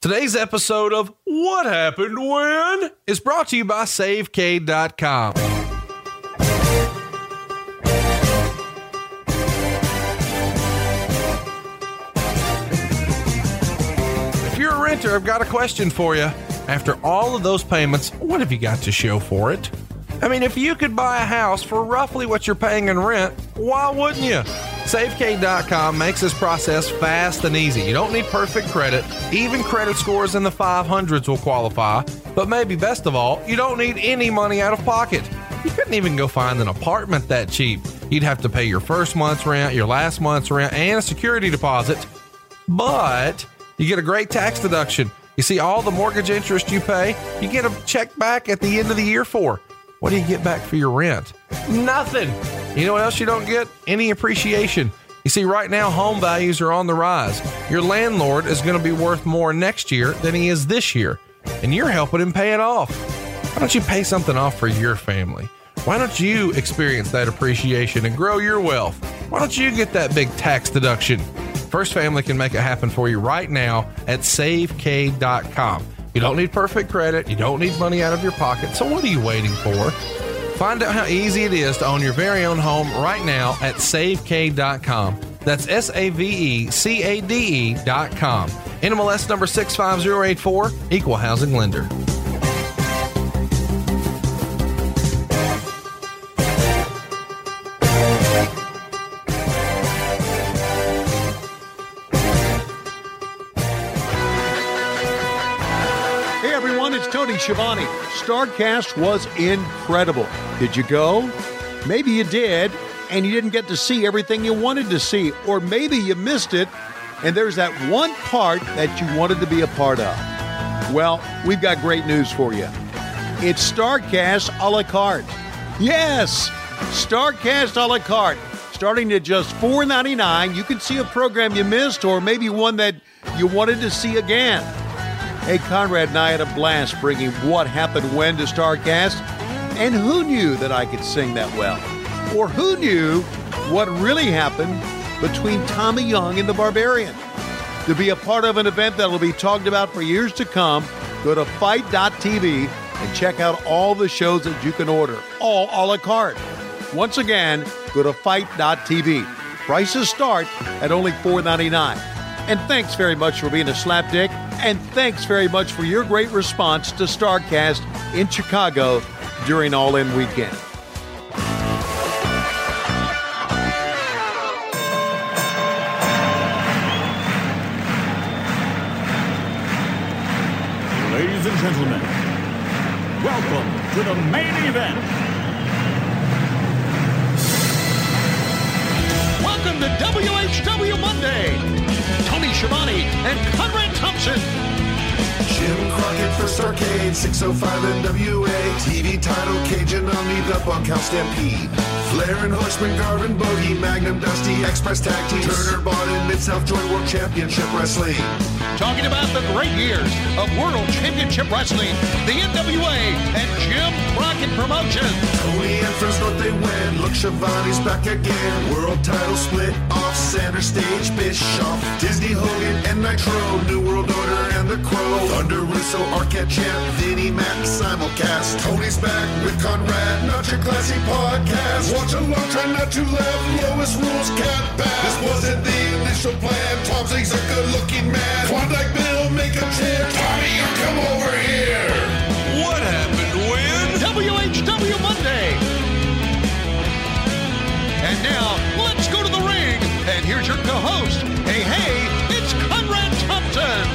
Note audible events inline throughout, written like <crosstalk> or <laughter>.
Today's episode of What Happened When is brought to you by SaveCade.com. If you're a renter, I've got a question for you. After all of those payments, what have you got to show for it? I mean, if you could buy a house for roughly what you're paying in rent, why wouldn't you? SaveCade.com makes this process fast and easy. You don't need perfect credit. Even credit scores in the 500s will qualify. But maybe best of all, you don't need any money out of pocket. You couldn't even go find an apartment that cheap. You'd have to pay your first month's rent, your last month's rent, and a security deposit. But you get a great tax deduction. You see, all the mortgage interest you pay, you get a check back at the end of the year for. What do you get back for your rent? Nothing. You know what else you don't get? Any appreciation. You see, right now, home values are on the rise. Your landlord is going to be worth more next year than he is this year, and you're helping him pay it off. Why don't you pay something off for your family? Why don't you experience that appreciation and grow your wealth? Why don't you get that big tax deduction? First Family can make it happen for you right now at SaveCade.com. You don't need perfect credit. You don't need money out of your pocket. So what are you waiting for? Find out how easy it is to own your very own home right now at SaveCade.com. That's S A V E C A D E.com. NMLS number 65084, Equal Housing Lender. Schiavone. Starrcast was incredible. Did you go? Maybe you did, and you didn't get to see everything you wanted to see, or maybe you missed it, and there's that one part that you wanted to be a part of. Well, we've got great news for you. It's Starrcast a la carte. Yes, Starrcast a la carte. Starting at just $4.99, you can see a program you missed, or maybe one that you wanted to see again. Hey, Conrad and I had a blast bringing What Happened When to Starrcast. And who knew that I could sing that well? Or who knew what really happened between Tommy Young and the Barbarian? To be a part of an event that will be talked about for years to come, go to fite.tv and check out all the shows that you can order, all a la carte. Once again, go to fite.tv. Prices start at only $4.99. And thanks very much for being a slapdick. And thanks very much for your great response to Starrcast in Chicago during All In Weekend. Ladies and gentlemen, welcome to the main event. Welcome to WHW Monday. Tony Schiavone and Conrad Thompson. Jim Crockett First Arcade, 605 NWA. TV title, Cajun Omni, the Bunkhouse Stampede. Flair and Horseman, Garvin, Bogey, Magnum, Dusty, Express Tag Team. Turner, Bond, Mid South Joint World Championship Wrestling. Talking about the great years of World Championship Wrestling, the NWA, and Jim Crockett Promotions. Tony and Friends North they win. Look, Schiavone's back again. World title split off center stage. Bischoff, Disney Hogan, and Nitro. New World Order and the Crow. Thunder Russo, Arquette Champ, Vinnie Mac, simulcast. Tony's back with Conrad, not your classy podcast. Watch along, try not to laugh. Lowest rules can't pass. This wasn't the initial plan. Tom Zigg's a good looking man. Klondike Bill, make a chair. Tommy, you come over here. What happened when? WHW Monday. And now, let's go to the ring. And here's your co-host. Hey, hey, it's Conrad Thompson.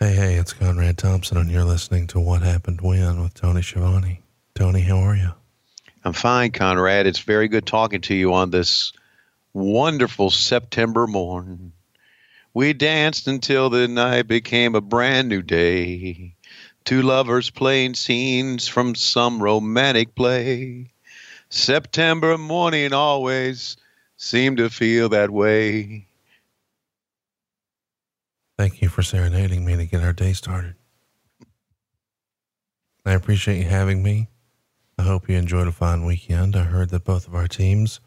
Hey, hey, it's Conrad Thompson, and you're listening to What Happened When with Tony Schiavone. Tony, how are you? I'm fine, Conrad. It's very good talking to you on this wonderful September morn. We danced until the night became a brand new day. Two lovers playing scenes from some romantic play. September morning always seemed to feel that way. Thank you for serenading me to get our day started. I appreciate you having me. I hope you enjoyed a fine weekend. I heard that both of our teams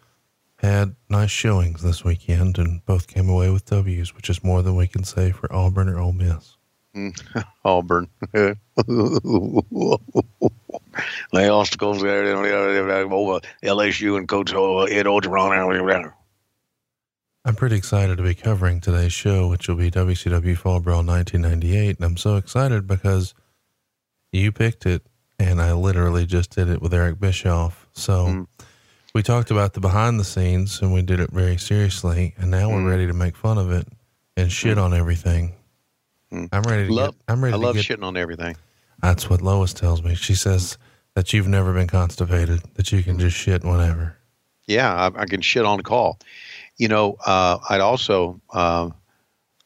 had nice showings this weekend and both came away with W's, which is more than we can say for Auburn or Ole Miss. <laughs> Auburn. <laughs> they lost over LSU and Coach Ed Orgeron. I'm pretty excited to be covering today's show, which will be WCW Fall Brawl 1998. And I'm so excited because you picked it, and I literally just did it with Eric Bischoff. So Mm. We talked about the behind the scenes, and we did it very seriously. And now Mm. we're ready to make fun of it and shit on everything. Mm. I'm ready to Love, get. I'm ready I to love get. shitting on everything. That's what Lois tells me. She says that you've never been constipated, that you can just shit whenever. Yeah, I, I can shit on call. You know, uh, I'd also uh,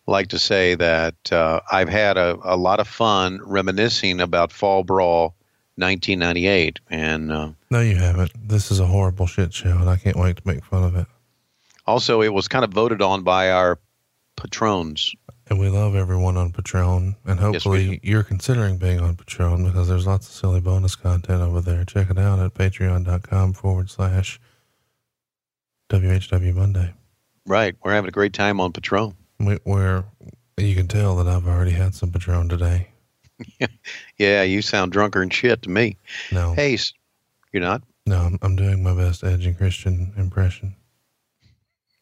like to say that uh, I've had a, a lot of fun reminiscing about Fall Brawl 1998. And uh, No, you haven't. This is a horrible shit show, and I can't wait to make fun of it. also, it was kind of voted on by our patrons. And we love everyone on Patreon. And Yes, hopefully you're considering being on Patreon because there's lots of silly bonus content over there. Check it out at patreon.com forward slash WHW Monday. Right. We're having a great time on Patron. We, where you can tell that I've already had some Patreon today. <laughs> Yeah, you sound drunker and shit to me. No, Hey, you're not? no, I'm, I'm doing my best Edge and Christian impression.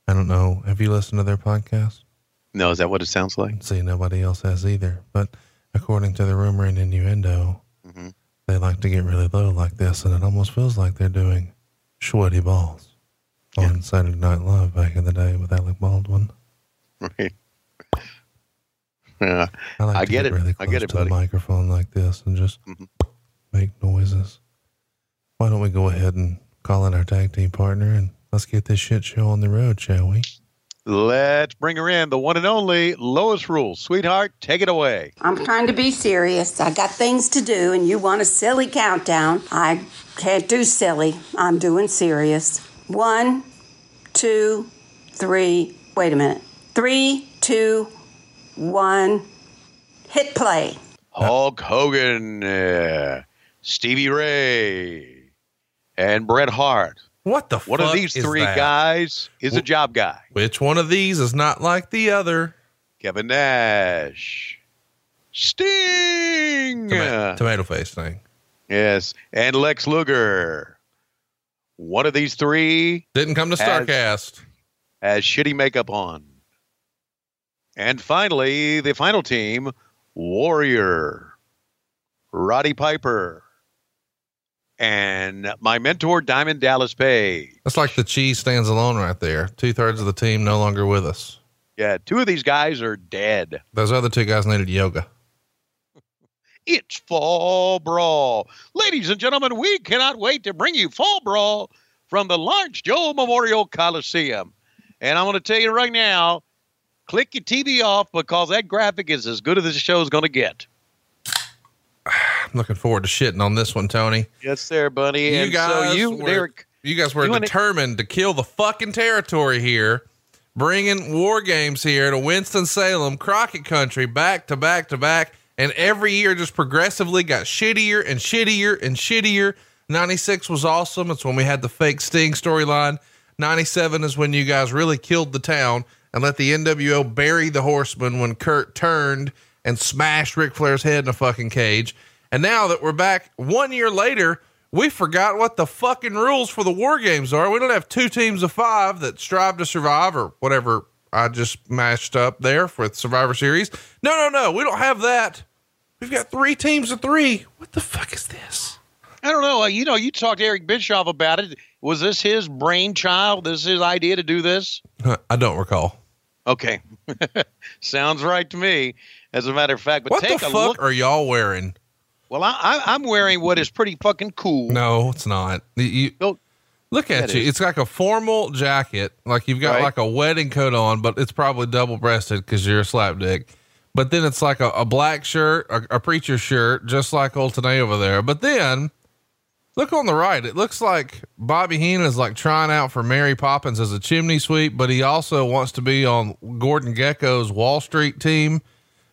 I don't know. Have you listened to their podcast? No, is that what it sounds like? See, nobody else has either. But according to the rumor and innuendo, Mhm. they like to get really low like this, and it almost feels like they're doing sweaty balls on Saturday Night Live back in the day with Alec Baldwin. <laughs> Right. Yeah. I like I to get get, it. really I get it, to buddy. the microphone like this and just Mhm. make noises. Why don't we go ahead and call in our tag team partner and let's get this shit show on the road, shall we? Let's bring her in, the one and only Lois Rules. Sweetheart, take it away. I'm trying to be serious. I got things to do, and you want a silly countdown. I can't do silly. I'm doing serious. One, two, three. Wait a minute. Three, two, one. Hit play. Hulk Hogan, uh, Stevie Ray, and Bret Hart. What the One fuck of these is three that? guys is a job guy. Which one of these is not like the other? Kevin Nash, Sting, Toma- tomato face thing. yes, and Lex Luger. One of these three Didn't come to Has- Starrcast. has shitty makeup on. And finally, the final team Warrior, Roddy Piper, and my mentor, Diamond Dallas Page. That's like the cheese stands alone right there. Two thirds of the team no longer with us. Yeah, two of these guys are dead. Those other two guys needed yoga. <laughs> It's Fall Brawl. Ladies and gentlemen, we cannot wait to bring you Fall Brawl from the Lawrence Joel Memorial Coliseum. And I'm going to tell you right now click your TV off because that graphic is as good as this show is going to get. I'm looking forward to shitting on this one, Tony. Yes, sir, buddy. You and guys so you, were- Derek, You guys were You wanna- determined to kill the fucking territory here, bringing war games here to Winston Salem, Crockett Country, back to back to back, and every year just progressively got shittier and shittier and shittier. '96 was awesome. It's when we had the fake Sting storyline. '97 is when you guys really killed the town and let the NWO bury the Horseman when Curt turned and smashed Ric Flair's head in a fucking cage. And now that we're back one year later, we forgot what the fucking rules for the war games are. We don't have two teams of five that strive to survive or whatever I just mashed up there with Survivor Series. No, no, no. We don't have that. We've got three teams of three. What the fuck is this? I don't know. uh, You know, you talked to Eric Bischoff about it. Was this his brainchild? This is his idea to do this? <laughs> I don't recall. Okay. <laughs> Sounds right to me. As a matter of fact, but What the take a fuck look. are y'all wearing? Well, I, I, I'm wearing what is pretty fucking cool. No, it's not. You- look at you. is. It's like a formal jacket, like you've got Right. like a wedding coat on, but it's probably double breasted because you're a slapdick. But then it's like a, a black shirt, a, a preacher shirt, just like old Tenay over there. But then look on the right. It looks like Bobby Heenan is like trying out for Mary Poppins as a chimney sweep, but he also wants to be on Gordon Gekko's Wall Street team.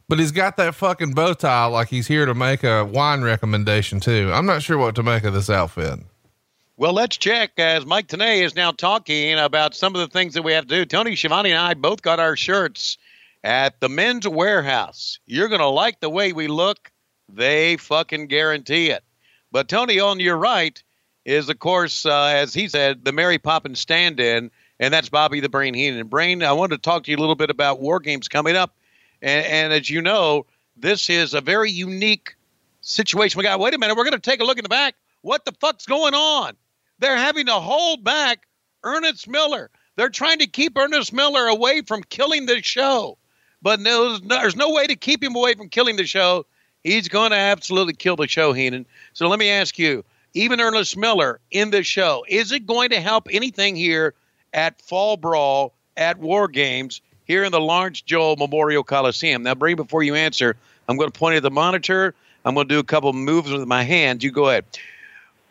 But he's got that fucking bow tie like he's here to make a wine recommendation too. I'm not sure what to make of this outfit. Well, let's check as Mike Tenay is now talking about some of the things that we have to do. Tony Schiavone and I both got our shirts at the Men's Wearhouse. You're going to like the way we look. They fucking guarantee it. But Tony, on your right is, of course, uh, as he said, the Mary Poppins stand in, and that's Bobby the Brain Heenan. Brain, I wanted to talk to you a little bit about War Games coming up. And, and as you know, this is a very unique situation. We got, wait a minute, we're going to take a look in the back. What the fuck's going on? They're having to hold back Ernest Miller. They're trying to keep Ernest Miller away from killing the show. But no, there's no way to keep him away from killing the show. He's going to absolutely kill the show, Heenan. So let me ask you, even Ernest Miller in the show, is it going to help anything here at Fall Brawl, at War Games, here in the Lawrence Joel Memorial Coliseum? Now, bring before you answer, I'm going to point at the monitor. I'm going to do a couple moves with my hands. You go ahead.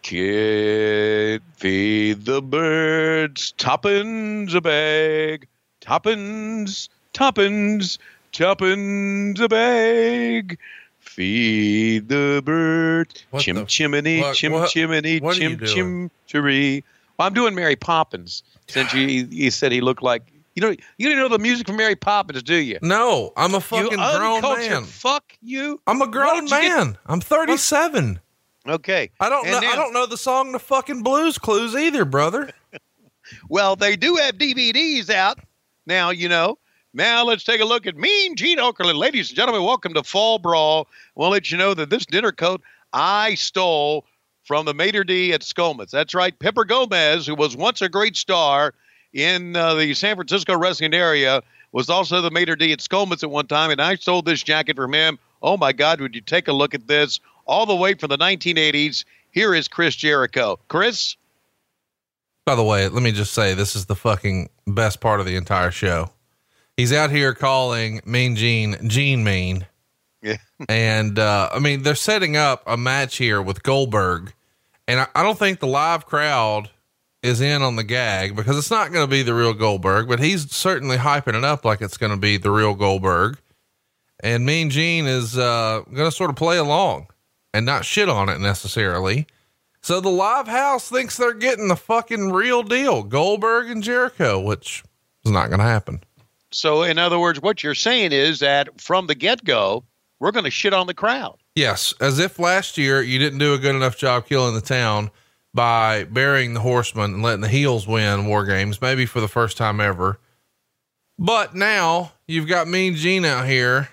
Kid, feed the birds, toppins a bag, toppins, toppins, toppins a bag. Feed the bird, What chim the chimney, fuck? chim What- chimney, what chim chim chiree. Well, I'm doing Mary Poppins since you you said he looked like you know you didn't know the music from Mary Poppins, do you? No, I'm a you fucking grown man. fuck you. I'm a grown don't get- man. I'm 37. Okay, I don't And know. now- I don't know the song "The Fucking Blue's Clues" either, brother. <laughs> Well, they do have DVDs out now. You know. Now let's take a look at Mean Gene Okerlund, ladies and gentlemen. Welcome to Fall Brawl. We'll let you know that this dinner coat I stole from the Mater D at Scoma's. That's right, Pepper Gomez, who was once a great star in uh, the San Francisco wrestling area, was also the Mater D at Scoma's at one time, and I stole this jacket from him. Oh my God, would you take a look at this? All the way from the 1980s. Here is Chris Jericho. Chris. By the way, let me just say this is the fucking best part of the entire show. He's out here calling Mean Gene Gene Mean. Yeah. <laughs> And uh, I mean, they're setting up a match here with Goldberg, and I, I don't think the live crowd is in on the gag because it's not going to be the real Goldberg, but he's certainly hyping it up like it's going to be the real Goldberg. And Mean Gene is uh, going to sort of play along and not shit on it necessarily. So the live house thinks they're getting the fucking real deal, Goldberg and Jericho, which is not going to happen. So, in other words, what you're saying is that from the get go, we're going to shit on the crowd. Yes, as if last year you didn't do a good enough job killing the town by burying the horsemen and letting the heels win war games, maybe for the first time ever. But now you've got Mean Gene out here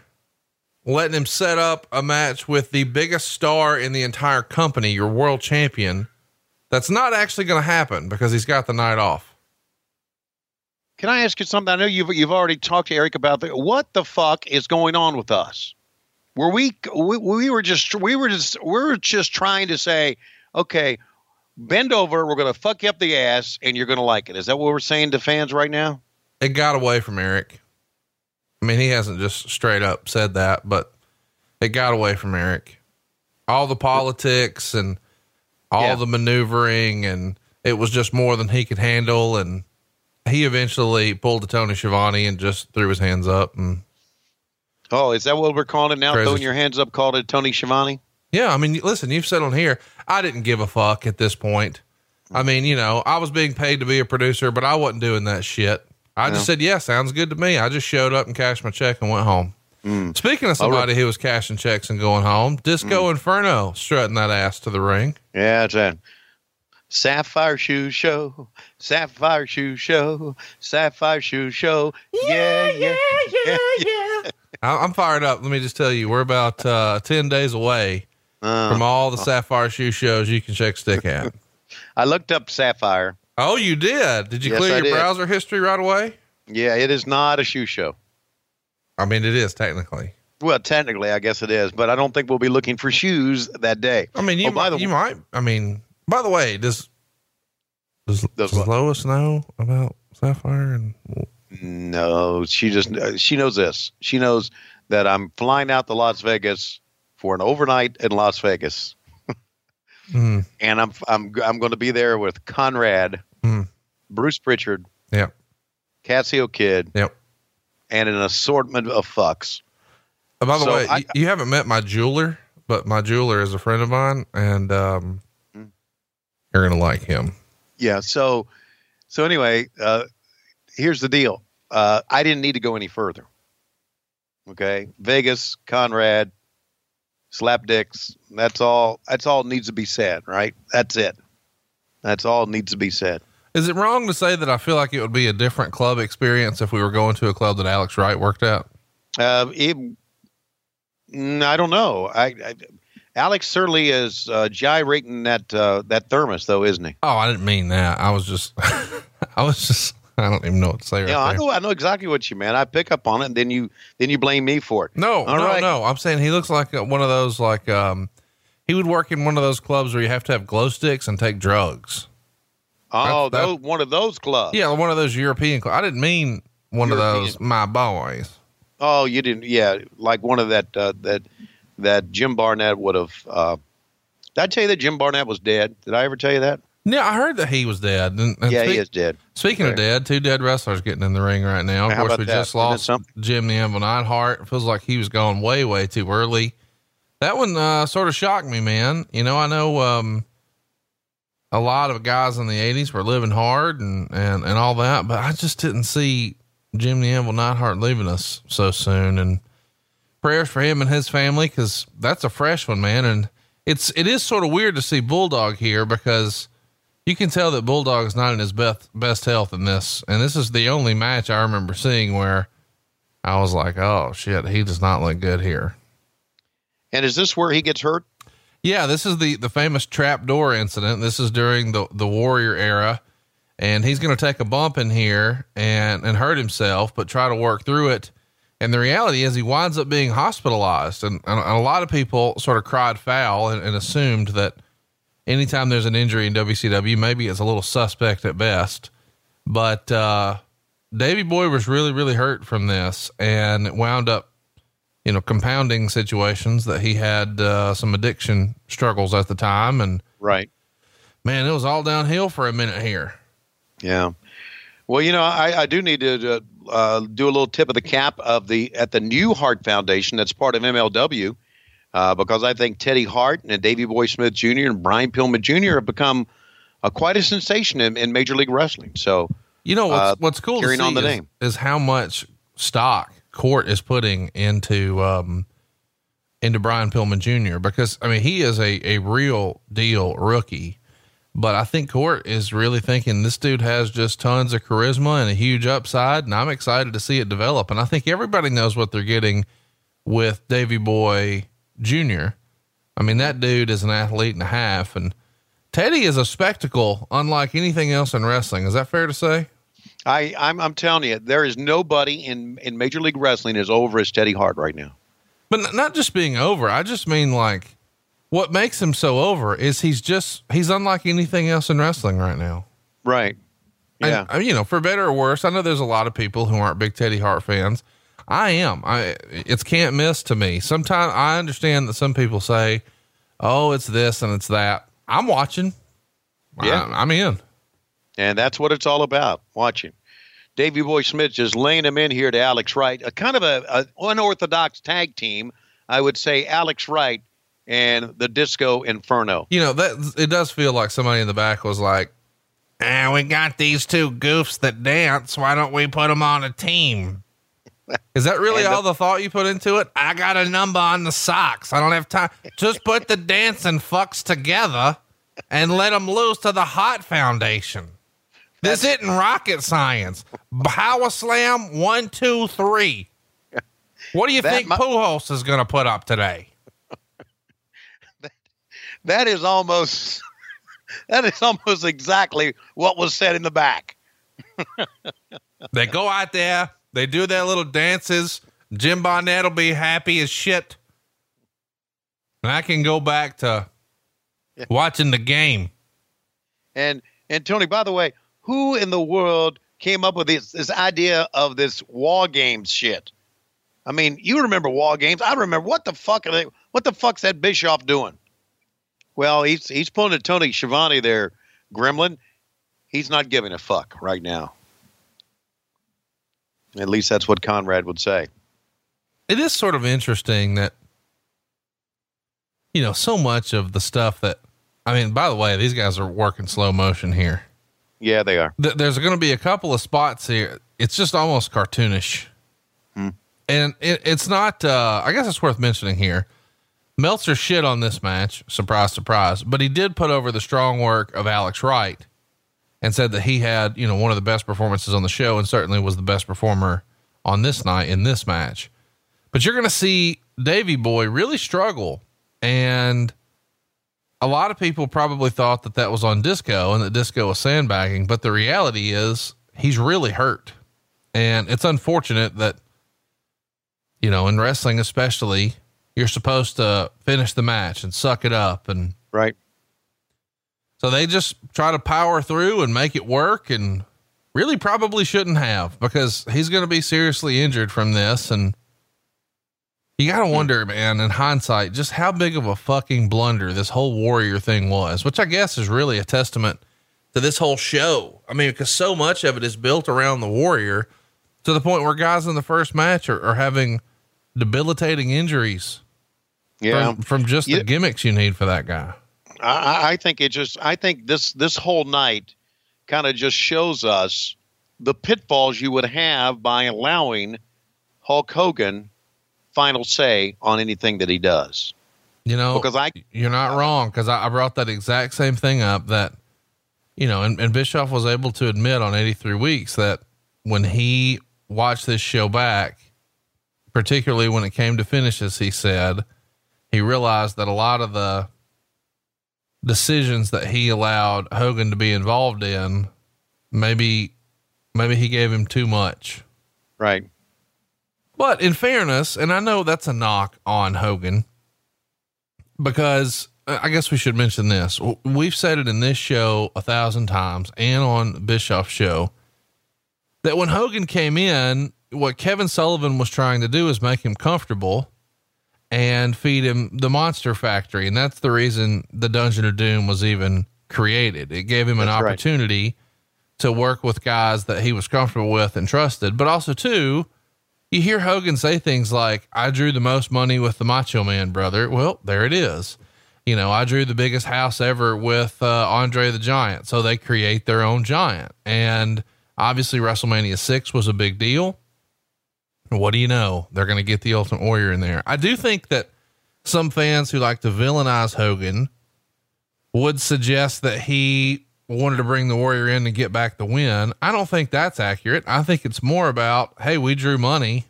letting him set up a match with the biggest star in the entire company, your world champion. That's not actually going to happen because he's got the night off. Can I ask you something? I know you've you've already talked to Eric about that. What the fuck is going on with us? Were we, we we were just we were just we were just trying to say, okay, bend over. We're going to fuck you up the ass, and you're going to like it. Is that what we're saying to fans right now? it got away from Eric. I mean, he hasn't just straight up said that, but it got away from Eric. All the politics and all Yeah. the maneuvering, and it was just more than he could handle. And he eventually pulled the Tony Schiavone and just threw his hands up. And Oh, is that what we're calling it now? Crazy. Throwing your hands up, called it Tony Schiavone. yeah, I mean, listen, you've said on here, I didn't give a fuck at this point. I mean, you know, I was being paid to be a producer, but I wasn't doing that shit. I just said, yeah, sounds good to me. I just showed up and cashed my check and went home. Hmm. Speaking of somebody who was cashing checks and going home, Disco hmm. Inferno strutting that ass to the ring. Yeah, it's a Sapphire Shoe Show, Sapphire Shoe Show, Sapphire Shoe Show. Yeah, yeah, yeah, yeah. I, I'm fired up. Let me just tell you, we're about uh, 10 days away Uh, from all the Sapphire shoe shows you can check stick at. <laughs> I looked up Sapphire. oh, you did? Did you Yes, clear I your did. browser history right away? Yeah, it is not a shoe show. I mean, it is technically. Well, technically, I guess it is, but I don't think we'll be looking for shoes that day. I mean, you, Oh, by might, the you way- might. I mean, by the way, does does, Does does? Lois know about Sapphire? And No, she just uh, she knows this. She knows that I'm flying out to Las Vegas for an overnight in Las Vegas, <laughs> Mm, and I'm I'm I'm going to be there with Conrad, Hmm. Bruce Pritchard, yeah, Casio Kid, yep. and an assortment of fucks. By the So way, I- you, you haven't met my jeweler, but my jeweler is a friend of mine, and um, You're going to like him. Yeah. So, so anyway, uh, here's the deal. Uh, I didn't need to go any further. Okay, Vegas, Conrad, slapdicks. That's all. That's all needs to be said. Right. That's it. That's all needs to be said. Is it wrong to say that I feel like it would be a different club experience if we were going to a club that Alex Wright worked at? Uh, it, mm, I don't know. I, I Alex certainly is uh, gyrating that uh, that thermos, though, isn't he? Oh, I didn't mean that. I was just, <laughs> I was just, I don't even know what to say right Yeah, I know. I know exactly what you meant. I pick up on it, and then you then you blame me for it. No, All no, right. no. I'm saying he looks like uh, one of those, like, um, he would work in one of those clubs where you have to have glow sticks and take drugs. Oh, That- those, one of those clubs. Yeah, one of those European clubs. I didn't mean one of those, my boys. Oh, you didn't. Yeah, like one of that uh, that that Jim Barnett would have. Uh, did I tell you that Jim Barnett was dead? Did I ever tell you that? Yeah, I heard that he was dead. And, and yeah, speak- he is dead. Speaking of dead, two dead wrestlers getting in the ring right now. Of How course, we that? just lost? Jim the Anvil Neidhart. It feels like he was gone way, way too early. That one uh, sort of shocked me, man. You know, I know um, a lot of guys in the '80s were living hard and and and all that, but I just didn't see Jim the Anvil Neidhart leaving us so soon. And prayers for him and his family because that's a fresh one, man. And it's it is sort of weird to see Bulldog here because you can tell that Bulldog's not in his best best health in this. And this is the only match I remember seeing where I was like, "Oh shit, he does not look good here." And is this where he gets hurt? Yeah, this is the the famous trapdoor incident. This is during the the Warrior era, and he's going to take a bump in here and and hurt himself, but try to work through it. And the reality is, he winds up being hospitalized, and, and a lot of people sort of cried foul and, and assumed that anytime there's an injury in WCW, maybe it's a little suspect at best. But uh, Davy Boy was really, really hurt from this, and it wound up you know, compounding situations that he had uh, some addiction struggles at the time. And Right. man, it was all downhill for a minute here. Yeah. Well, you know, I, I do need to uh, do a little tip of the cap of the at the New Hart Foundation that's part of MLW, uh, because I think Teddy Hart and Davey Boy Smith Jr. and Brian Pillman Jr. have become uh, quite a sensation in, in Major League Wrestling. So You know what's Uh, what's cool carrying on the is, name. is how much stock Court is putting into um, into Brian Pillman Jr. Because I mean he is a a real deal rookie, but I think Court is really thinking this dude has just tons of charisma and a huge upside, and I'm excited to see it develop. And I think everybody knows what they're getting with Davy Boy Jr. I mean that dude is an athlete and a half, and Teddy is a spectacle unlike anything else in wrestling. Is that fair to say? I, I'm, I'm telling you, there is nobody in, in Major League Wrestling as over as Teddy Hart right now. But not just being over. I just mean like what makes him so over is he's just he's unlike anything else in wrestling right now. Right. Yeah. I mean, you know, for better or worse, I know there's a lot of people who aren't big Teddy Hart fans. I am. I it's can't miss to me. Sometimes I understand that some people say, "Oh, it's this and it's that." I'm watching. Yeah. I, I'm in. And that's what it's all about. Watching. Davey Boy Smith just laying him in here to Alex Wright, a kind of a, a unorthodox tag team. I would say Alex Wright and the Disco Inferno. You know that it does feel like somebody in the back was like, "Ah, we got these two goofs that dance. Why don't we put them on a team?" <laughs> Is that really the- all the thought you put into it? I got a number on the socks. I don't have time. Just put the dancing fucks together and let them loose to the Hart Foundation. This isn't rocket science. Power slam one, two, three. <laughs> What do you think mi- Pujols is going to put up today? That is almost <laughs> that is almost exactly what was said in the back. <laughs> They go out there, they do their little dances. Jim Barnett will be happy as shit. And I can go back to watching the game. And and Tony, by the way, who in the world came up with this this idea of this wall games shit? I mean, you remember wall games? I remember what the fuck are they? What the fuck's that Bischoff doing? Well, he's he's pulling a Tony Schiavone there, Gremlin. He's not giving a fuck right now. At least that's what Conrad would say. It is sort of interesting that, you know, so much of the stuff that I mean, by the way, these guys are working slow motion here. Yeah, they are. Th- there's going to be a couple of spots here. It's just almost cartoonish. And it, it's not, uh, I guess it's worth mentioning here. Meltzer shit on this match. Surprise, surprise. But he did put over the strong work of Alex Wright and said that he had, you know, one of the best performances on the show and certainly was the best performer on this night in this match. But you're going to see Davy Boy really struggle. And a lot of people probably thought that that was on Disco and that Disco was sandbagging. But the reality is he's really hurt. And it's unfortunate that, you know, in wrestling, especially, you're supposed to finish the match and suck it up. And Right. so they just try to power through and make it work and really probably shouldn't have because he's going to be seriously injured from this. And you got to hmm. wonder, man, in hindsight, just how big of a fucking blunder this whole warrior thing was, which I guess is really a testament to this whole show. I mean, because so much of it is built around the warrior to the point where guys in the first match are, are having debilitating injuries Yeah. from, from just Yeah. the gimmicks you need for that guy. I, I- I think it just I think this this whole night kind of just shows us the pitfalls you would have by allowing Hulk Hogan final say on anything that he does. You know, Because I you're not wrong because I, I brought that exact same thing up that you know, and, and Bischoff was able to admit on 83 weeks that when he watched this show back, particularly when it came to finishes, he said he realized that a lot of the decisions that he allowed Hogan to be involved in, maybe, maybe he gave him too much. right. But in fairness, and I know that's a knock on Hogan because uh, I guess we should mention this. We've said it in this show a thousand times and on Bischoff's show that when Hogan came in, what Kevin Sullivan was trying to do is make him comfortable and feed him the monster factory. And that's the reason the Dungeon of Doom was even created. It gave him an That's right. opportunity to work with guys that he was comfortable with and trusted, but also too, you hear Hogan say things like, I drew the most money with the Macho Man brother. Well, there it is. You know, I drew the biggest house ever with uh, Andre the Giant. So they create their own giant. And obviously, WrestleMania 6 was a big deal. What do you know? They're going to get the Ultimate Warrior in there. I do think that some fans who like to villainize Hogan would suggest that he wanted to bring the Warrior in to get back the win. I don't think that's accurate. I think it's more about, hey, we drew money.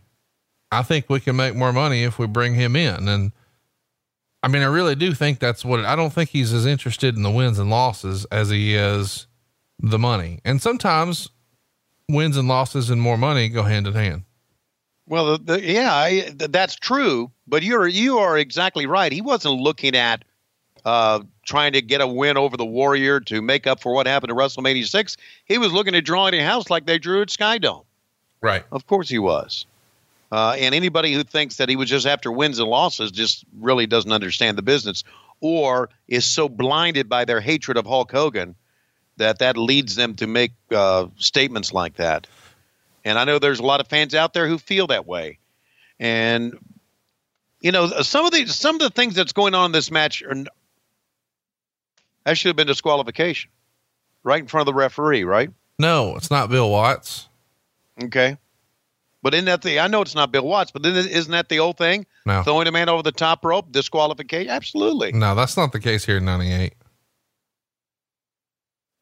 I think we can make more money if we bring him in. And I mean, I really do think that's what it, I don't think he's as interested in the wins and losses as he is the money. And sometimes wins and losses and more money go hand in hand. Well, the, the, yeah, I, th- that's true. But you're you are exactly right. He wasn't looking at uh, trying to get a win over the Warrior to make up for what happened at WrestleMania six. He was looking at drawing a house like they drew at Skydome. Right. Of course he was. Uh, and anybody who thinks that he was just after wins and losses just really doesn't understand the business or is so blinded by their hatred of Hulk Hogan that that leads them to make uh, statements like that. And I know there's a lot of fans out there who feel that way. And you know, some of the some of the things that's going on in this match are that should have been disqualification right in front of the referee, right? No, it's not Bill Watts. Okay. But isn't that the? I know it's not Bill Watts, but then isn't that the old thing? No. Throwing a man over the top rope, disqualification. Absolutely. No, that's not the case here in 98.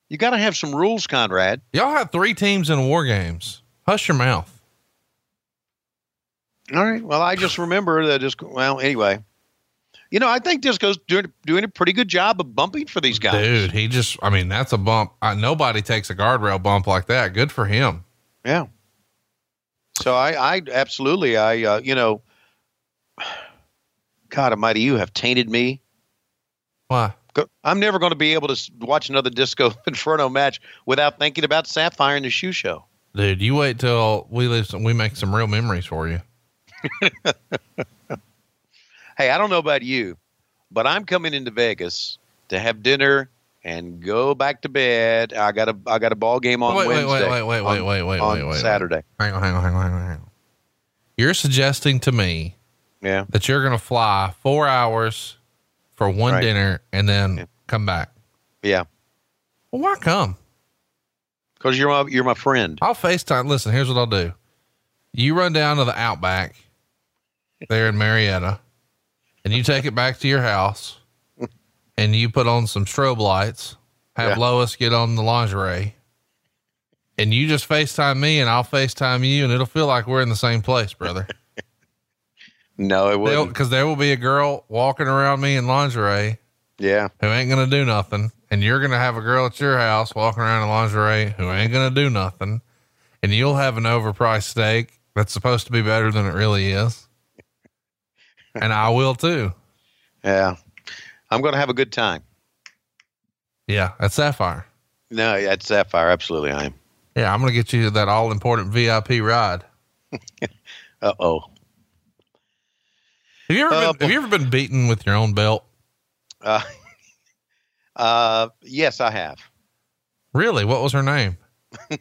You got to have some rules, Conrad. Y'all have three teams in war games. Hush your mouth. All right. Well, I just remember that. Just well, anyway. You know, I think Disco's doing doing a pretty good job of bumping for these guys. Dude, he just, I mean, that's a bump. Nobody takes a guardrail bump like that. Good for him. Yeah. So I, I absolutely, I, uh, you know, God Almighty, you have tainted me. Why? I'm never going to be able to watch another Disco <laughs> Inferno match without thinking about Sapphire and the Shoe Show. Dude, you wait till we leave some, we make some real memories for you. <laughs> Hey, I don't know about you, but I'm coming into Vegas to have dinner and go back to bed. I got a I got a ball game on Wait, wait, wait, wait, wait, on- wait, wait, wait, on wait, wait, wait. Saturday. Hang on, hang on, hang on, hang on, hang on. You're suggesting to me Yeah, that you're going to fly four hours for one Right. dinner and then Yeah. come back. Yeah. Well, why come? Cause you're my, you're my friend. I'll FaceTime. Listen, here's what I'll do. You run down to the Outback there in Marietta and you take it back to your house and you put on some strobe lights, have Yeah. Lois get on the lingerie and you just FaceTime me and I'll FaceTime you and it'll feel like we're in the same place, brother. <laughs> No, it wouldn't. Cause there will be a girl walking around me in lingerie Yeah. who ain't going to do nothing. And you're going to have a girl at your house walking around in lingerie who ain't going to do nothing. And you'll have an overpriced steak that's supposed to be better than it really is. <laughs> and I will too. Yeah. I'm going to have a good time. Yeah, at Sapphire. No, at Sapphire. Absolutely. I am. Yeah, I'm going to get you that all important VIP ride. <laughs> Uh oh. Have you ever Uh, been, have you ever been beaten with your own belt? Uh, uh, yes, I have. Really? What was her name? <laughs>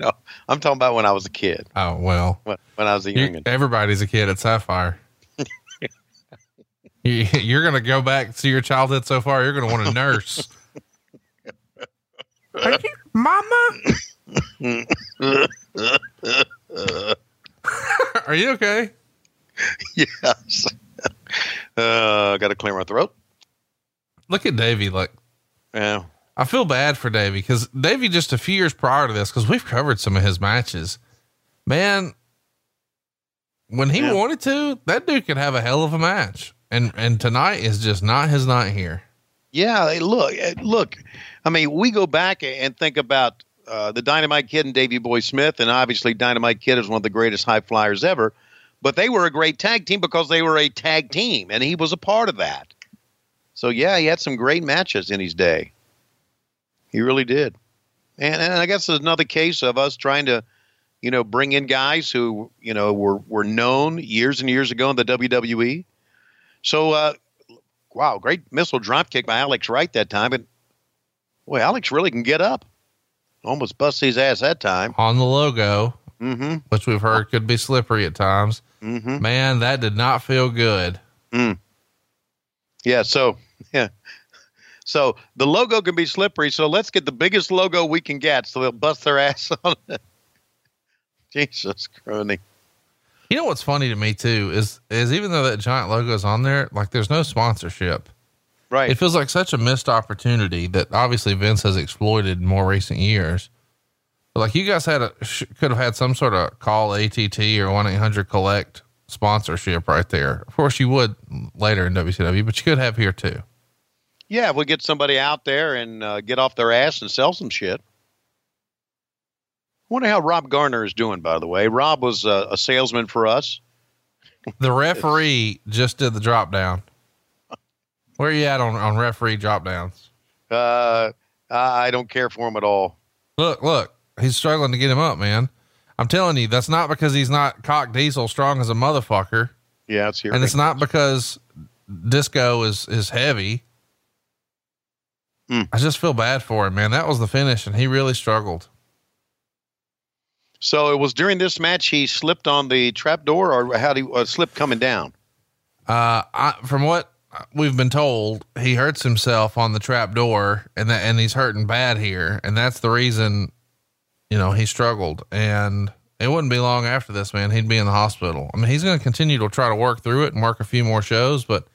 No, I'm talking about when I was a kid, Oh, well, when, when I was a you, youngin. everybody's a kid at Sapphire. <laughs> you, you're going to go back to your childhood so far. You're going to want to nurse. Are you, mama? <laughs> Are you okay? yes. Uh, got to clear my throat. Look at Davey. Like, Yeah. I feel bad for Davey because Davey just a few years prior to this, because we've covered some of his matches. Man, when he Yeah. wanted to, that dude could have a hell of a match. And and tonight is just not his night here. Yeah, look, eh, look. I mean, we go back and think about uh, the Dynamite Kid and Davey Boy Smith, and obviously Dynamite Kid is one of the greatest high flyers ever. But they were a great tag team because they were a tag team, and he was a part of that. So yeah, he had some great matches in his day. He really did. And and I guess there's another case of us trying to, you know, bring in guys who you know were were known years and years ago in the WWE. So uh, wow, great missile drop kick by Alex Wright that time. And boy, Alex really can get up. Almost bust his ass that time. On the logo, Mm-hmm. which we've heard could be slippery at times. Mm-hmm. Man, that did not feel good. Yeah. So yeah. So the logo can be slippery. So let's get the biggest logo we can get, so they'll bust their ass on it. <laughs> Jesus crony. You know what's funny to me too is is even though that giant logo is on there, like there's no sponsorship. Right. It feels like such a missed opportunity that obviously Vince has exploited in more recent years. But like you guys had a sh- could have had some sort of call ATT or one eight hundred collect sponsorship right there. Of course, you would later in WCW, but you could have here too. yeah, if we get somebody out there and uh, get off their ass and sell some shit. I wonder how Rob Garner is doing, by the way. Rob was uh, a salesman for us. The referee just did the drop down. Where are you at on on referee drop downs? Uh, I don't care for him at all. Look, look, he's struggling to get him up, man. I'm telling you, that's not because he's not cock diesel strong as a motherfucker. Yeah, it's here. and it's not because disco is is heavy. Hmm. I just feel bad for him, man. That was the finish, and he really struggled. So it was during this match he slipped on the trap door, or how did he uh, slip coming down? Uh, I, from what we've been told, he hurts himself on the trap door, and that and he's hurting bad here, and that's the reason, you know, he struggled. And it wouldn't be long after this, man. He'd be in the hospital. I mean, he's going to continue to try to work through it and work a few more shows, but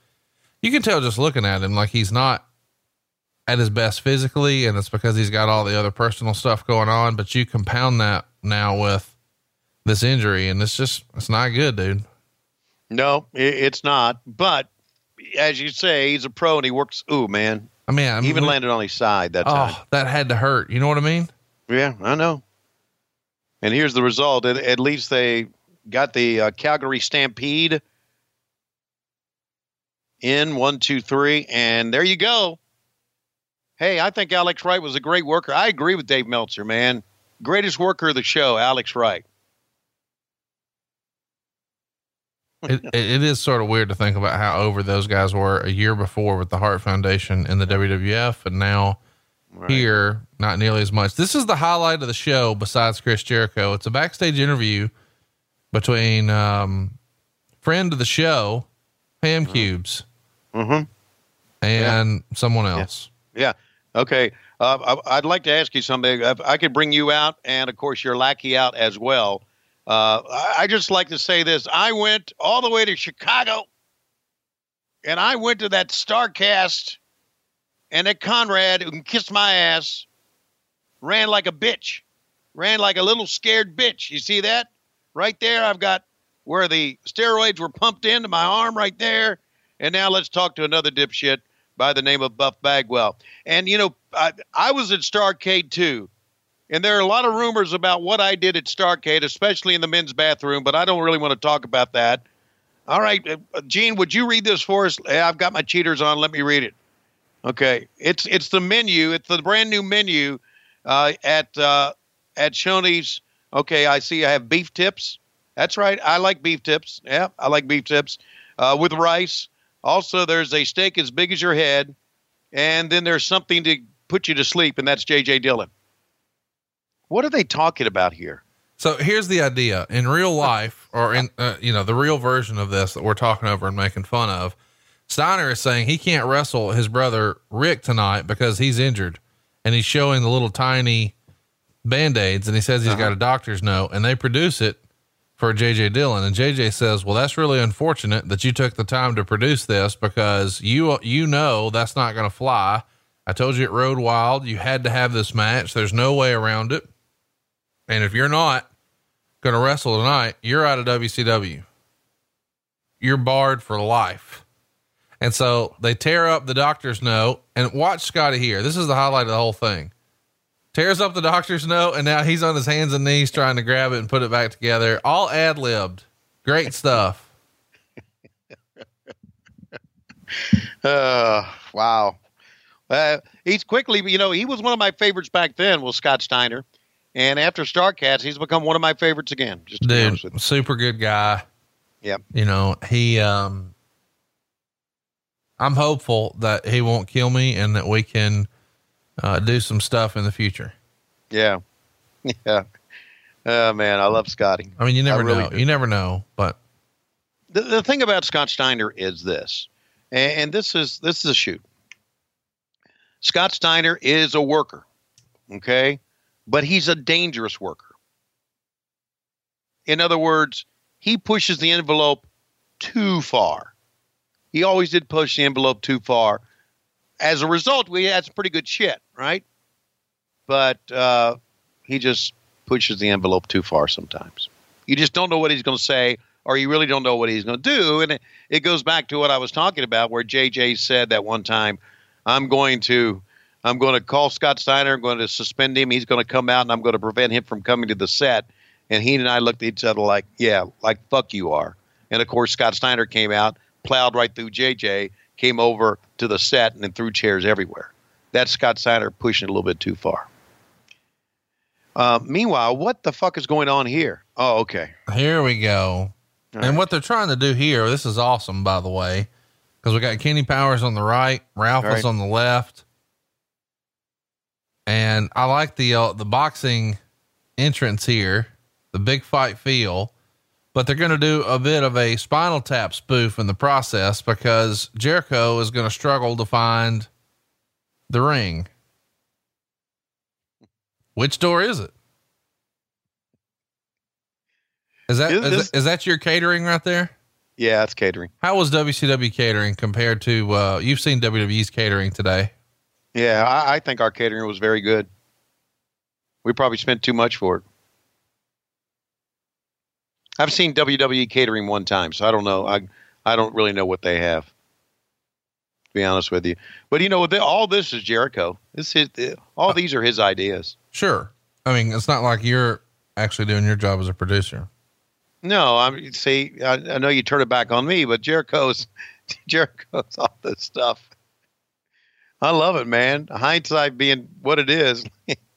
you can tell just looking at him like he's not at his best physically, and it's because he's got all the other personal stuff going on. But you compound that now with this injury, and it's just it's not good, dude. No, it's not. But as you say, he's a pro and he works. Ooh, man, I mean, I he mean, even we- landed on his side that oh, time. Oh, that had to hurt. You know what I mean? Yeah, I know. And here's the result. At, at least they got the uh, Calgary Stampede in one, two, three, and there you go. Hey, I think Alex Wright was a great worker. I agree with Dave Meltzer, man. Greatest worker of the show, Alex Wright. it, it, is sort of weird to think about how over those guys were a year before with the Hart Foundation in the WWF, and now Right. here not nearly as much. This is the highlight of the show. Besides Chris Jericho, it's a backstage interview between um, friend of the show, Pam Cubes, Mm-hmm. and someone else. Yeah. Okay. Uh, I, I'd like to ask you something. If I could bring you out, and of course your lackey out as well. Uh, I, I just like to say this. I went all the way to Chicago, and I went to that Starrcast, and that Conrad who can kiss my ass ran like a bitch, ran like a little scared bitch. You see that right there? I've got where the steroids were pumped into my arm right there. And now let's talk to another dipshit by the name of Buff Bagwell. And you know, I, I was at Starcade too. And there are a lot of rumors about what I did at Starcade, especially in the men's bathroom, but I don't really want to talk about that. All right, uh, Gene, would you read this for us? I've got my cheaters on. Let me read it. Okay, it's it's the menu. It's the brand new menu uh, at uh, at Shoney's. Okay, I see. I have beef tips. That's right. I like beef tips. Yeah, I like beef tips uh, with rice. Also, there's a steak as big as your head, and then there's something to put you to sleep, and that's J.J. Dillon. What are they talking about here? So here's the idea in real life, or in, uh, you know, the real version of this that we're talking over and making fun of. Steiner is saying he can't wrestle his brother Rick tonight because he's injured and he's showing the little tiny band aids and he says he's uh-huh. got a doctor's note and they produce it for JJ Dillon. And JJ says, well, that's really unfortunate that you took the time to produce this because you, you know, that's not going to fly. I told you it Road Wild, you had to have this match. There's no way around it. And if you're not going to wrestle tonight, you're out of WCW. You're barred for life. And so they tear up the doctor's note and watch Scotty here. This is the highlight of the whole thing. Tears up the doctor's note and now he's on his hands and knees trying to grab it and put it back together. All ad libbed. Great stuff. <laughs> uh, wow. Uh, he's quickly, you know, he was one of my favorites back then, was Scott Steiner. And after Starrcast, he's become one of my favorites again. Just Dude, super good guy. Yeah. You know, he, um, I'm hopeful that he won't kill me and that we can, uh, do some stuff in the future. Yeah. <laughs> Yeah. Oh man, I love Scotty. I mean, you never really know. Do. You never know, but the, the thing about Scott Steiner is this, and, and this is this is a shoot. Scott Steiner is a worker. Okay but he's a dangerous worker. In other words, he pushes the envelope too far. He always did push the envelope too far. As a result, we had some pretty good shit, right? But uh, he just pushes the envelope too far sometimes. You just don't know what he's going to say, or you really don't know what he's going to do. And it, it goes back to what I was talking about, where JJ said that one time, I'm going to I'm going to call Scott Steiner. I'm going to suspend him. He's going to come out, and I'm going to prevent him from coming to the set. And he and I looked at each other like, yeah, like fuck you are. And of course, Scott Steiner came out, plowed right through JJ, came over to the set, and then threw chairs everywhere. That's Scott Steiner pushing it a little bit too far. Uh, meanwhile, what the fuck is going on here? Oh, okay. Here we go. All and right. what they're trying to do here, this is awesome, by the way, because we got Kenny Powers on the right, Ralph right. is on the left and I like the uh, the boxing entrance here, the big fight feel. But they're going to do a bit of a Spinal Tap spoof in the process because Jericho is going to struggle to find the ring. Which door is it? Is that, is, is, is that your catering right there? Yeah, it's catering. How was WCW catering compared to uh, you've seen WWE's catering today? Yeah, I, I think our catering was very good. We probably spent too much for it. I've seen WWE catering one time, so I don't know. I I don't really know what they have. To be honest with you, but you know, all this is Jericho. This is all these are his ideas. Sure, I mean it's not like you're actually doing your job as a producer. No, I'm see. I, I know you turn it back on me, but Jericho's <laughs> Jericho's all this stuff. I love it, man. Hindsight being what it is. <laughs>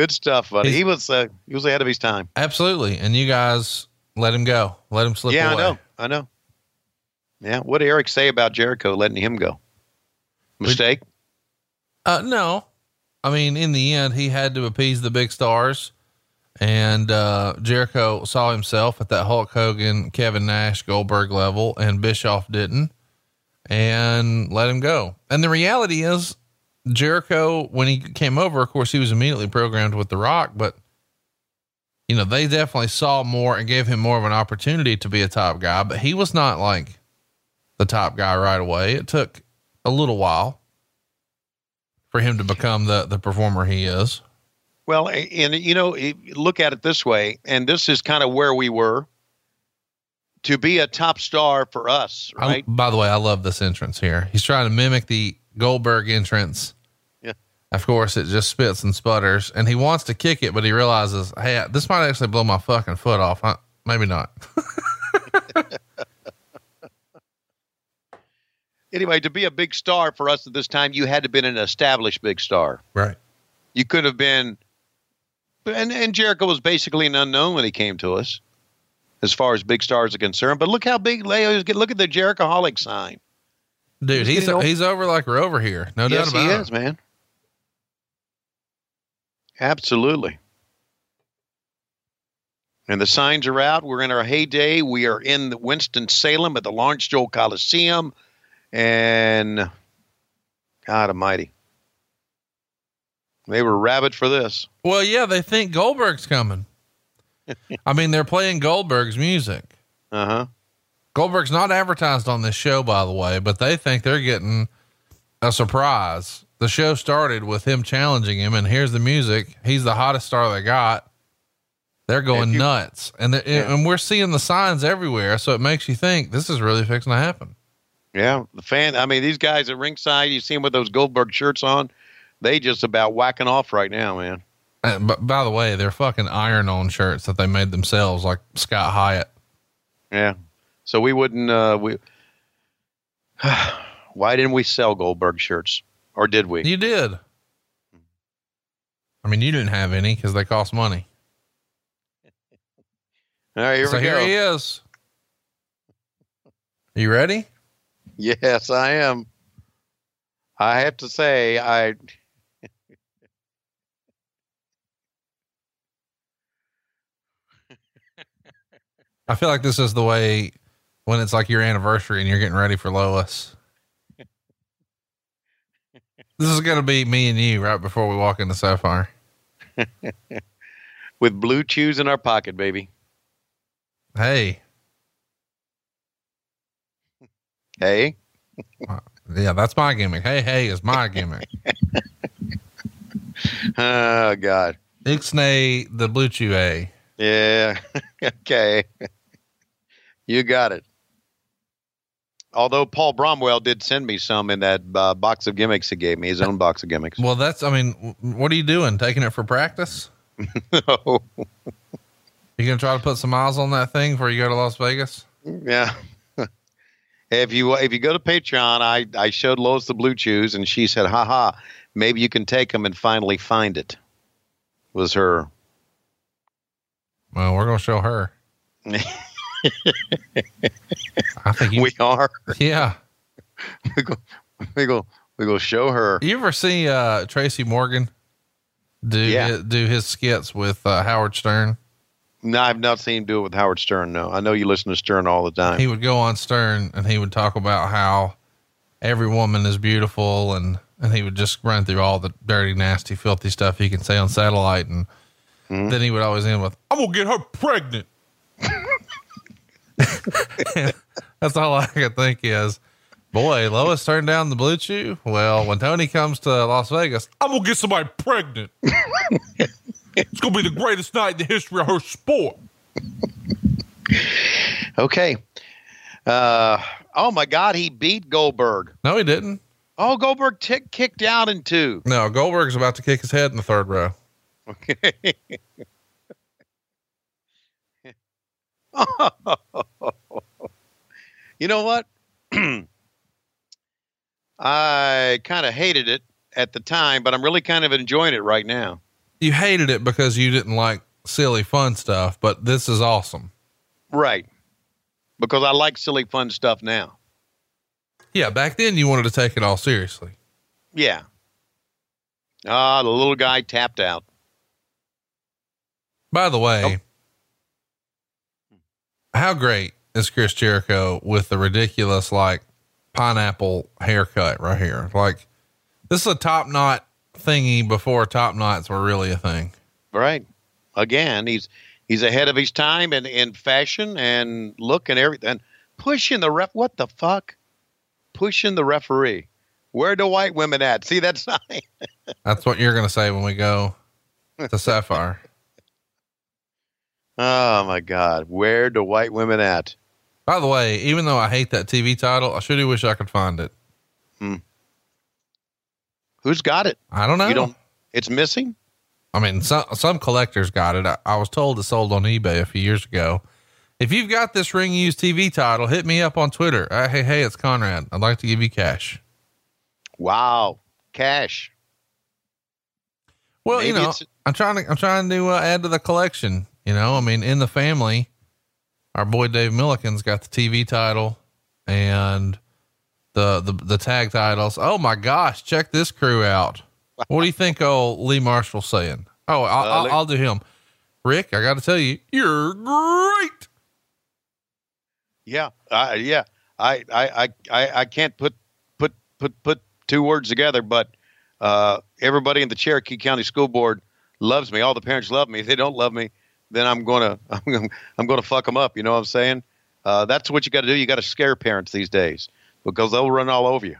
Good stuff, buddy. He's, he was uh, he was ahead of his time. Absolutely, and you guys let him go. Let him slip. Yeah, away. I know. I know. Yeah, what did Eric say about Jericho letting him go? Mistake? Uh, no. I mean, in the end, he had to appease the big stars, and uh, Jericho saw himself at that Hulk Hogan, Kevin Nash, Goldberg level, and Bischoff didn't and let him go. And the reality is, Jericho, when he came over, of course, he was immediately programmed with The Rock, but you know, they definitely saw more and gave him more of an opportunity to be a top guy, but he was not like the top guy right away. It took a little while for him to become the, the performer he is. Well, and you know, look at it this way, and this is kind of where we were to be a top star for us, right? I, by the way, I love this entrance here. He's trying to mimic the Goldberg entrance. Yeah. Of course, it just spits and sputters, and he wants to kick it, but he realizes, hey, this might actually blow my fucking foot off. Huh? Maybe not. <laughs> anyway, to be a big star for us at this time, you had to be an established big star. Right. You could have been, and, and Jericho was basically an unknown when he came to us, as far as big stars are concerned. But look how big Leo is. Look at the Jerichoholic sign. Dude, he's he's, he's over like we're over here. No yes, doubt about it. Yes, he it. is, man. Absolutely. And the signs are out. We're in our heyday. We are in Winston Salem at the Lawrence Joel Coliseum. And God Almighty, they were rabid for this. Well, yeah, they think Goldberg's coming. <laughs> I mean, they're playing Goldberg's music. Uh huh. Goldberg's not advertised on this show, by the way, but they think they're getting a surprise. The show started with him challenging him, and here's the music. He's the hottest star they got. They're going you, nuts, and yeah. and we're seeing the signs everywhere. So it makes you think this is really fixing to happen. Yeah, the fan. I mean, these guys at ringside, you see them with those Goldberg shirts on. They just about whacking off right now, man. And, but by the way, they're fucking iron on shirts that they made themselves, like Scott Hyatt. Yeah. So we wouldn't. Uh, we. <sighs> why didn't we sell Goldberg shirts, or did we? You did. I mean, you didn't have any because they cost money. <laughs> All right, here so here go. he is. Are you ready? Yes, I am. I have to say, I. <laughs> I feel like this is the way when it's like your anniversary and you're getting ready for Lois. <laughs> this is going to be me and you right before we walk into Sapphire. <laughs> With blue chews in our pocket, baby. Hey. Hey. <laughs> Yeah, that's my gimmick. Hey, hey is my gimmick. oh God. Ixnay the blue chew A. Yeah. okay. You got it. Although Paul Bromwell did send me some in that uh, box of gimmicks he gave me, his own box of gimmicks. Well, that's, I mean, what are you doing? Taking it for practice? <laughs> no. You gonna try to put some miles on that thing before you go to Las Vegas? Yeah. <laughs> if you if you go to Patreon, I I showed Lois the blue chews, and she said, "Ha ha, maybe you can take them and finally find it." Was her. Well, we're gonna show her. <laughs> I think you, we are. Yeah. <laughs> we go. We go. We go show her. You ever see uh, Tracy Morgan do Yeah. his, do his skits with uh, Howard Stern? No, I've not seen him do it with Howard Stern. No, I know you listen to Stern all the time. He would go on Stern and he would talk about how every woman is beautiful and and he would just run through all the dirty, nasty, filthy stuff he can say on satellite and then he would always end with, "I'm gonna get her pregnant." <laughs> <laughs> That's all I could think is, boy, Lois turned down the blue chew. Well, when Tony comes to Las Vegas, I'm gonna get somebody pregnant. <laughs> it's gonna be the greatest night in the history of her sport. okay. Uh, oh my God, he beat Goldberg. No, he didn't. Oh, Goldberg tick kicked out in two. No, Goldberg's about to kick his head in the third row. Okay. <laughs> you know what? <clears throat> I kind of hated it at the time, but I'm really kind of enjoying it right now. You hated it because you didn't like silly fun stuff, but this is awesome. Right. Because I like silly fun stuff now. Yeah, back then you wanted to take it all seriously. Yeah. Ah, the little guy tapped out. By the way, how great is Chris Jericho with the ridiculous like pineapple haircut right here. Like this is a top knot thingy before top knots were really a thing. Right. Again, he's he's ahead of his time in, in fashion and look and everything. Pushing the ref. What the fuck? Pushing the referee. Where the white women at? See, that's <laughs> not. That's what you're going to say when we go to Sapphire. Oh my God. Where do white women at? By the way, even though I hate that TV title, I sure wish I could find it. Who's got it? I don't know. You don't. It's missing. I mean, some some collectors got it. I, I was told it sold on eBay a few years ago. If you've got this ring used TV title, hit me up on Twitter. Uh, hey, hey, it's Conrad. I'd like to give you cash. Wow. Cash. Well, you know, I'm trying to I'm trying to uh, add to the collection. You know, I mean, in the family, our boy Dave Millican's got the TV title and the the the tag titles. Oh my gosh, check this crew out. What do you think? Oh, Lee Marshall's saying. Oh, I'll, Uh, I'll, I'll do him. Rick, I got to tell you, you're great. Yeah. Uh, yeah. I, I, I, I, I can't put, put, put, put two words together, but, uh, everybody in the Cherokee County School Board loves me. All the parents love me. If they don't love me, then I'm going <laughs> to, I'm going to, I'm going to fuck them up. You know what I'm saying? Uh, that's what you got to do. You got to scare parents these days because they'll run all over you.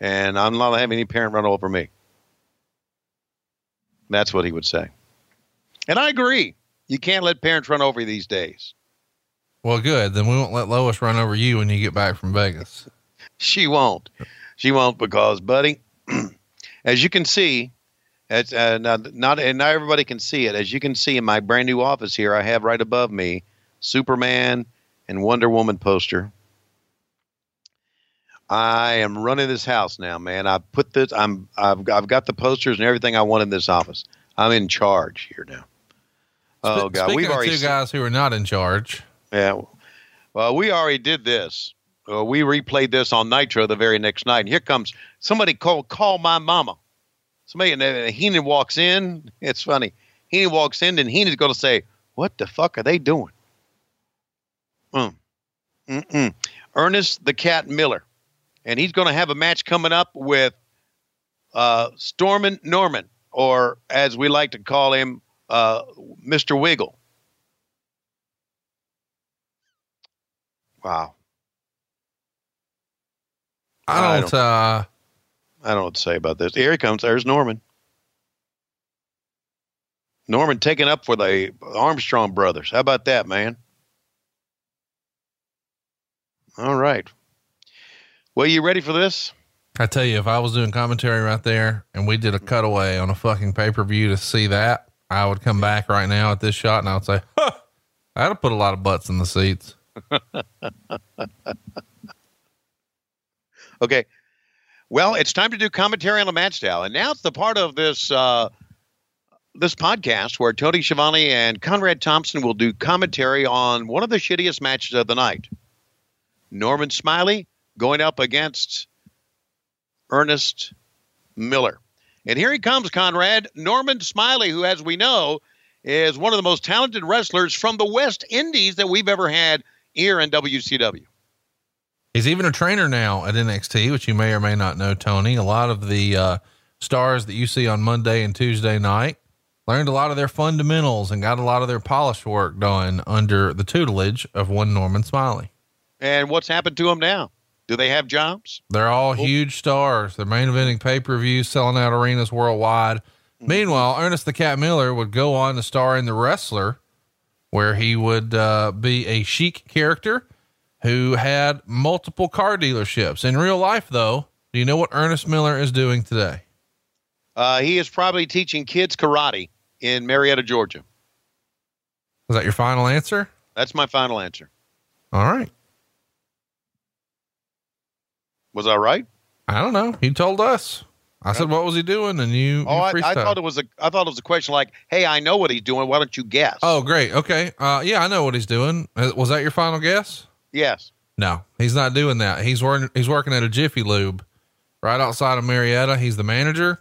And I'm not having any parent run over me. That's what he would say. And I agree. You can't let parents run over you these days. Well, good. Then we won't let Lois run over you when you get back from Vegas. She won't. She won't because, buddy, <clears throat> as you can see, it's uh, not, not and not everybody can see it. As you can see in my brand new office here, I have right above me Superman and Wonder Woman poster. I am running this house now, man. I put this. I'm. I've. I've got the posters and everything I want in this office. I'm in charge here now. Oh Sp- God, we've of already two guys who are not in charge. yeah. Well, we already did this. Uh, we replayed this on Nitro the very next night. And here comes somebody call call my mama. Somebody and uh, Heenan walks in. It's funny. Heenan walks in and Heenan's going to say, "What the fuck are they doing?" Mm. Mm-mm. Ernest the Cat Miller, and he's going to have a match coming up with uh, Stormin Norman, or as we like to call him, uh, Mr. Wiggle. Wow. I I don't, uh, I don't know what to say about this. Here he comes. There's Norman. Norman taking up for the Armstrong brothers. How about that, man? All right. Well, you ready for this? I tell you, if I was doing commentary right there and we did a cutaway on a fucking pay per view to see that, I would come back right now at this shot and I would say, huh, I'd have put a lot of butts in the seats. <laughs> Okay. Well, it's time to do commentary on the match now, and now it's the part of this uh, this podcast where Tony Schiavone and Conrad Thompson will do commentary on one of the shittiest matches of the night. Norman Smiley going up against Ernest Miller. And here he comes, Conrad. Norman Smiley, who, as we know, is one of the most talented wrestlers from the West Indies that we've ever had here in WCW. He's even a trainer now at NXT, which you may or may not know, Tony. A lot of the uh, stars that you see on Monday and Tuesday night learned a lot of their fundamentals and got a lot of their polish work done under the tutelage of one Norman Smiley. And what's happened to him now? Do they have jobs? They're all huge stars. They're main eventing pay per views, selling out arenas worldwide. Meanwhile, Ernest the Cat Miller would go on to star in The Wrestler, where he would uh, be a sheik character who had multiple car dealerships. In real life, though, do you know what Ernest Miller is doing today? Uh, he is probably teaching kids karate in Marietta, Georgia. Is that your final answer? That's my final answer. All right. Was I right? I don't know. He told us. I said, what was he doing? And you, Oh, you I, I thought it was a. I thought it was a question like, "Hey, I know what he's doing. Why don't you guess?" Oh, great. Okay. Uh, yeah, I know what he's doing. Uh, Was that your final guess? Yes. No, he's not doing that. He's working. He's working at a Jiffy Lube, right outside of Marietta. He's the manager.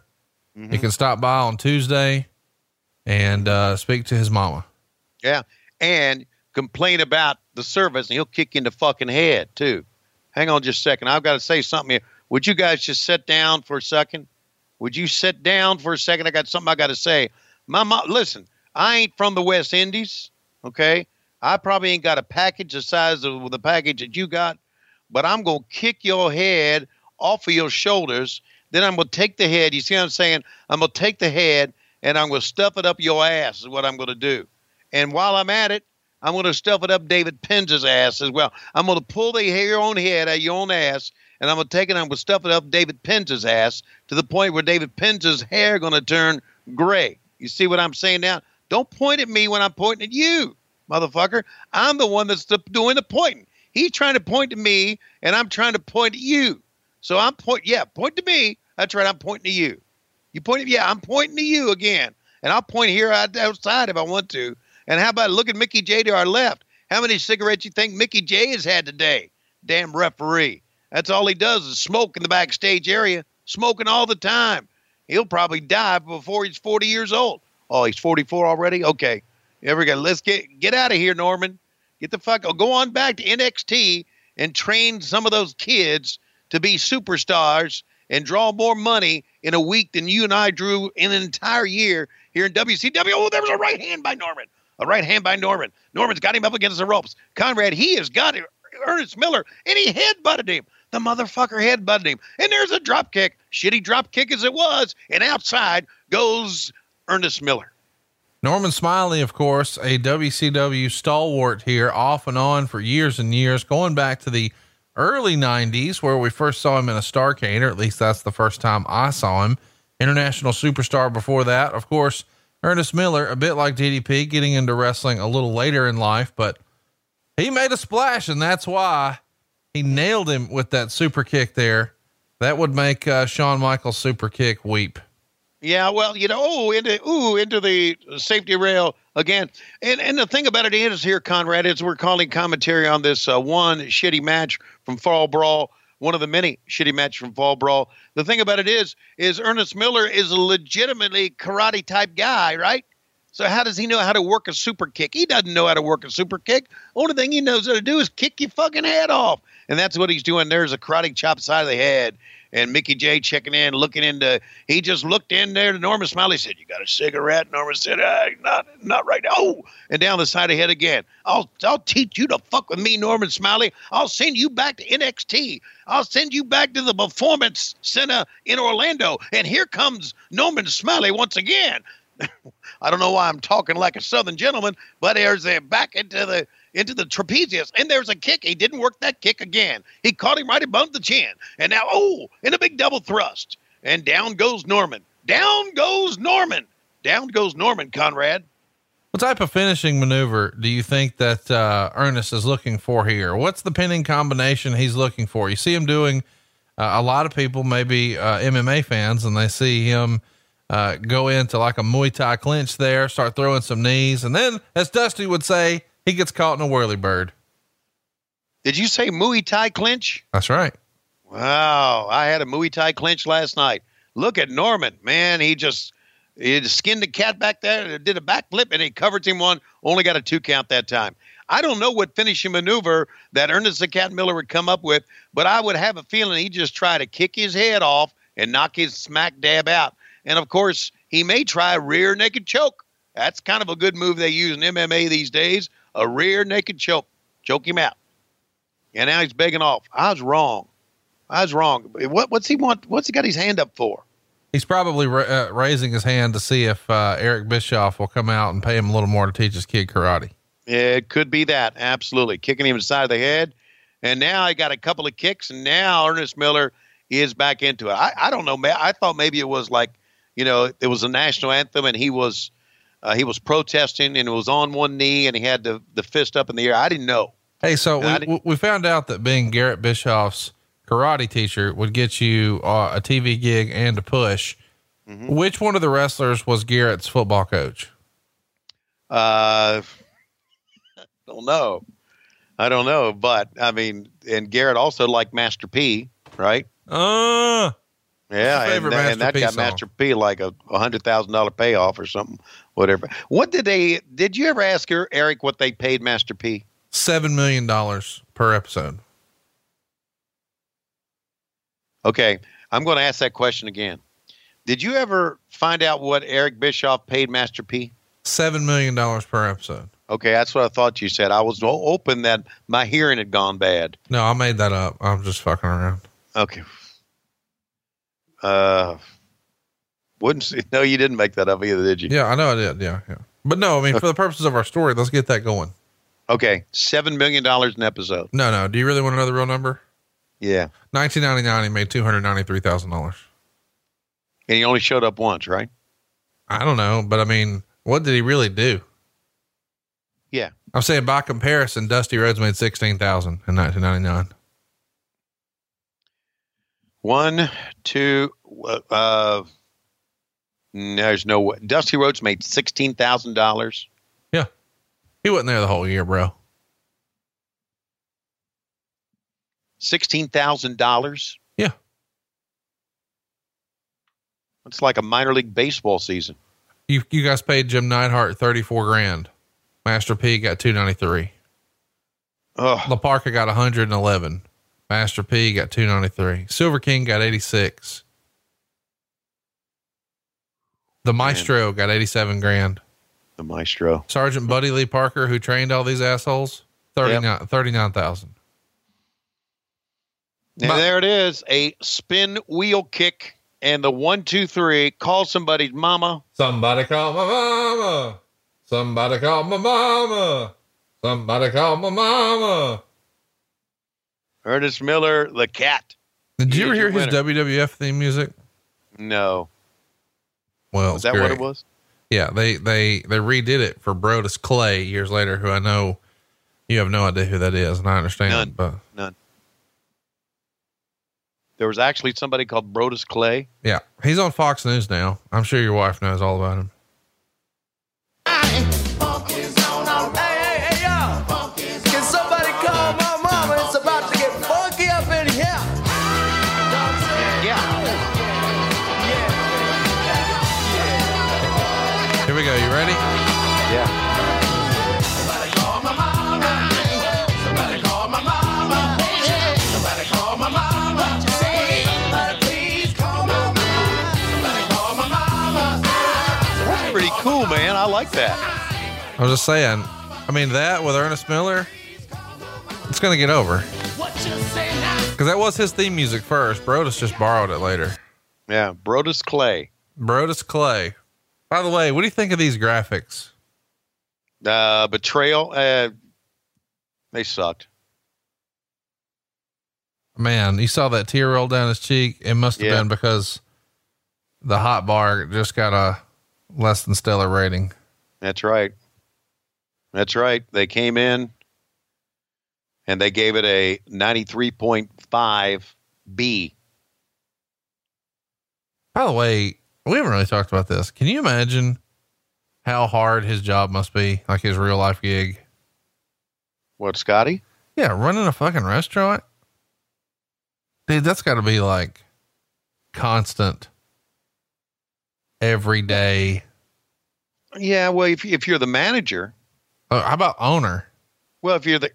He can stop by on Tuesday, and uh, speak to his mama. Yeah, and complain about the service, and he'll kick you in the fucking head too. hang on just a second. I've got to say something here. Would you guys just sit down for a second? Would you sit down for a second? I got something I got to say. My mom, listen, I ain't from the West Indies, okay? I probably ain't got a package the size of the package that you got, but I'm going to kick your head off of your shoulders. Then I'm going to take the head. You see what I'm saying? I'm going to take the head and I'm going to stuff it up your ass, is what I'm going to do. And while I'm at it, I'm going to stuff it up David Penzer's ass as well. I'm going to pull the hair own head out your own ass, and I'm going to take it and I'm going to stuff it up David Penzer's ass to the point where David Penzer's hair going to turn gray. You see what I'm saying now? Don't point at me when I'm pointing at you, motherfucker. I'm the one that's doing the pointing. He's trying to point to me, and I'm trying to point at you. So I'm point. Yeah, point to me. That's right. I'm pointing to you. You point. Yeah, I'm pointing to you again, and I'll point here outside if I want to. And how about look at Mickey Jay to our left? How many cigarettes you think Mickey Jay has had today? Damn referee. That's all he does is smoke in the backstage area, smoking all the time. He'll probably die before he's 40 years old. Oh, he's 44 already? Okay. There we go. Let's get get out of here, Norman. Get the fuck oh, go on back to NXT and train some of those kids to be superstars and draw more money in a week than you and I drew in an entire year here in WCW. Oh, there was a right hand by Norman. A right hand by Norman. Norman's got him up against the ropes. Conrad, he has got it. Ernest Miller, and he headbutted him. The motherfucker headbutted him. And there's a drop kick. Shitty drop kick as it was. And outside goes Ernest Miller. Norman Smiley, of course, a WCW stalwart here, off and on for years and years, going back to the early 90s, where we first saw him in a Starcade, or at least that's the first time I saw him. International superstar before that. Of course, Ernest Miller, a bit like DDP, getting into wrestling a little later in life, but he made a splash, and that's why he nailed him with that super kick there. That would make uh, Shawn Michaels super kick weep. Yeah, well, you know, oh, into ooh, into the safety rail again. And and the thing about it is here, Conrad, is we're calling commentary on this uh, one shitty match from Fall Brawl, one of the many shitty matches from Fall Brawl. The thing about it is, is Ernest Miller is a legitimately karate type guy, right? So how does he know how to work a super kick? He doesn't know how to work a super kick. Only thing he knows how to do is kick your fucking head off, and that's what he's doing. There's a karate chop side of the head and Mickey Jay checking in, looking into. He just looked in there to Norman Smiley. Said, "You got a cigarette?" Norman said, uh, "Not, not right now." Oh, and down the side of head again. I'll, I'll teach you to fuck with me, Norman Smiley. I'll send you back to NXT. I'll send you back to the Performance Center in Orlando. And here comes Norman Smiley once again. <laughs> I don't know why I'm talking like a Southern gentleman, but there's a back into the into the trapezius, and there's a kick. He didn't work that kick again. He caught him right above the chin, and now oh, in a big double thrust, and down goes Norman. Down goes Norman. Down goes Norman. Conrad. What type of finishing maneuver do you think that uh, Ernest is looking for here? What's the pinning combination he's looking for? You see him doing. Uh, a lot of people, maybe uh, MMA fans, and they see him uh, go into like a Muay Thai clinch there, start throwing some knees, and then, as Dusty would say, he gets caught in a whirly bird. Did you say Muay Thai clinch? That's right. Wow, I had a Muay Thai clinch last night. Look at Norman, man. He just he skinned the cat back there, did a backflip, and he covered him one. Only got a two count that time. I don't know what finishing maneuver that Ernest the Cat Miller would come up with, but I would have a feeling he'd just try to kick his head off and knock his smack dab out. And of course, he may try a rear naked choke. That's kind of a good move they use in MMA these days a rear naked choke, choke him out. And now he's begging off. I was wrong. I was wrong. What, what's he want? What's he got his hand up for? He's probably ra- uh, raising his hand to see if uh, Eric Bischoff will come out and pay him a little more to teach his kid karate. It could be that. Absolutely. Kicking him in the side of the head. And now he got a couple of kicks, and now Ernest Miller is back into it. I, I don't know. I thought maybe it was like, you know, it was a national anthem, and he was uh, he was protesting and it was on one knee and he had the, the fist up in the air. I didn't know. Hey, so we, we found out that being Garrett Bischoff's karate teacher would get you uh, a TV gig and a push. Mm-hmm. Which one of the wrestlers was Garrett's football coach? Uh, don't know. I don't know, but I mean, and Garrett also liked Master P, right? Uh, yeah, and, and, that P got song? Master P like a hundred thousand dollar payoff or something whatever. What did they? Did you ever ask her, Eric, what they paid Master P? Seven million dollars per episode. Okay, I'm going to ask that question again. Did you ever find out what Eric Bischoff paid Master P? Seven million dollars per episode. Okay, that's what I thought you said. I was open that my hearing had gone bad. No, I made that up. I'm just fucking around. Okay. Uh, wouldn't say, <laughs> no, you didn't make that up either, did you? Yeah, I know I did. Yeah, yeah. But no, I mean, for the purposes of our story, let's get that going. Okay, seven million dollars an episode. No, no. Do you really want to know the real number? Yeah, 1999, he made two hundred ninety-three thousand dollars. and he only showed up once, right? I don't know, but I mean, what did he really do? Yeah. I'm saying by comparison, Dusty Rhodes made sixteen thousand in 1999. One, two. Uh, there's no way. Dusty Rhodes made sixteen thousand dollars. Yeah, he wasn't there the whole year, bro. Sixteen thousand dollars. Yeah. It's like a minor league baseball season. You you guys paid Jim Neidhart 34 grand. Master P got 293. Oh, La Parca got 111. Master P got 293. Silver King got 86. The Maestro got 87 grand. the maestro. Sergeant Buddy Lee Parker, who trained all these assholes, 39 39,000. And But- there it is, a spin wheel kick, and the one, two, three. Call somebody's mama. Somebody call my mama. Somebody call my mama. Somebody call my mama. Ernest Miller, the cat. Did He you ever hear your his WWF theme music? No, Well, it's that what it was? Yeah, they they they redid it for Brodus Clay years later, who I know you have no idea who that is, and I understand, None. but None. There was actually somebody called Brodus Clay. yeah, he's on Fox News now. I'm sure your wife knows all about him. Like that. I was just saying. I mean, that with Ernest Miller, it's gonna get over because that was his theme music first. Brodus just borrowed it later. Yeah. Brodus Clay. Brodus Clay. By the way, what do you think of these graphics? Uh, betrayal. Uh, they sucked. Man, you saw that tear roll down his cheek. It must have Yeah. been because the hot bar just got a less than stellar rating. That's right. That's right. They came in and they gave it a 93.5 B. By the way, we haven't really talked about this. Can you imagine how hard his job must be, like his real life gig? What, Scotty? Yeah, running a fucking restaurant. Dude, that's got to be like constant, every day. Yeah, well, if, if you're the manager, Uh, how about owner? well, if you're the.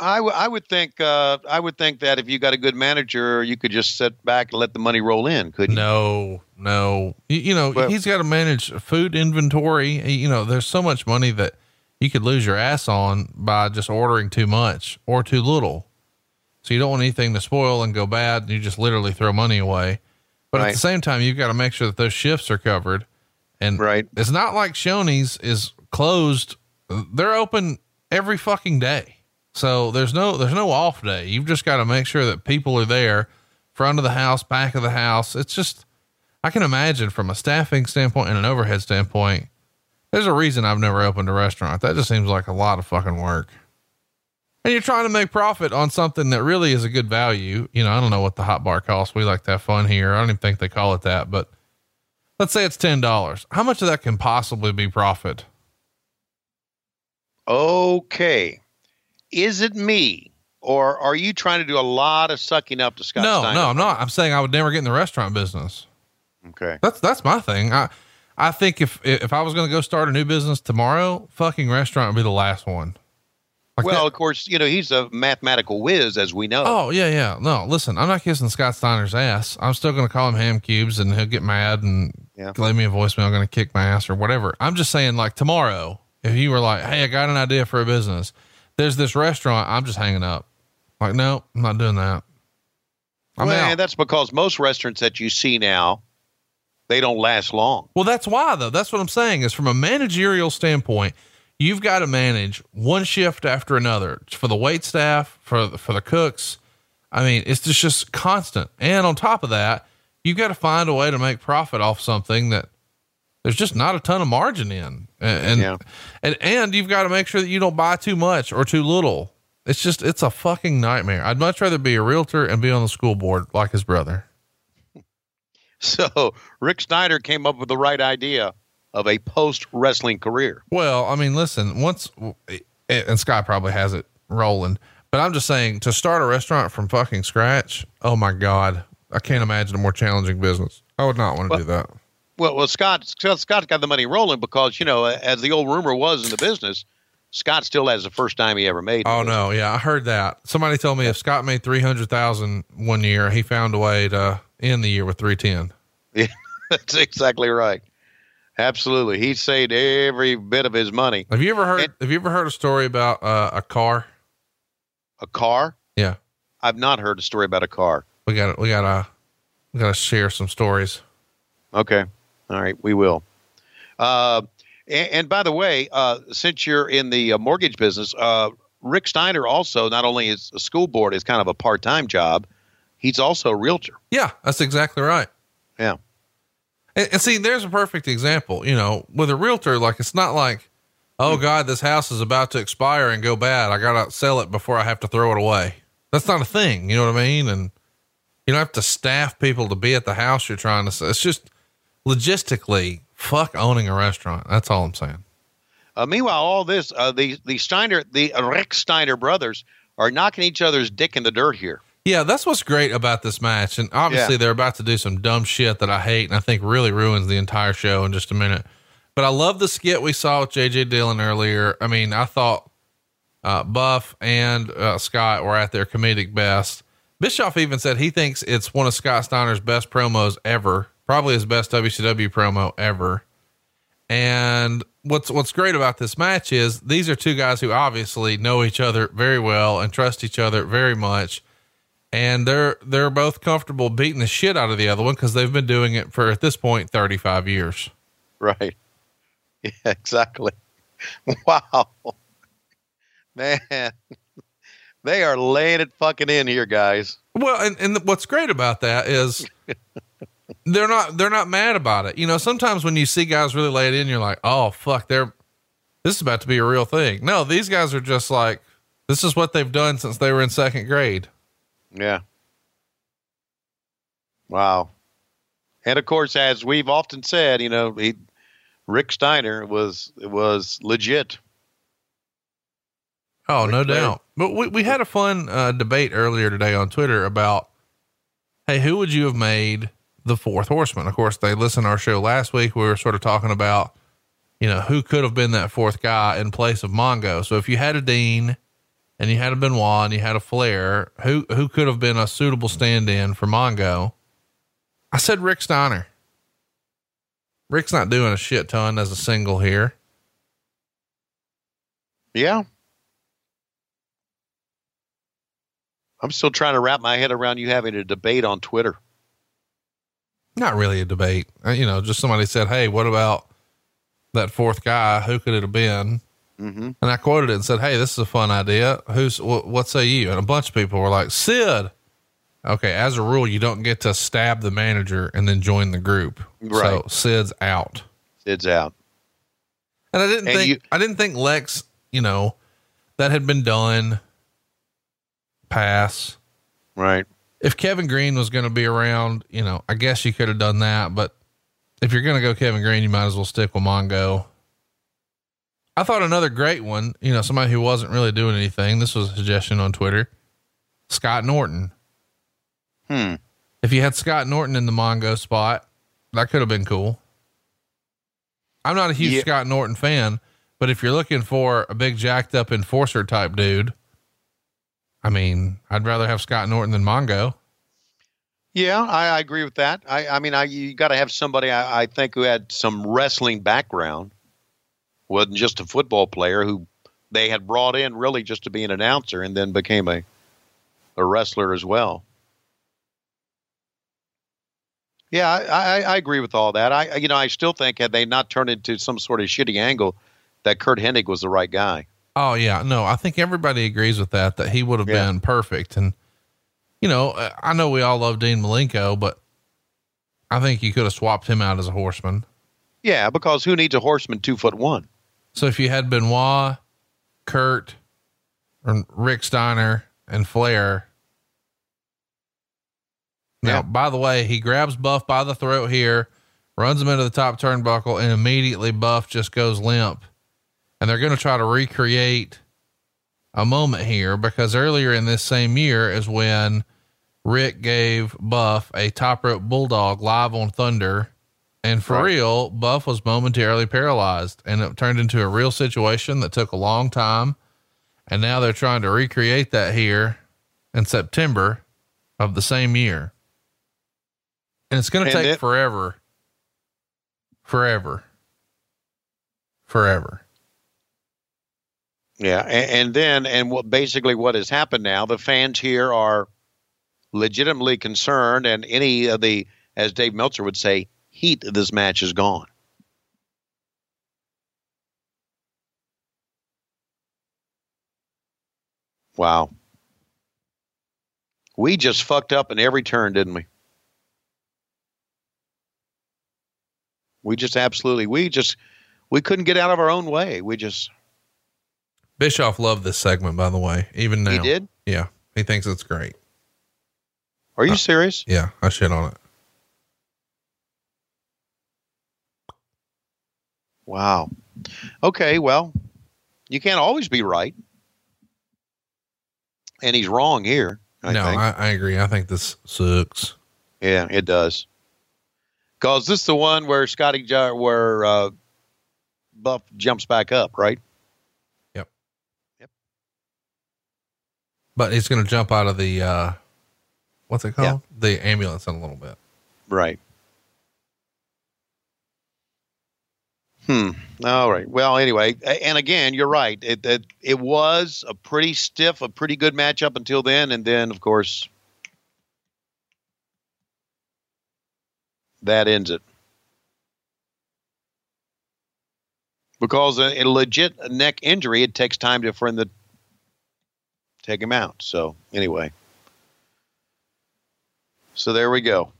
I, w- I would think uh, I would think that if you got a good manager, you could just sit back and let the money roll in, couldn't you? No, no. You, you know, Well- he's got to manage food inventory. You know, there's so much money that you could lose your ass on by just ordering too much or too little. So you don't want anything to spoil and go bad. And you just literally throw money away. But at the same time, you've got to make sure that those shifts are covered. And Right. it's not like Shoney's is closed. They're open every fucking day. So there's no, there's no off day. You've just got to make sure that people are there, front of the house, back of the house. It's just, I can imagine from a staffing standpoint and an overhead standpoint, there's a reason I've never opened a restaurant. That just seems like a lot of fucking work. And you're trying to make profit on something that really is a good value. You know, I don't know what the hot bar costs. We like to have fun here. I don't even think they call it that, but let's say it's $10. How much of that can possibly be profit? Okay. Is it me, or are you trying to do a lot of sucking up to Scott? no, Steiner? no, I'm not. I'm saying I would never get in the restaurant business. Okay. That's that's my thing. I I think if if I was going to go start a new business tomorrow, fucking restaurant would be the last one. Like well, that- of course, you know he's a mathematical whiz, as we know. Oh yeah, yeah. No, listen, I'm not kissing Scott Steiner's ass. I'm still going to call him ham cubes, and he'll get mad and Yeah. leave me a voicemail. I'm Going to kick my ass or whatever. I'm just saying, like tomorrow, if you were like, "Hey, I got an idea for a business," there's this restaurant. I'm just hanging up. Like, no, I'm not doing that. I'm well, out. that's because most restaurants that you see now, they don't last long. Well, that's why though. That's what I'm saying is from a managerial standpoint, you've got to manage one shift after another for the wait staff, for the, for the cooks. I mean, it's just, just constant. And on top of that, you've got to find a way to make profit off something that there's just not a ton of margin in. And, and, Yeah. and, and you've got to make sure that you don't buy too much or too little. It's just, it's a fucking nightmare. I'd much rather be a realtor and be on the school board like his brother. <laughs> So Rick Steiner came up with the right idea of a post wrestling career. Well, I mean, listen, once, eh, and Scott probably has it rolling, but I'm just saying to start a restaurant from fucking scratch. Oh my God. I can't imagine a more challenging business. I would not want to do that. Well, well, Scott, Scott, Scott got the money rolling because you know, as the old rumor was in the business, Scott still has the first time he ever made. Oh no. Yeah. I heard that. Somebody told me if Scott made 300,000 one year, he found a way to end the year with 310. Yeah, <laughs> that's exactly right. Absolutely, he saved every bit of his money. Have you ever heard, And- have you ever heard a story about uh, a car? A car? Yeah. I've not heard a story about a car. We got we got to, we got to share some stories. Okay. All right. We will. Uh, and, and by the way, uh, since you're in the uh, mortgage business, uh, Rick Steiner also not only is a school board is kind of a part time job, he's also a realtor. Yeah, that's exactly right. Yeah. And, and see, there's a perfect example. You know, with a realtor, like it's not like, oh God, this house is about to expire and go bad. I gotta sell it before I have to throw it away. That's not a thing. You know what I mean? And you don't have to staff people to be at the house you're trying to sell. It's just logistically, fuck owning a restaurant. That's all I'm saying. Uh, meanwhile, all this, uh, the the Steiner, the Rick Steiner brothers are knocking each other's dick in the dirt here. Yeah, that's what's great about this match. And obviously, Yeah. they're about to do some dumb shit that I hate and I think really ruins the entire show in just a minute. But I love the skit we saw with JJ Dillon earlier. I mean, I thought uh, Buff and uh, Scott were at their comedic best. Bischoff even said he thinks it's one of Scott Steiner's best promos ever, probably his best WCW promo ever. And what's what's great about this match is these are two guys who obviously know each other very well and trust each other very much and they're they're both comfortable beating the shit out of the other one because they've been doing it for at this point 35 years Right. <laughs> Yeah, exactly. <laughs> Wow. Man. <laughs> They are laying it fucking in here, guys. well and, and what's great about that is they're not they're not mad about it you know sometimes when you see guys really lay it in you're like oh fuck they're this is about to be a real thing no these guys are just like this is what they've done since they were in second grade Yeah. Wow. And of course, as we've often said, you know, he, Rick Steiner was was legit. Oh, no Ric doubt. But we, we had a fun uh, debate earlier today on Twitter about, hey, who would you have made the fourth horseman? Of course, they listened to our show last week. We were sort of talking about, you know, who could have been that fourth guy in place of Mongo. So if you had a Dean and you had a Benoit and you had a Flair, who who could have been a suitable stand-in for Mongo? I said Rick Steiner. Rick's not doing a shit ton as a single here. Yeah. I'm still trying to wrap my head around you having a debate on Twitter. not really a debate. Uh, You know, just somebody said, Hey, what about that fourth guy? Who could it have been? Mm-hmm. And I quoted it and said, Hey, this is a fun idea. Who's, wh- what say you? And a bunch of people were like, Sid. Okay. As a rule, you don't get to stab the manager and then join the group. So Sid's out. Sid's out. And I didn't And think, you- I didn't think Lex, you know, that had been done. Pass. Right. if Kevin Greene was going to be around, you know, I guess you could have done that. But if you're going to go Kevin Greene, you might as well stick with Mongo. I thought another great one, you know, somebody who wasn't really doing anything. This was a suggestion on Twitter. Scott Norton. Hmm. If you had Scott Norton in the Mongo spot, that could have been cool. I'm not a huge Yeah. Scott Norton fan, but if you're looking for a big jacked up enforcer type dude, I mean, I'd rather have Scott Norton than Mongo. Yeah, I, I agree with that. I, I mean, I you got to have somebody I, I think who had some wrestling background, wasn't just a football player who they had brought in really just to be an announcer and then became a a wrestler as well. Yeah, I, I, I agree with all that. I you know I still think had they not turned into some sort of shitty angle, that Curt Hennig was the right guy. Oh yeah, no, I think everybody agrees with that. That he would have Yeah. been perfect, and you know, uh, I know we all love Dean Malenko, but I think you could have swapped him out as a horseman. Yeah, because who needs a horseman two foot one? So if you had Benoit, Curt, or Rick Steiner, and Flair. Now, Yeah. by the way, he grabs Buff by the throat here, runs him into the top turnbuckle, and immediately Buff just goes limp. And they're going to try to recreate a moment here because earlier in this same year is when Rick gave Buff a top rope bulldog live on Thunder. And for Right. real, Buff was momentarily paralyzed and it turned into a real situation that took a long time. And now they're trying to recreate that here in September of the same year. And it's going to take it- forever. Forever. Forever. Yeah, and, and then and what basically what has happened now? The fans here are legitimately concerned, and any of the, as Dave Meltzer would say, heat of this match is gone. Wow, we just fucked up in every turn, didn't we? We just absolutely, we just, we couldn't get out of our own way. We just, Bischoff loved this segment, by the way, even now. he did. Yeah. He thinks it's great. Are you uh, serious? Yeah. I shit on it. Wow. Okay, well, you can't always be right. And he's wrong here. I no. I, I agree. I think this sucks. yeah, it does. Cause this is the one where Scotty where uh, Buff jumps back up, right? Yep. Yep. But he's going to jump out of the, uh, what's it called? The ambulance in a little bit. Right. Hmm. All right. Well, anyway, and again, you're right. It, it it was a pretty stiff, a pretty good match up until then, and then of course that ends it because a, a legit neck injury, it takes time to for to take him out. So anyway, so there we go.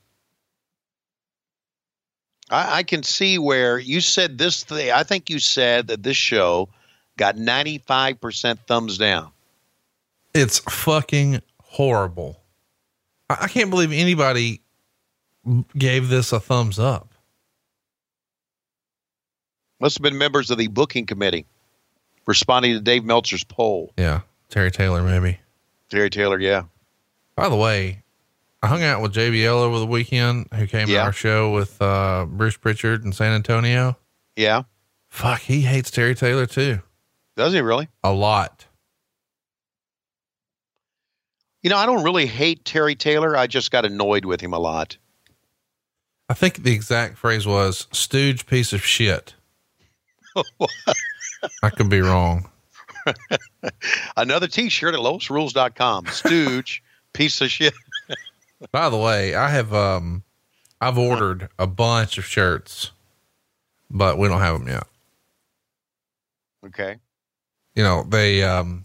I, I can see where you said this thing. I think you said that this show got 95% thumbs down. It's fucking horrible. I, I can't believe anybody gave this a thumbs up. Must have been members of the booking committee responding to Dave Meltzer's poll. Yeah. Terry Taylor, maybe. Terry Taylor, yeah. By the way, I hung out with JBL over the weekend who came to our show with, uh, Bruce Pritchard in San Antonio. Yeah. Fuck, he hates Terry Taylor too. Does he really? A lot. You know, I don't really hate Terry Taylor. I just got annoyed with him a lot. I think the exact phrase was stooge piece of shit. <laughs> I could be wrong. <laughs> Another t shirt at LoisRules.com. Stooge, <laughs> piece of shit. By the way, I have um I've ordered a bunch of shirts, but we don't have them yet. Okay. You know, they um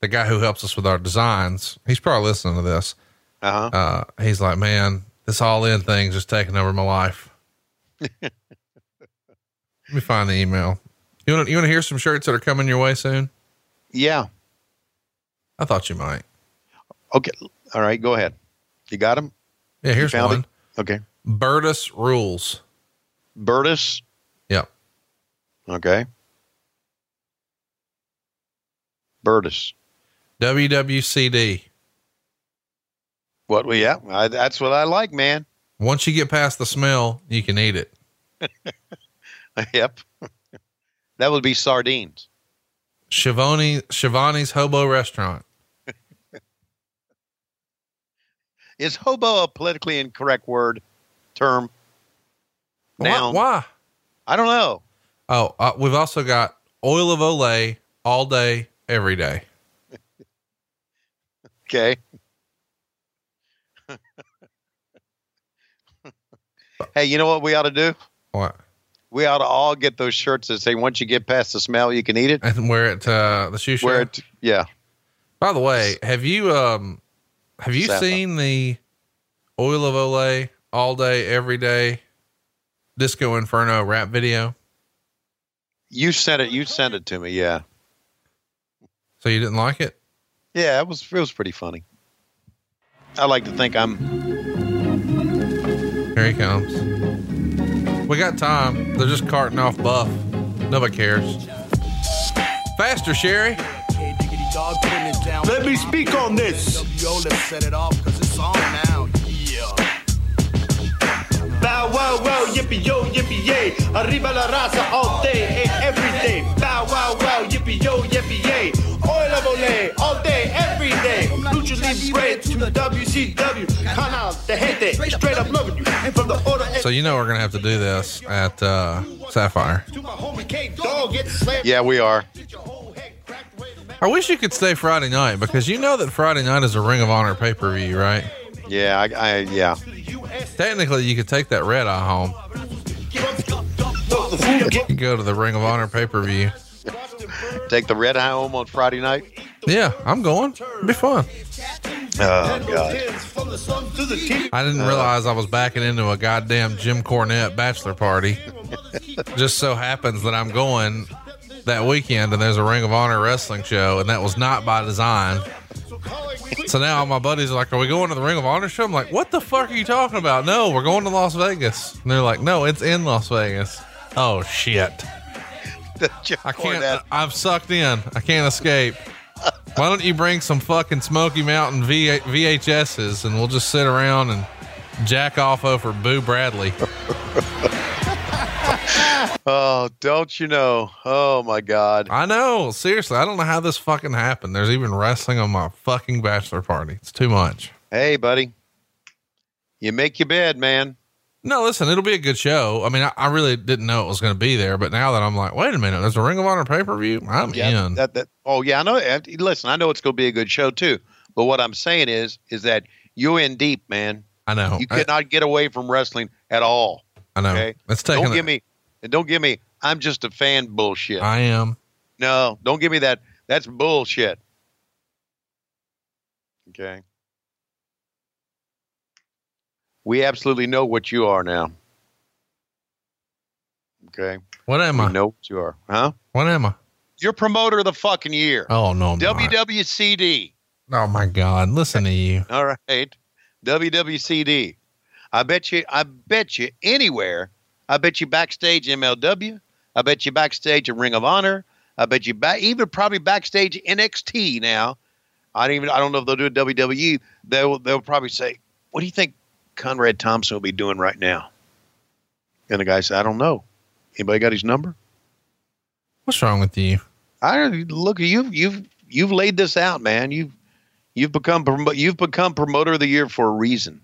the guy who helps us with our designs, he's probably listening to this. Uh huh. Uh he's like, "Man, this all in thing's just taking over my life." <laughs> Let me find the email. You want to you want to hear some shirts that are coming your way soon? Yeah. I thought you might. Okay. All right. Go ahead. You got him? Yeah, here's found one. it? Okay. Bertus rules. Burtis. Yep. Okay. Burtis. WWCD. What? we, yeah, I, that's what I like, man. Once you get past the smell, you can eat it. <laughs> yep. <laughs> That would be sardines. Schiavone Schiavone's Hobo Restaurant. Is hobo a politically incorrect word term? Now, Why? I don't know. Oh, uh, we've also got oil of Olay all day, every day. <laughs> Okay. <laughs> hey, you know what we ought to do? What? We ought to all get those shirts that say once you get past the smell, you can eat it. And wear it uh, the shoe show. It, yeah. By the way, have you um have you seen the oil of Olay all day, every day Disco Inferno rap video? You sent it. You sent it to me. Yeah. So you didn't like it? Yeah. It was, it was pretty funny. I like to think I'm, Here he comes. We got time. They're just carting off Buff. Nobody cares. Faster, Sherry. Let me speak on this. let's set it off because it's on now. Yeah. Bow wow wow, yippee yo, yippee yay. Arriba la raza all day, and every day. Bow wow wow, yippee yo, yippee yay. Oil of Olay, all day, every day. Lucha Libre to the WCW. Canal de gente, straight up loving you. From the order So you know we're gonna have to do this at uh, Sapphire. to my homie K Dog, get slammed. yeah, we are. I wish you could stay Friday night because you know that Friday night is a Ring of Honor pay per view, right? Yeah. I, I, yeah. Technically, you could take that red eye home. You go to the Ring of Honor pay per view. Take the red eye home on Friday night. Yeah, I'm going. It'll be fun. Oh, God. From the sun to the TV. I didn't oh. realize I was backing into a goddamn Jim Cornette bachelor party. <laughs> Just so happens that I'm going that weekend and there's a Ring of Honor wrestling show, and that was not by design. So now my buddies are like, Are we going to the Ring of Honor show? I'm like, What the fuck are you talking about? No, we're going to Las Vegas. And they're like, No, it's in Las Vegas. Oh, shit. I can't. I'm sucked in. I can't escape. Why don't you bring some fucking Smoky Mountain v- VHSs and we'll just sit around and jack off over Boo Bradley? Oh, don't you know? Oh, my God. I know. Seriously, I don't know how this fucking happened. There's even wrestling on my fucking bachelor party. It's too much. Hey, buddy. You make your bed, man. No, listen, it'll be a good show. I mean, I, I really didn't know it was going to be there, but now that I'm like, wait a minute, there's a Ring of Honor pay per view. I'm Yeah, in. that, that, oh, yeah, I know. Listen, I know it's going to be a good show, too. But what I'm saying is, is that you're in deep, man. I know. You I, cannot get away from wrestling at all. I know. Okay. It's taking. Don't give me, and don't give me. I'm just a fan bullshit. I am. no, don't give me that. That's bullshit. Okay. We absolutely know what you are now. Okay. What am We I? know what you are, huh? What am I? You're promoter of the fucking year. Oh no, I'm not. WWCD. Oh my God! Listen to you. All right. WWCD. I bet you, I bet you anywhere. I bet you backstage MLW. I bet you backstage at Ring of Honor. I bet you back, even probably backstage NXT now. I don't even, I don't know if they'll do a WWE. They'll, they'll probably say, what do you think Conrad Thompson will be doing right now? And the guy said, I don't know. Anybody got his number? What's wrong with you? I look. You've you've you've laid this out, man. You've you've become you've become promoter of the year for a reason.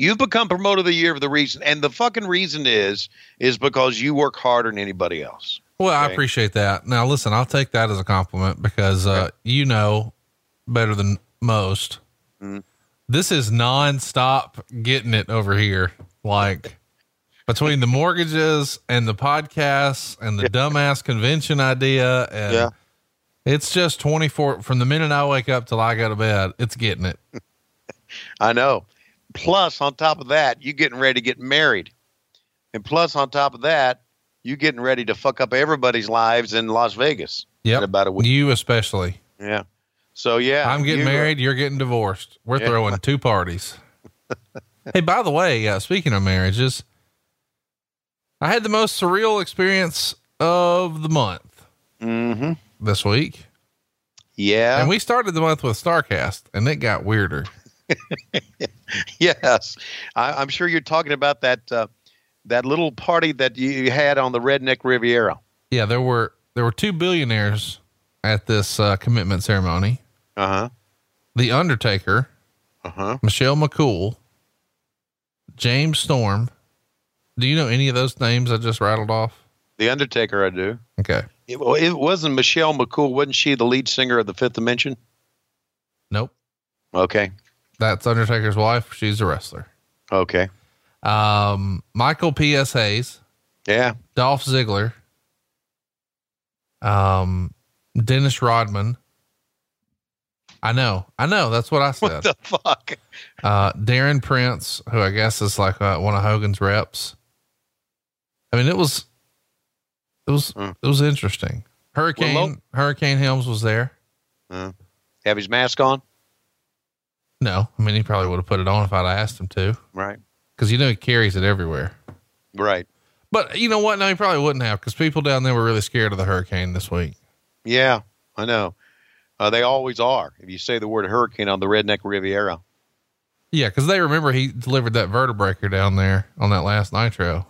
You've become promoter of the year for the reason, and the fucking reason is is because you work harder than anybody else. Well, I appreciate that. Now, listen, I'll take that as a compliment because uh, you know better than most. Mhm. This is nonstop getting it over here. Like between the mortgages and the podcasts and the dumbass convention idea, and Yeah. it's just 24 from the minute I wake up till I go to bed. It's getting it. <laughs> I know. Plus, on top of that, you getting ready to get married, and plus, on top of that, you getting ready to fuck up everybody's lives in Las Vegas. In about a week. You especially. Yeah. So yeah, I'm getting you- married. You're getting divorced. We're Yeah. throwing two parties. <laughs> hey, by the way, uh, speaking of marriages, I had the most surreal experience of the month Mhm. this week. Yeah. And we started the month with Starrcast, and it got weirder. <laughs> Yes, I, I'm sure you're talking about that uh, that little party that you had on the Redneck Riviera. Yeah, there were there were two billionaires at this uh, commitment ceremony. Uh huh. The Undertaker, Uh huh. Michelle McCool, James Storm. Do you know any of those names I just rattled off? The Undertaker, I do. Okay. It, well, it wasn't Michelle McCool. Wasn't she the lead singer of the Fifth Dimension? Nope. Okay. That's Undertaker's wife. She's a wrestler. Okay. Um, Michael P.S. Hayes, Yeah. Dolph Ziggler, um, Dennis Rodman. I know, I know. That's what I said. What the fuck? uh, Darren Prince, who I guess is like uh, one of Hogan's reps. I mean, it was, it was, Mm. it was interesting. Hurricane, Well, Hurricane Helms was there. Uh, have his mask on? No, I mean, he probably would have put it on if I'd asked him to, Right. because you know he carries it everywhere. Right. But you know what? No, he probably wouldn't have, because people down there were really scared of the hurricane this week. Yeah, I know. Uh, they always are. If you say the word hurricane on the Redneck Riviera. Yeah, because they remember he delivered that vertebreaker down there on that last Nitro,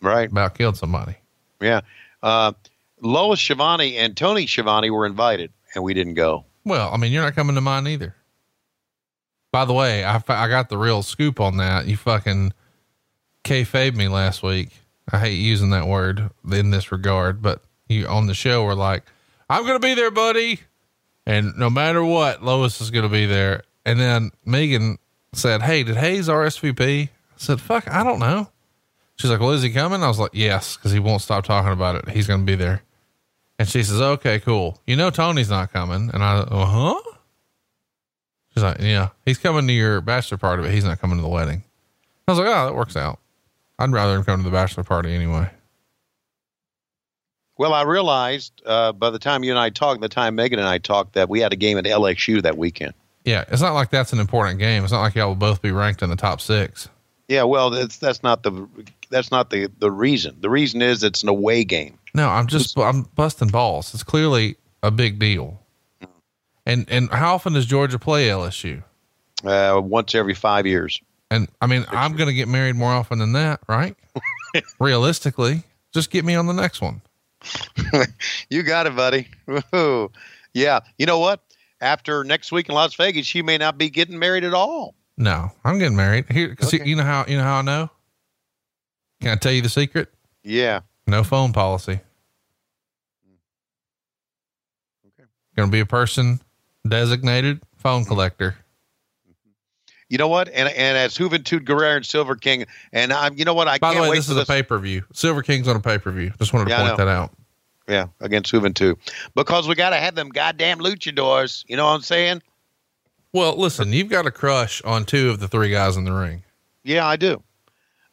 Right. about killed somebody. Yeah. Uh, Lois Schiavone and Tony Schiavone were invited, and we didn't go. Well, I mean, you're not coming to mine either. By the way, I, I got the real scoop on that. You fucking kayfabe me last week. I hate using that word in this regard, but you on the show were like, I'm going to be there, buddy. And no matter what, Lois is going to be there. And then Megan said, Hey, did Hayes RSVP? I said, Fuck, I don't know. She's like, Well, is he coming? I was like, Yes, because he won't stop talking about it. He's going to be there. And she says, Okay, cool. You know, Tony's not coming. And I, uh huh. She's like, Yeah, he's coming to your bachelor party, but he's not coming to the wedding. I was like, Oh, that works out. I'd rather him come to the bachelor party anyway. Well, I realized uh, by the time you and I talked, the time Megan and I talked, that we had a game at LSU that weekend. Yeah, it's not like that's an important game. It's not like y'all will both be ranked in the top six. Yeah, well, that's that's not the that's not the the reason. The reason is it's an away game. No, I'm just I'm busting balls. It's clearly a big deal. And and how often does Georgia play LSU? Uh, once every five years. And I mean, I'm going to get married more often than that, right? <laughs> Realistically, just get me on the next one. <laughs> You got it, buddy. Woo-hoo. Yeah. You know what? After next week in Las Vegas, you may not be getting married at all. No, I'm getting married here because Okay. you know how you know how I know. Can I tell you the secret? Yeah. No phone policy. Okay. Going to be a person designated phone collector. You know what? And and as Juventud Guerrera and Silver King, and I'm. You know what? I By can't the way, wait this is a this. pay per view. Silver King's on a pay per view. Just wanted to Yeah, point that out. Yeah, against Juventud, because we got to have them goddamn luchadors. You know what I'm saying? Well, listen, you've got a crush on two of the three guys in the ring. Yeah, I do.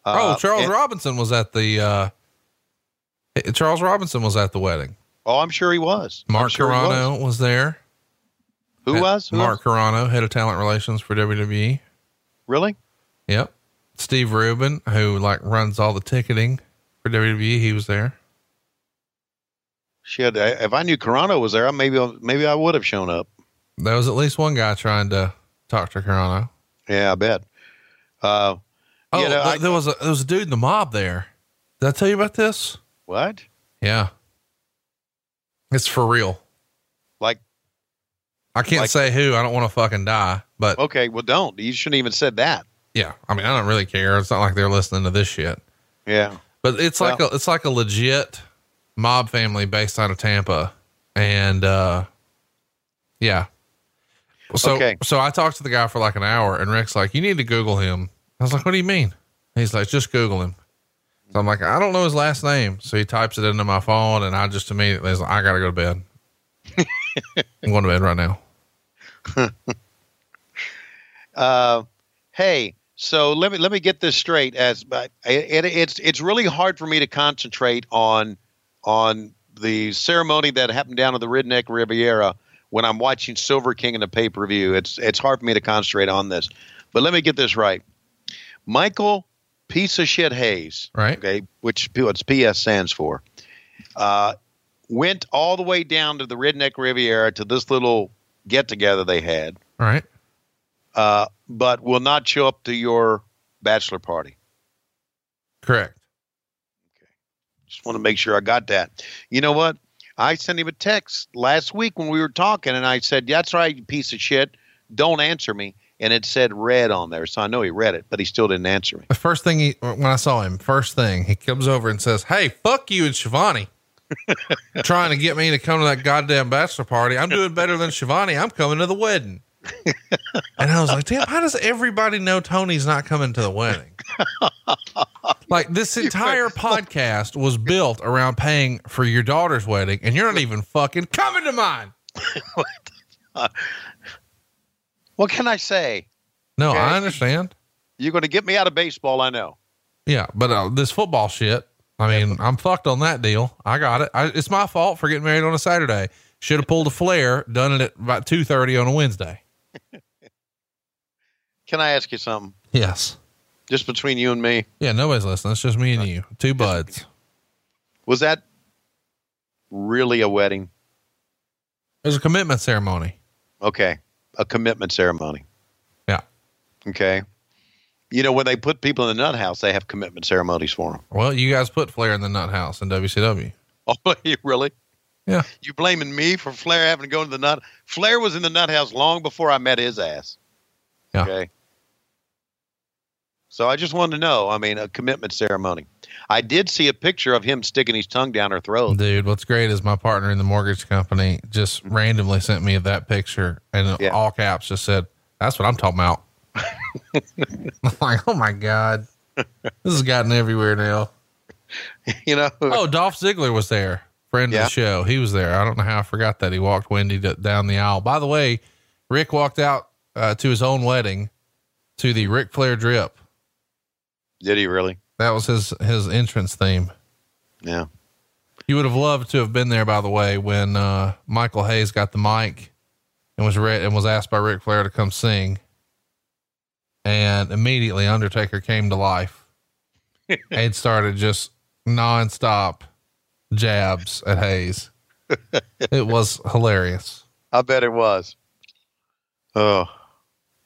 oh, Uh, Charles and- Robinson was at the. uh Charles Robinson was at the wedding. Oh, I'm sure he was. Mark sure Carrano was. was. there. Who was? Who Mark was? Carrano, head of talent relations for WWE. Really? Yep. Steve Rubin, who like runs all the ticketing for WWE, he was there. Shit. I- If I knew Carrano was there, I maybe maybe I would have shown up. There was at least one guy trying to talk to Carrano. Yeah, I bet. Uh, Oh, you know, th- I- there was a there was a dude in the mob there. Did I tell you about this? what? Yeah. It's for real. I can't Like- say who. I don't want to fucking die. But okay, well, don't. You shouldn't even said that. yeah, I mean, I don't really care. It's not like they're listening to this shit. Yeah. But it's like a it's like a legit mob family based out of Tampa, and uh, yeah. So Okay. so I talked to the guy for like an hour, and Ric's like, "You need to Google him." I was like, "What do you mean?" He's like, "Just Google him." So I'm like, "I don't know his last name." So he types it into my phone, and I just immediately was like, "I gotta go to bed." <laughs> I'm going to bed right now. <laughs> Uh, hey, so let me let me get this straight. As but it, it's it's really hard for me to concentrate on on the ceremony that happened down at the Redneck Riviera when I'm watching Silver King in the pay per view. It's it's hard for me to concentrate on this. But let me get this right. Michael piece of shit Hayes, Right. okay, which what's PS stands for, uh, went all the way down to the Redneck Riviera to this little get together they had All right. uh, but will not show up to your bachelor party. Correct. Okay. Just want to make sure I got that. You know what? I sent him a text last week when we were talking, and I said, "That's right, you piece of shit. Don't answer me." And it said "read" on there, so I know he read it, but he still didn't answer me. The first thing he, when I saw him, first thing he comes over and says, "Hey, fuck you and Schiavone." Trying to get me to come to that goddamn bachelor party. I'm doing better than Schiavone. I'm coming to the wedding. and I was like, damn, how does everybody know Tony's not coming to the wedding? like this entire podcast was built around paying for your daughter's wedding, and you're not even fucking coming to mine. <laughs> What can I say? No, Okay. I understand. You're going to get me out of baseball, I know. Yeah, but uh, this football shit, I mean, I'm fucked on that deal. I got it. I, it's my fault for getting married on a Saturday. Should have pulled a Flair, done it at about 2:30 on a Wednesday. <laughs> Can I ask you something? Yes. Just between you and me, Yeah, nobody's listening. It's just me and uh, you, two buds. was that really a wedding? It was a commitment ceremony. Okay, a commitment ceremony. Yeah. Okay. You know, when they put people in the nut house, they have commitment ceremonies for them. Well, you guys put Flair in the nut house in WCW. Oh, <laughs> really? Yeah. You blaming me for Flair having to go to the nut? Flair was in the nut house long before I met his ass. Yeah. Okay. So I just wanted to know. I mean, a commitment ceremony. I did see a picture of him sticking his tongue down her throat. Dude, what's great is my partner in the mortgage company just randomly sent me that picture and Yeah. all caps just said, That's what I'm talking about. <laughs> I'm like, oh my God. This has gotten everywhere now. <laughs> You know. Oh, Dolph Ziggler was there, friend of the show. He was there. I don't know how I forgot that. He walked Wendy d- down the aisle. By the way, Ric walked out uh, to his own wedding to the Ric Flair drip. Did he really? That was his his entrance theme. Yeah. You would have loved to have been there, by the way, when uh, Michael Hayes got the mic and was read and was asked by Ric Flair to come sing. And immediately Undertaker came to life <laughs> and started just nonstop jabs at Hayes. <laughs> it was hilarious. I bet it was. Oh,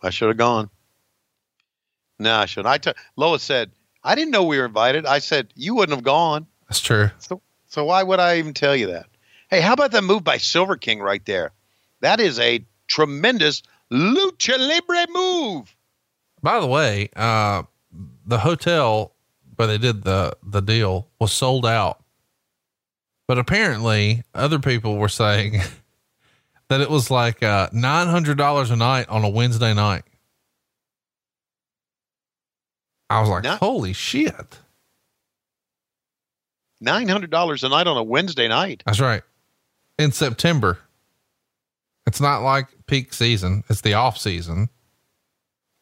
I should have gone. No, I shouldn't. I t- Lois said, I didn't know we were invited. I said, you wouldn't have gone. That's true. So, so why would I even tell you that? Hey, how about that move by Silver King right there? That is a tremendous lucha libre move. By the way, uh, the hotel where they did the, the deal was sold out. But apparently other people were saying <laughs> that it was like uh, $900 a night on a Wednesday night. I was like, No- holy shit. Nine hundred dollars a night on a Wednesday night. That's right. In September. It's not like peak season, it's the off season.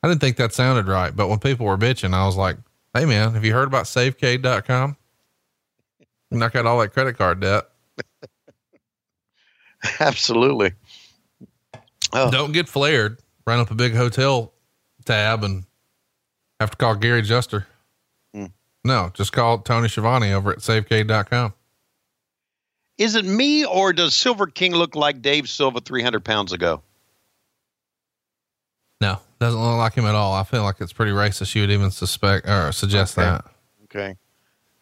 I didn't think that sounded right, but when people were bitching, I was like, hey man, have you heard about savecade.com? Knock out all that credit card debt. <laughs> Absolutely. Oh, Don't get flared. Run up a big hotel tab and have to call Gary Juster. Hmm. No, just call Tony Schiavone over at savecade.com. is it me or does Silver King look like Dave Silva three hundred pounds ago? Doesn't look like him at all. I feel like it's pretty racist. You would even suspect or suggest Okay. that. Okay.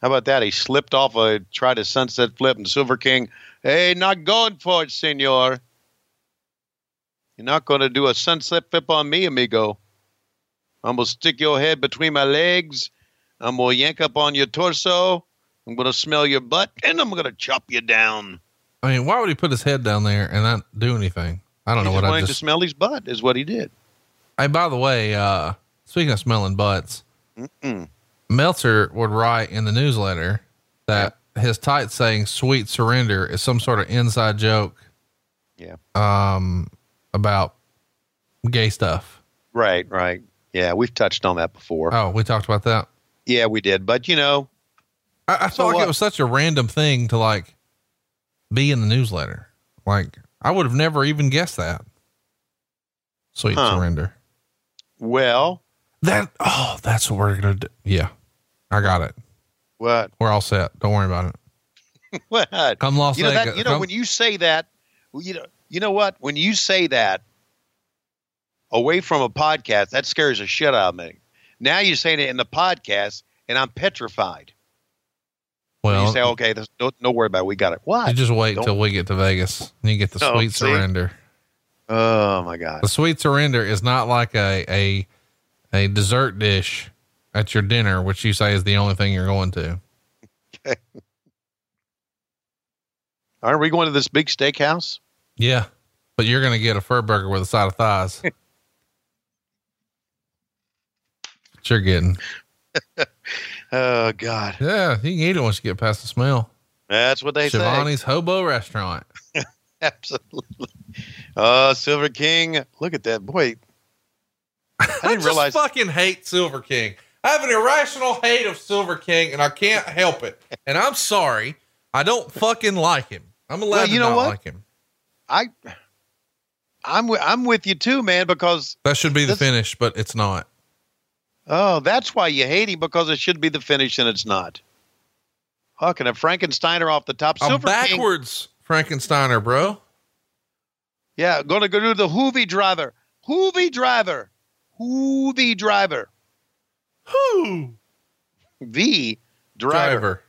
How about that? He slipped off a tried a sunset flip and Silver King, hey, not going for it, senor. You're not going to do a sunset flip on me, amigo. I'm going to stick your head between my legs. I'm going to yank up on your torso. I'm going to smell your butt and I'm going to chop you down. I mean, why would he put his head down there and not do anything? I don't He know what I wanted to smell his butt, is what he did. Hey, by the way, uh, speaking of smelling butts, Mm-mm. Meltzer would write in the newsletter that his tight saying "sweet surrender" is some sort of inside joke. Yeah. Um, about gay stuff. Right, right. Yeah, we've touched on that before. Oh, we talked about that. yeah, we did. But, you know, I, I So felt like what? it was such a random thing to like be in the newsletter. Like I would have never even guessed that. Sweet Huh. surrender. Well, That oh, that's what we're gonna do. Yeah, I got it. what? We're all set. Don't worry about it. <laughs> What? Come Las you know Vegas. that you know come- when you say that you know you know what when you say that away from a podcast that scares the shit out of me now you're saying it in the podcast and i'm petrified Well, you say, okay, no, no worry about it. We got it. What? you just wait Don't- till we get to Vegas and you get the No, sweet see? surrender. Oh my God. The sweet surrender is not like a, a, a dessert dish at your dinner, which you say is the only thing you're going to. Okay. Aren't we going to this big steakhouse? Yeah. But you're going to get a fur burger with a side of thighs. <laughs> What you're getting. <laughs> Oh God. Yeah. You can eat it once you get past the smell. That's what they say. Schiavone's Hobo Restaurant. <laughs> Absolutely. Uh, Silver King. Look at that boy. <laughs> I didn't just realize. fucking hate Silver King. I have an irrational hate of Silver King and I can't help it. And I'm sorry. I don't fucking like him. I'm allowed Well, to you know not what? like him. I. I'm wi- I'm with you too, man. Because That should be the finish, but it's not. oh, that's why you hate him because it should be the finish and it's not. Fucking a Frankensteiner off the top. Silver King. backwards Frankensteiner, bro. Yeah, going to go do the Juvi driver. Juvi driver. Juvi driver. Who? V driver. Driver.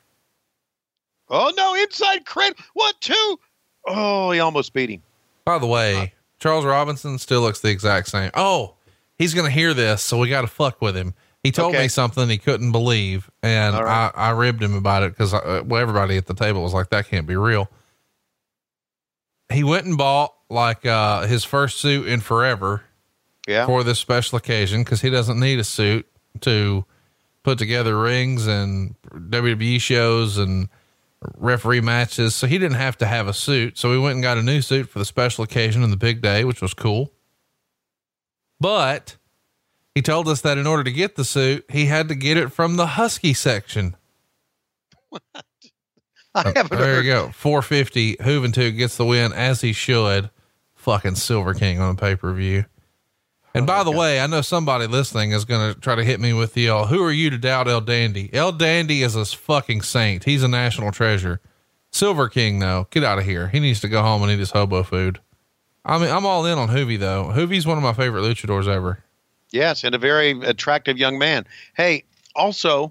Oh no, inside credit. What two? Oh, he almost beat him. By the way, Charles Robinson still looks the exact same. Oh, he's going to hear this, so we got to fuck with him. He told Okay. me something he couldn't believe, and right. I, I ribbed him about it because uh, well, everybody at the table was like, "That can't be real." He went and bought like uh, his first suit in forever Yeah. for this special occasion because he doesn't need a suit to put together rings and WWE shows and referee matches. So he didn't have to have a suit. So we went and got a new suit for the special occasion and the big day, which was cool. But he told us that in order to get the suit, he had to get it from the Husky section. <laughs> I haven't There heard. you go. 450. Juventud gets the win as he should. Fucking Silver King on a pay per view. And by the way, I know somebody listening is going to try to hit me with the, uh, who are you to doubt El Dandy? El Dandy is a fucking saint. He's a national treasure. Silver King, though, get out of here. He needs to go home and eat his hobo food. I mean, I'm all in on Juvi, though. Juvi's one of my favorite luchadors ever. Yes, and a very attractive young man. Hey, also,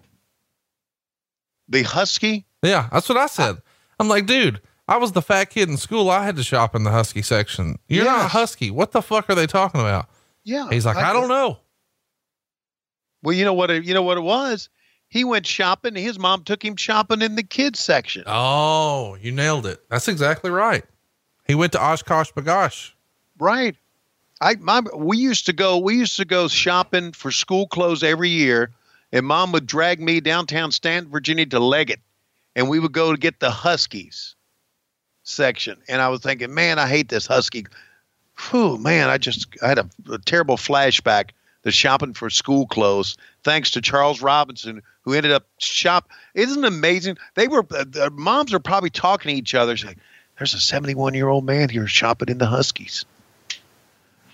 the Husky. Yeah, that's what I said. I'm like, dude, I was the fat kid in school. I had to shop in the Husky section. You're not. Husky. What the fuck are they talking about? Yeah, He's like, I don't know. Well, you know what? It, you know what it was. He went shopping. His mom took him shopping in the kids section. Oh, you nailed it. That's exactly right. He went to OshKosh B'gosh. Right. I my we used to go we used to go shopping for school clothes every year, and mom would drag me downtown Staunton, Virginia to Leggett, and we would go to get the Huskies section. And I was thinking, man, I hate this Husky. Whew, man, I just I had a, a terrible flashback to shopping for school clothes, thanks to Charles Robinson, who ended up shop. Isn't it amazing? They were uh, their moms are probably talking to each other, saying, "There's a 71 year old man here shopping in the Huskies."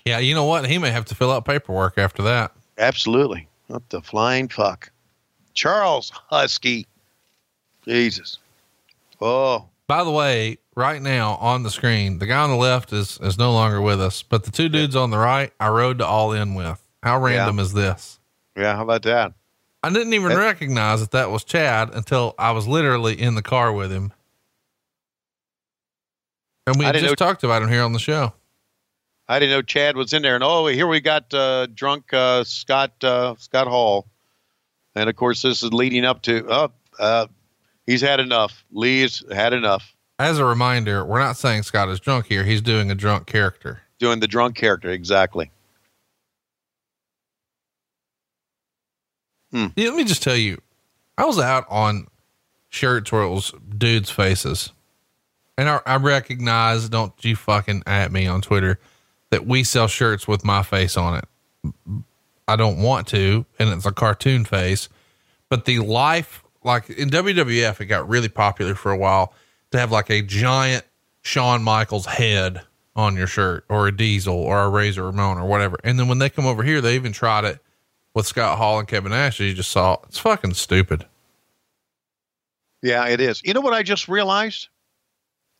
Yeah, you know what? He may have to fill out paperwork after that. Absolutely. What the flying fuck? Charles Husky. Jesus. Oh, By the way, right now on the screen, the guy on the left is is no longer with us, but the two dudes on the right, I rode to all in with. How random is this? yeah. How about that? I didn't even That- recognize that that was Chad until I was literally in the car with him. And we I had didn't just talked about him here on the show. I didn't know Chad was in there. And oh, here we got uh, drunk uh, Scott uh, Scott Hall, and of course this is leading up to. Oh, uh, he's had enough. Lee's had enough. As a reminder, we're not saying Scott is drunk here. He's doing a drunk character. Doing the drunk character exactly. Hmm. Yeah, let me just tell you, I was out on shirts where it was dudes' faces. And I, I recognize, don't you fucking at me on Twitter, that we sell shirts with my face on it. I don't want to, and it's a cartoon face. But the life, like in WWF, it got really popular for a while to have like a giant Shawn Michaels head on your shirt or a Diesel or a Razor Ramon or whatever. And then when they come over here, they even tried it with Scott Hall and Kevin Nash. You just saw it's fucking stupid. Yeah, it is. You know what I just realized?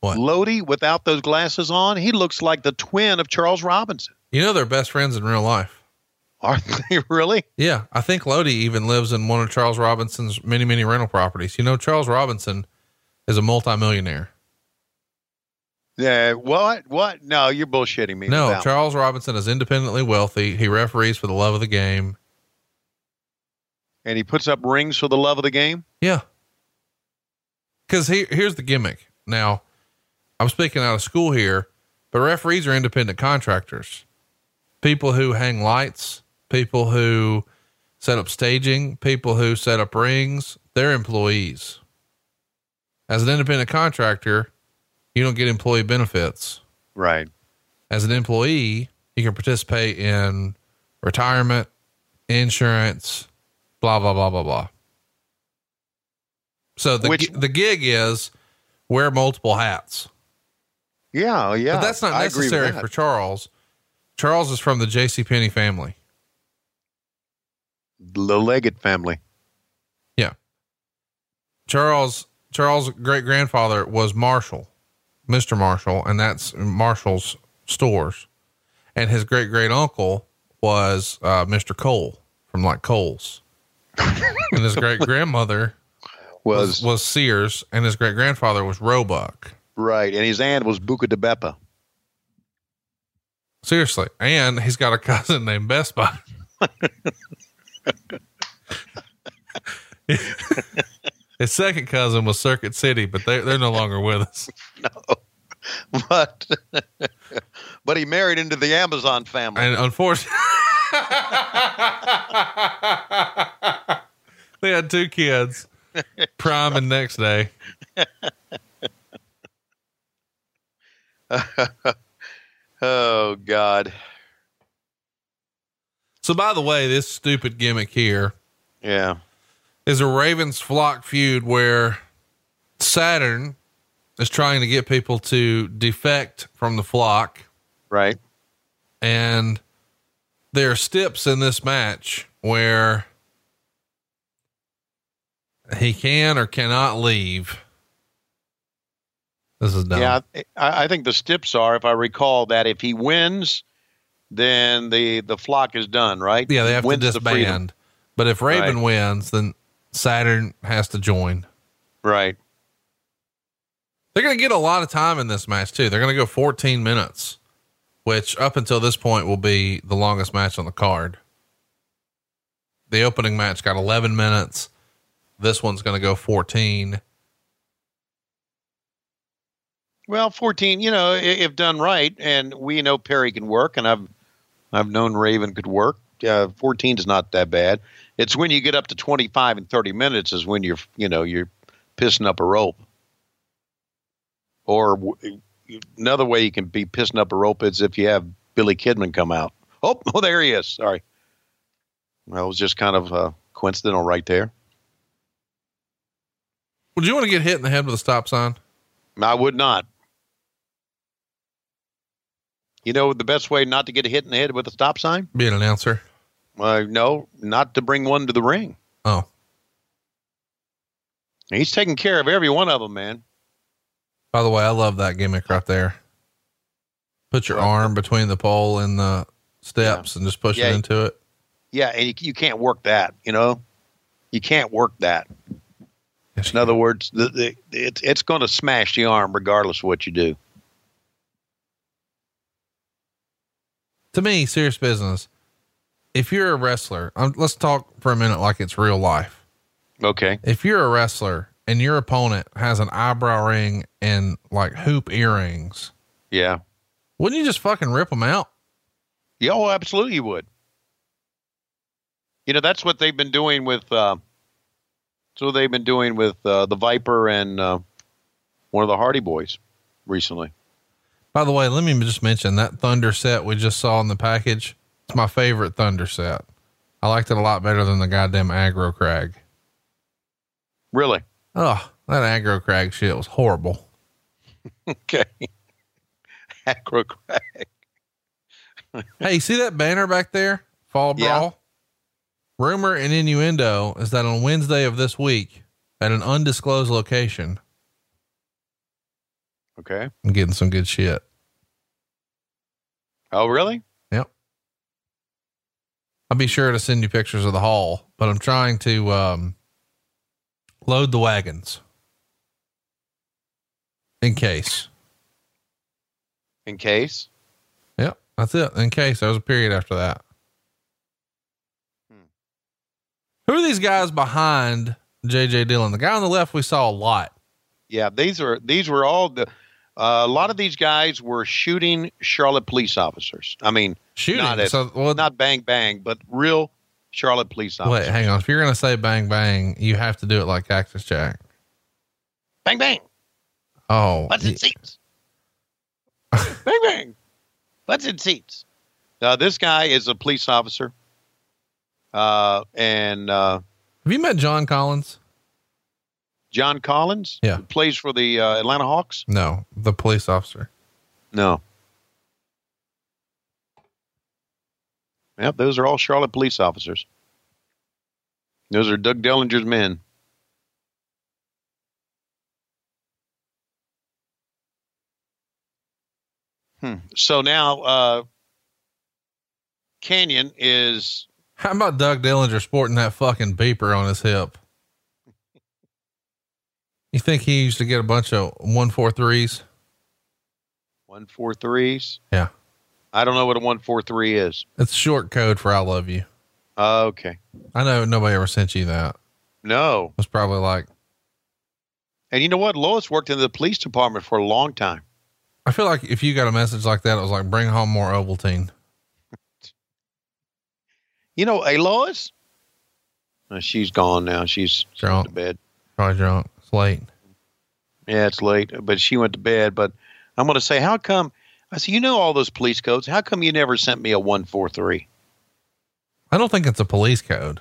What? Lodi without those glasses on, he looks like the twin of Charles Robinson. You know they're best friends in real life. Are <laughs> they really? Yeah, I think Lodi even lives in one of Charles Robinson's many, many rental properties. You know, Charles Robinson is a multimillionaire. Yeah. What? What? No, you're bullshitting me. No, Charles Robinson is independently wealthy. He referees for the love of the game. and he puts up rings for the love of the game. Yeah. Cause he, here's the gimmick. Now, I'm speaking out of school here, but referees are independent contractors. People who hang lights, people who set up staging, people who set up rings, they're employees. As an independent contractor, you don't get employee benefits. Right. As an employee, you can participate in retirement, insurance, blah, blah, blah, blah, blah. So the, Which- the gig is wear multiple hats, Yeah. Oh, yeah. but that's not I necessary that. for Charles. Charles is from the J.C. Penney family. the Leggett family. Yeah. Charles, Charles' great grandfather was Marshall, Mr. Marshall, and that's Marshall's stores. And his great great uncle was, uh, Mr. Cole from like Cole's. <laughs> and his great grandmother Was, was, was Sears and his great grandfather was Roebuck. right, and his aunt was Buca de Beppa. Seriously. And he's got a cousin named Best Buy. <laughs> <laughs> his second cousin was Circuit City, but they they're no longer with us. <laughs> No, <laughs> but <laughs> but he married into the Amazon family. And unfortunately, they had two kids, prime and next day. oh God, So, by the way, this stupid gimmick here yeah, is a Ravens flock feud where Saturn is trying to get people to defect from the flock, right, and there are steps in this match where he can or cannot leave. This is dumb. yeah. I, I think the steps are, if I recall, that if he wins, then the the flock is done. Right? Yeah, they He have to wins the disband. But if Raven Right. wins, then Saturn has to join. Right. They're going to get a lot of time in this match too. They're going to go 14 minutes, which up until this point will be the longest match on the card. The opening match got 11 minutes. This one's going to go 14. Well, fourteen. You know, if done right, and we know Perry can work, and I've I've known Raven could work. Uh, Fourteen is not that bad. It's when you get up to twenty five and thirty minutes is when you're you know you're pissing up a rope. Or w- another way you can be pissing up a rope is if you have Billy Kidman come out. Oh, <laughs> oh, there he is. Sorry. Well, it was just kind of uh, coincidental right there. Would you want to get hit in the head with a stop sign? I would not. You know the best way not to get hit in the head with a stop sign? Be an announcer. Uh, no, not to bring one to the ring. Oh, He's taking care of every one of them, man. by the way, I love that gimmick right there. Put your arm between the pole and the steps and just push Yeah. it into it. Yeah, and you, you can't work that. You know, you can't work that. Yes, In other words, the, the, it's it's going to smash the arm regardless of what you do. to me, serious business. If you're a wrestler, um, let's talk for a minute like it's real life. Okay. If you're a wrestler and your opponent has an eyebrow ring and like hoop earrings, Yeah. wouldn't you just fucking rip them out? Yeah. Oh, absolutely, you would. You know, that's what they've been doing with. Uh, so they've been doing with uh, the Viper and uh, one of the Hardy Boys recently. By the way, let me just mention that Thunder set we just saw in the package. It's my favorite Thunder set. I liked it a lot better than the goddamn aggro crag. Really? Oh, that aggro crag shit was horrible. <laughs> Okay. <laughs> Acro crag. <laughs> hey, see that banner back there? Fall Yeah. Brawl? Rumor and innuendo is that on Wednesday of this week at an undisclosed location, Okay. I'm getting some good shit. Oh, really? I'll be sure to send you pictures of the haul, but I'm trying to um, load the wagons in case. In case. Yep, that's it. In case there was a period after that. Hmm. Who are these guys behind JJ Dillon? The guy on the left we saw a lot. Yeah, these are these were all the. Uh, a lot of these guys were shooting Charlotte police officers. I mean, Shooting. Not as- so, well, not bang bang, but real Charlotte police officers. wait, hang on. If you're going to say bang bang, you have to do it like Cactus Jack. Bang bang. Oh, Butts in seats. bang bang. Butts in seats. Now this guy is a police officer. Uh, and uh, have you met John Collins? John Collins, Yeah. who plays for the uh, Atlanta Hawks. No, the police officer. No. Yep, those are all Charlotte police officers. Those are Doug Dillinger's men. Hmm. So now, uh, Kanyon is How about Doug Dillinger sporting that fucking beeper on his hip? You think he used to get a bunch of one four threes? one four threes. Yeah. I don't know what a one four three is. It's short code for I love you. Uh, okay. I know nobody ever sent you that. No. It's probably like, And you know what? Lois worked in the police department for a long time. I feel like if you got a message like that, it was like, bring home more Ovaltine. You know, hey Lois. Uh, she's gone now. She's she's Drunk. to bed. Probably drunk. It's late. Yeah, it's late, but she went to bed. But I'm going to say, how come? I said, you know all those police codes. How come you never sent me a one four three? I don't think it's a police code.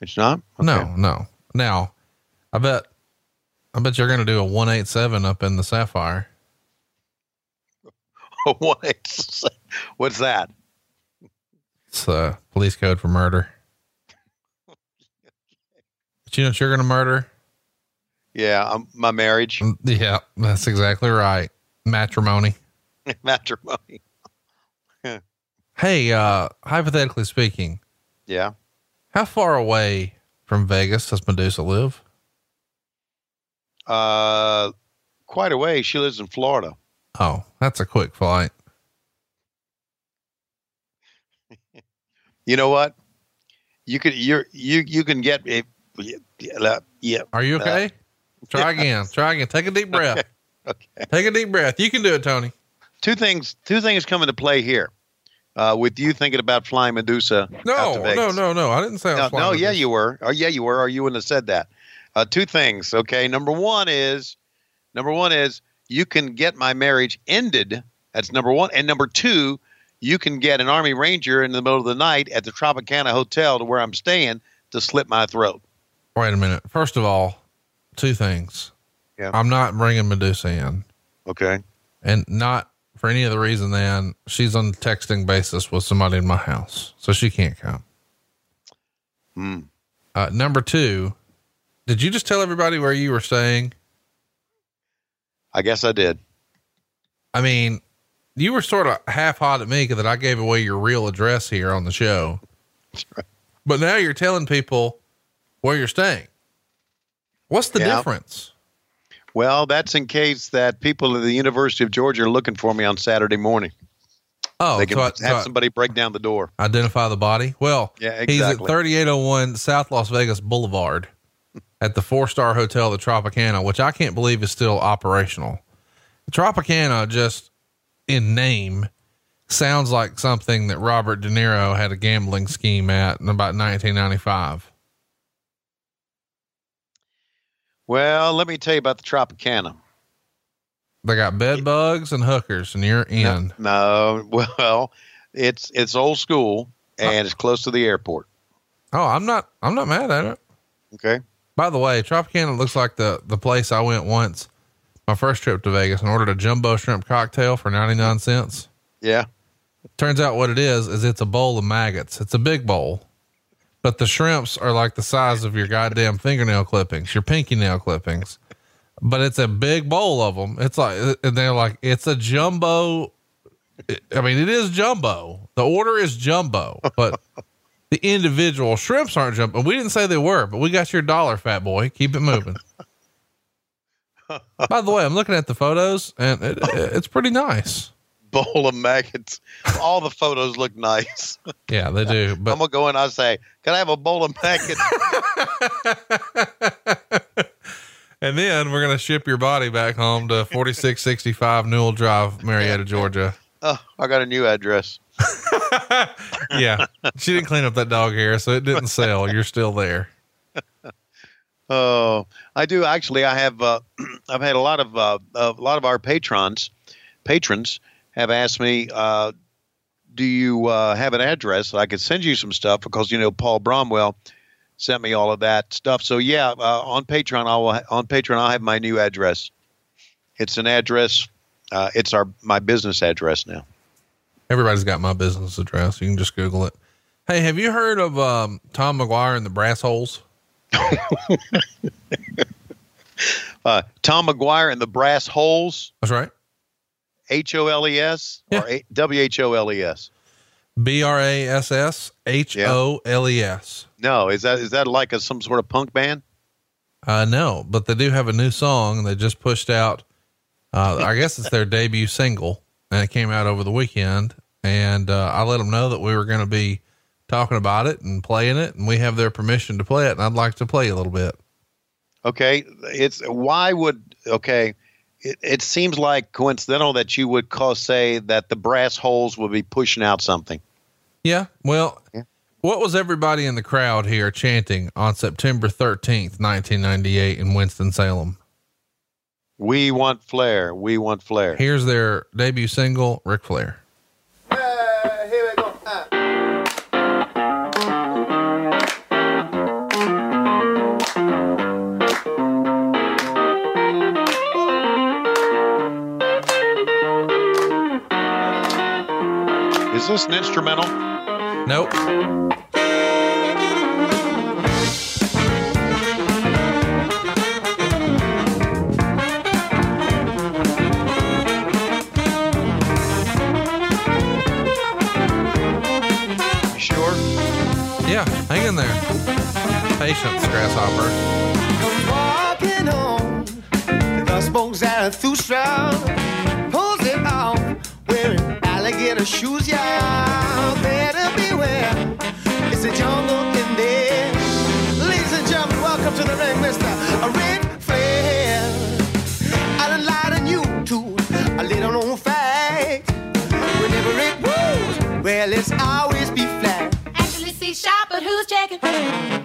It's not. No, no. Now, I bet, I bet you're going to do a 187 up in the Sapphire. <laughs> what? is- What's that? It's a police code for murder. <laughs> But you know what you're going to murder? Yeah, um, my marriage, Yeah, that's exactly right. Matrimony. <laughs> matrimony. <laughs> Hey, uh, hypothetically speaking, Yeah. how far away from Vegas does Medusa live? Uh, quite a way. She lives in Florida. Oh, that's a quick flight. <laughs> You know what? You could you're you you can get it. Yeah, yeah. Are you okay? Try again. Try again. Take a deep <laughs> breath. Okay. Take a deep breath. You can do it, Tony. Two things. Two things come into play here. Uh, with you thinking about flying Medusa. No, no, no, no. I didn't say I No, was flying no, yeah, you were. Oh, yeah, you were. Or you wouldn't have said that. Uh, two things. Okay. Number one is, number one is you can get my marriage ended. That's number one. And number two, you can get an Army Ranger in the middle of the night at the Tropicana Hotel to where I'm staying to slit my throat. Wait a minute. First of all, two things. Yeah. I'm not bringing Medusa in, Okay. and not for any other reason than she's on texting basis with somebody in my house, so she can't come. Hmm. Uh, number two, did you just tell everybody where you were staying? I guess I did. I mean, you were sort of half hot at me that I gave away your real address here on the show. <laughs> But now you're telling people where you're staying. What's the Yeah. difference? Well, that's in case that people at the University of Georgia are looking for me on Saturday morning. Oh, they can so I- have so somebody break down the door. identify the body. Well, Yeah, exactly. he's at 3801 South Las Vegas Boulevard at the four star hotel, the Tropicana, which I can't believe is still operational. The Tropicana, just in name, sounds like something that Robert De Niro had a gambling scheme at in about 1995. Well, let me tell you about the Tropicana. They got bed bugs and hookers, and you're in. No, <laughs> well, it's it's old school uh, and it's close to the airport. Oh, I'm not. I'm not mad at it. Okay. By the way, Tropicana looks like the the place I went once, my first trip to Vegas, and ordered a jumbo shrimp cocktail for ninety nine cents. Yeah. Turns out what it is is it's a bowl of maggots. It's a big bowl, but the shrimps are like the size of your goddamn fingernail clippings, your pinky nail clippings. But it's a big bowl of them. It's like, and they're like, it's a jumbo I mean, it is jumbo. The order is jumbo, but the individual shrimps aren't jumbo. We didn't say they were, but we got your dollar, fat boy. Keep it moving. <laughs> By the way, I'm looking at the photos and it, it's pretty nice. Bowl of maggots. All the photos look nice. <laughs> Yeah, they do. I'm gonna go in. I say, "Can I have a bowl of maggots?" <laughs> and then we're gonna ship your body back home to 4665 Newell Drive, Marietta, Georgia. oh, I got a new address. <laughs> Yeah, she didn't clean up that dog hair, so it didn't sell. You're still there. Oh, I do actually. I have. Uh, <clears throat> I've had a lot of uh, a lot of our patrons, patrons have asked me, uh, "Do you uh, have an address? I could send you some stuff because you know Paul Bromwell sent me all of that stuff. So yeah, uh, on Patreon, I will. On Patreon, I have my new address. It's an address. Uh, it's our my business address now. Everybody's got my business address. You can just Google it. Hey, have you heard of um, Tom McGuire and the Brass Holes? <laughs> Uh, Tom McGuire and the Brass Holes. That's right. H O L E S or. <laughs> W H O L E S. B R A S S H O L E S. No, is that is that like a some sort of punk band? Uh, no, but they do have a new song they just pushed out. Uh, I guess it's their debut single and it came out over the weekend. And, uh, I let them know that we were going to be talking about it and playing it and we have their permission to play it. And I'd like to play a little bit. Okay, it's why would okay? It, it seems like coincidental that you would call say that the brass holes would be pushing out something. Yeah. Well, Yeah. what was everybody in the crowd here chanting on September 13th, 1998 in Winston-Salem? We want flair. We want flair. Here's their debut single, Ric Flair. Is this an instrumental? Nope. You sure? Yeah. Hang in there. Patience, grasshopper. walking home. The gospel's out through wearing alligator shoes. Yeah, better beware. It's a jungle in there. Ladies and gentlemen, welcome to the ring, Mister Ric Flair. I done lied on you to a little known fact. Whenever it moves, well, it's always be flat. Actually, see shop, but who's checking?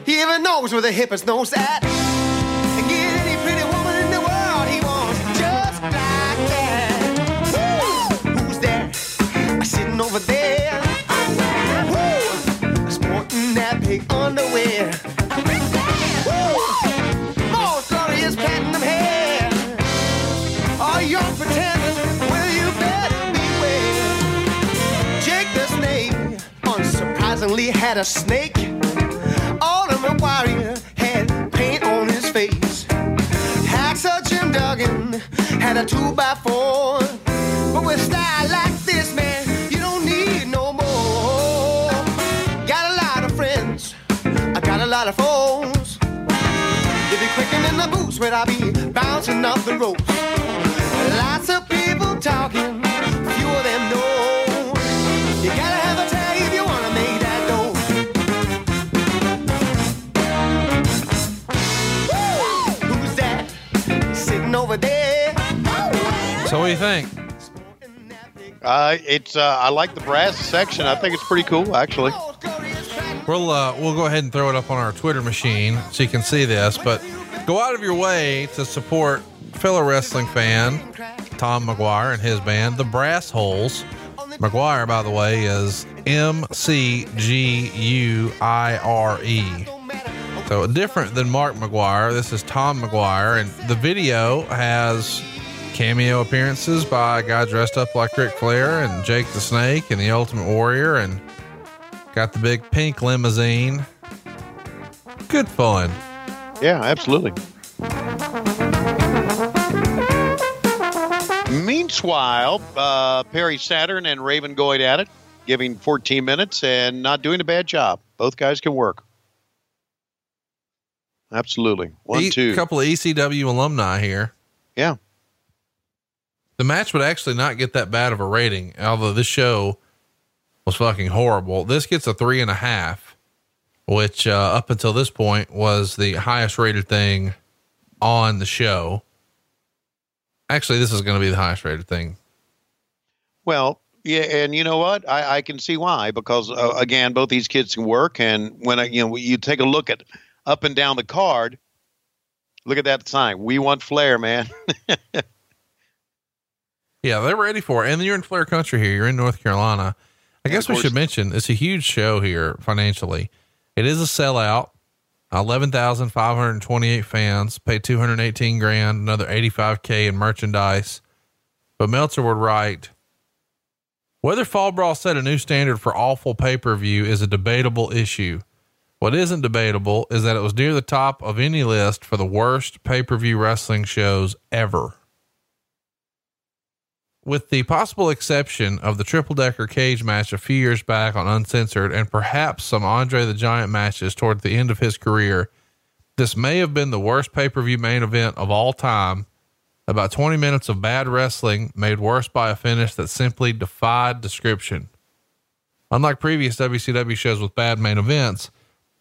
He even knows where the hippest knows at. Over there. Woo! Sporting that big underwear. Woo! Most glorious platinum hair. All young pretenders, well, you better beware. Jake the Snake unsurprisingly had a snake. Ultimate Warrior had paint on his face. Hacksaw Jim Duggan had a two by four. But with style like this, man, lot of foes. They be quicking in the boots when I be bouncing up the ropes. Lots of people talking, few of them know. You gotta have a tag if you wanna make that dough. Who's that sitting over there? So what do you think? Uh, it's uh, I like the brass section. I think it's pretty cool, actually. We'll uh, we'll go ahead and throw it up on our Twitter machine so you can see this. But go out of your way to support fellow wrestling fan Tom McGuire and his band, the Brass Holes. McGuire, by the way, is M C G U I R E. So different than Mark McGwire. This is Tom McGuire, and the video has cameo appearances by a guy dressed up like Ric Flair and Jake the Snake and the Ultimate Warrior, and got the big pink limousine. Good fun. Yeah, absolutely. Meanwhile, uh, Perry Saturn and Raven going at it, giving 14 minutes and not doing a bad job. Both guys can work. Absolutely. One, E- two. couple of ECW alumni here. Yeah. The match would actually not get that bad of a rating, although this show was fucking horrible. This gets a three and a half, which uh, up until this point was the highest rated thing on the show. Actually, this is going to be the highest rated thing. Well, yeah, and you know what? I, I can see why because uh, again, both these kids can work, and when I, you know you take a look at up and down the card, look at that sign. We want Flair, man. <laughs> Yeah, they're ready for it. And you're in Flair country here. You're in North Carolina. I guess we should mention it's a huge show here financially. It is a sellout. 11,528 fans paid 218 grand, another 85k in merchandise. But Meltzer would write, whether Fall Brawl set a new standard for awful pay-per-view is a debatable issue. What isn't debatable is that it was near the top of any list for the worst pay-per-view wrestling shows ever with the possible exception of the triple decker cage match a few years back on Uncensored and perhaps some Andre the Giant matches toward the end of his career, this may have been the worst pay per view main event of all time. About 20 minutes of bad wrestling made worse by a finish that simply defied description. Unlike previous WCW shows with bad main events,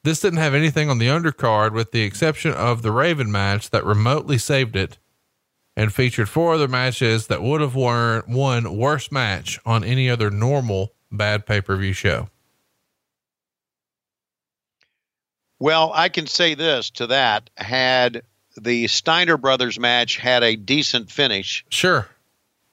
this didn't have anything on the undercard with the exception of the Raven match that remotely saved it and featured four other matches that would have won, won worst match on any other normal bad pay per view show. Well, I can say this to that: had the Steiner brothers match had a decent finish, Sure.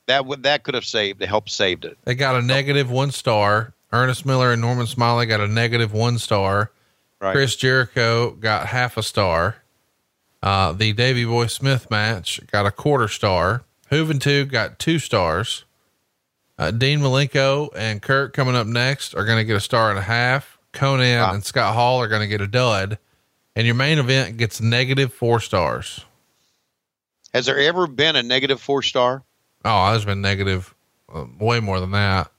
that would that could have saved, helped saved it. They got a negative one star. Ernest Miller and Norman Smiley got a negative one star. Right. Chris Jericho got half a star. Uh, the Davy Boy Smith match got a quarter star. Juventud got two stars. Uh, Dean Malenko and Curt coming up next are going to get a star and a half. Konnan Wow. and Scott Hall are going to get a dud. And your main event gets negative four stars. Has there ever been a negative four star? Oh, there's been negative uh, way more than that.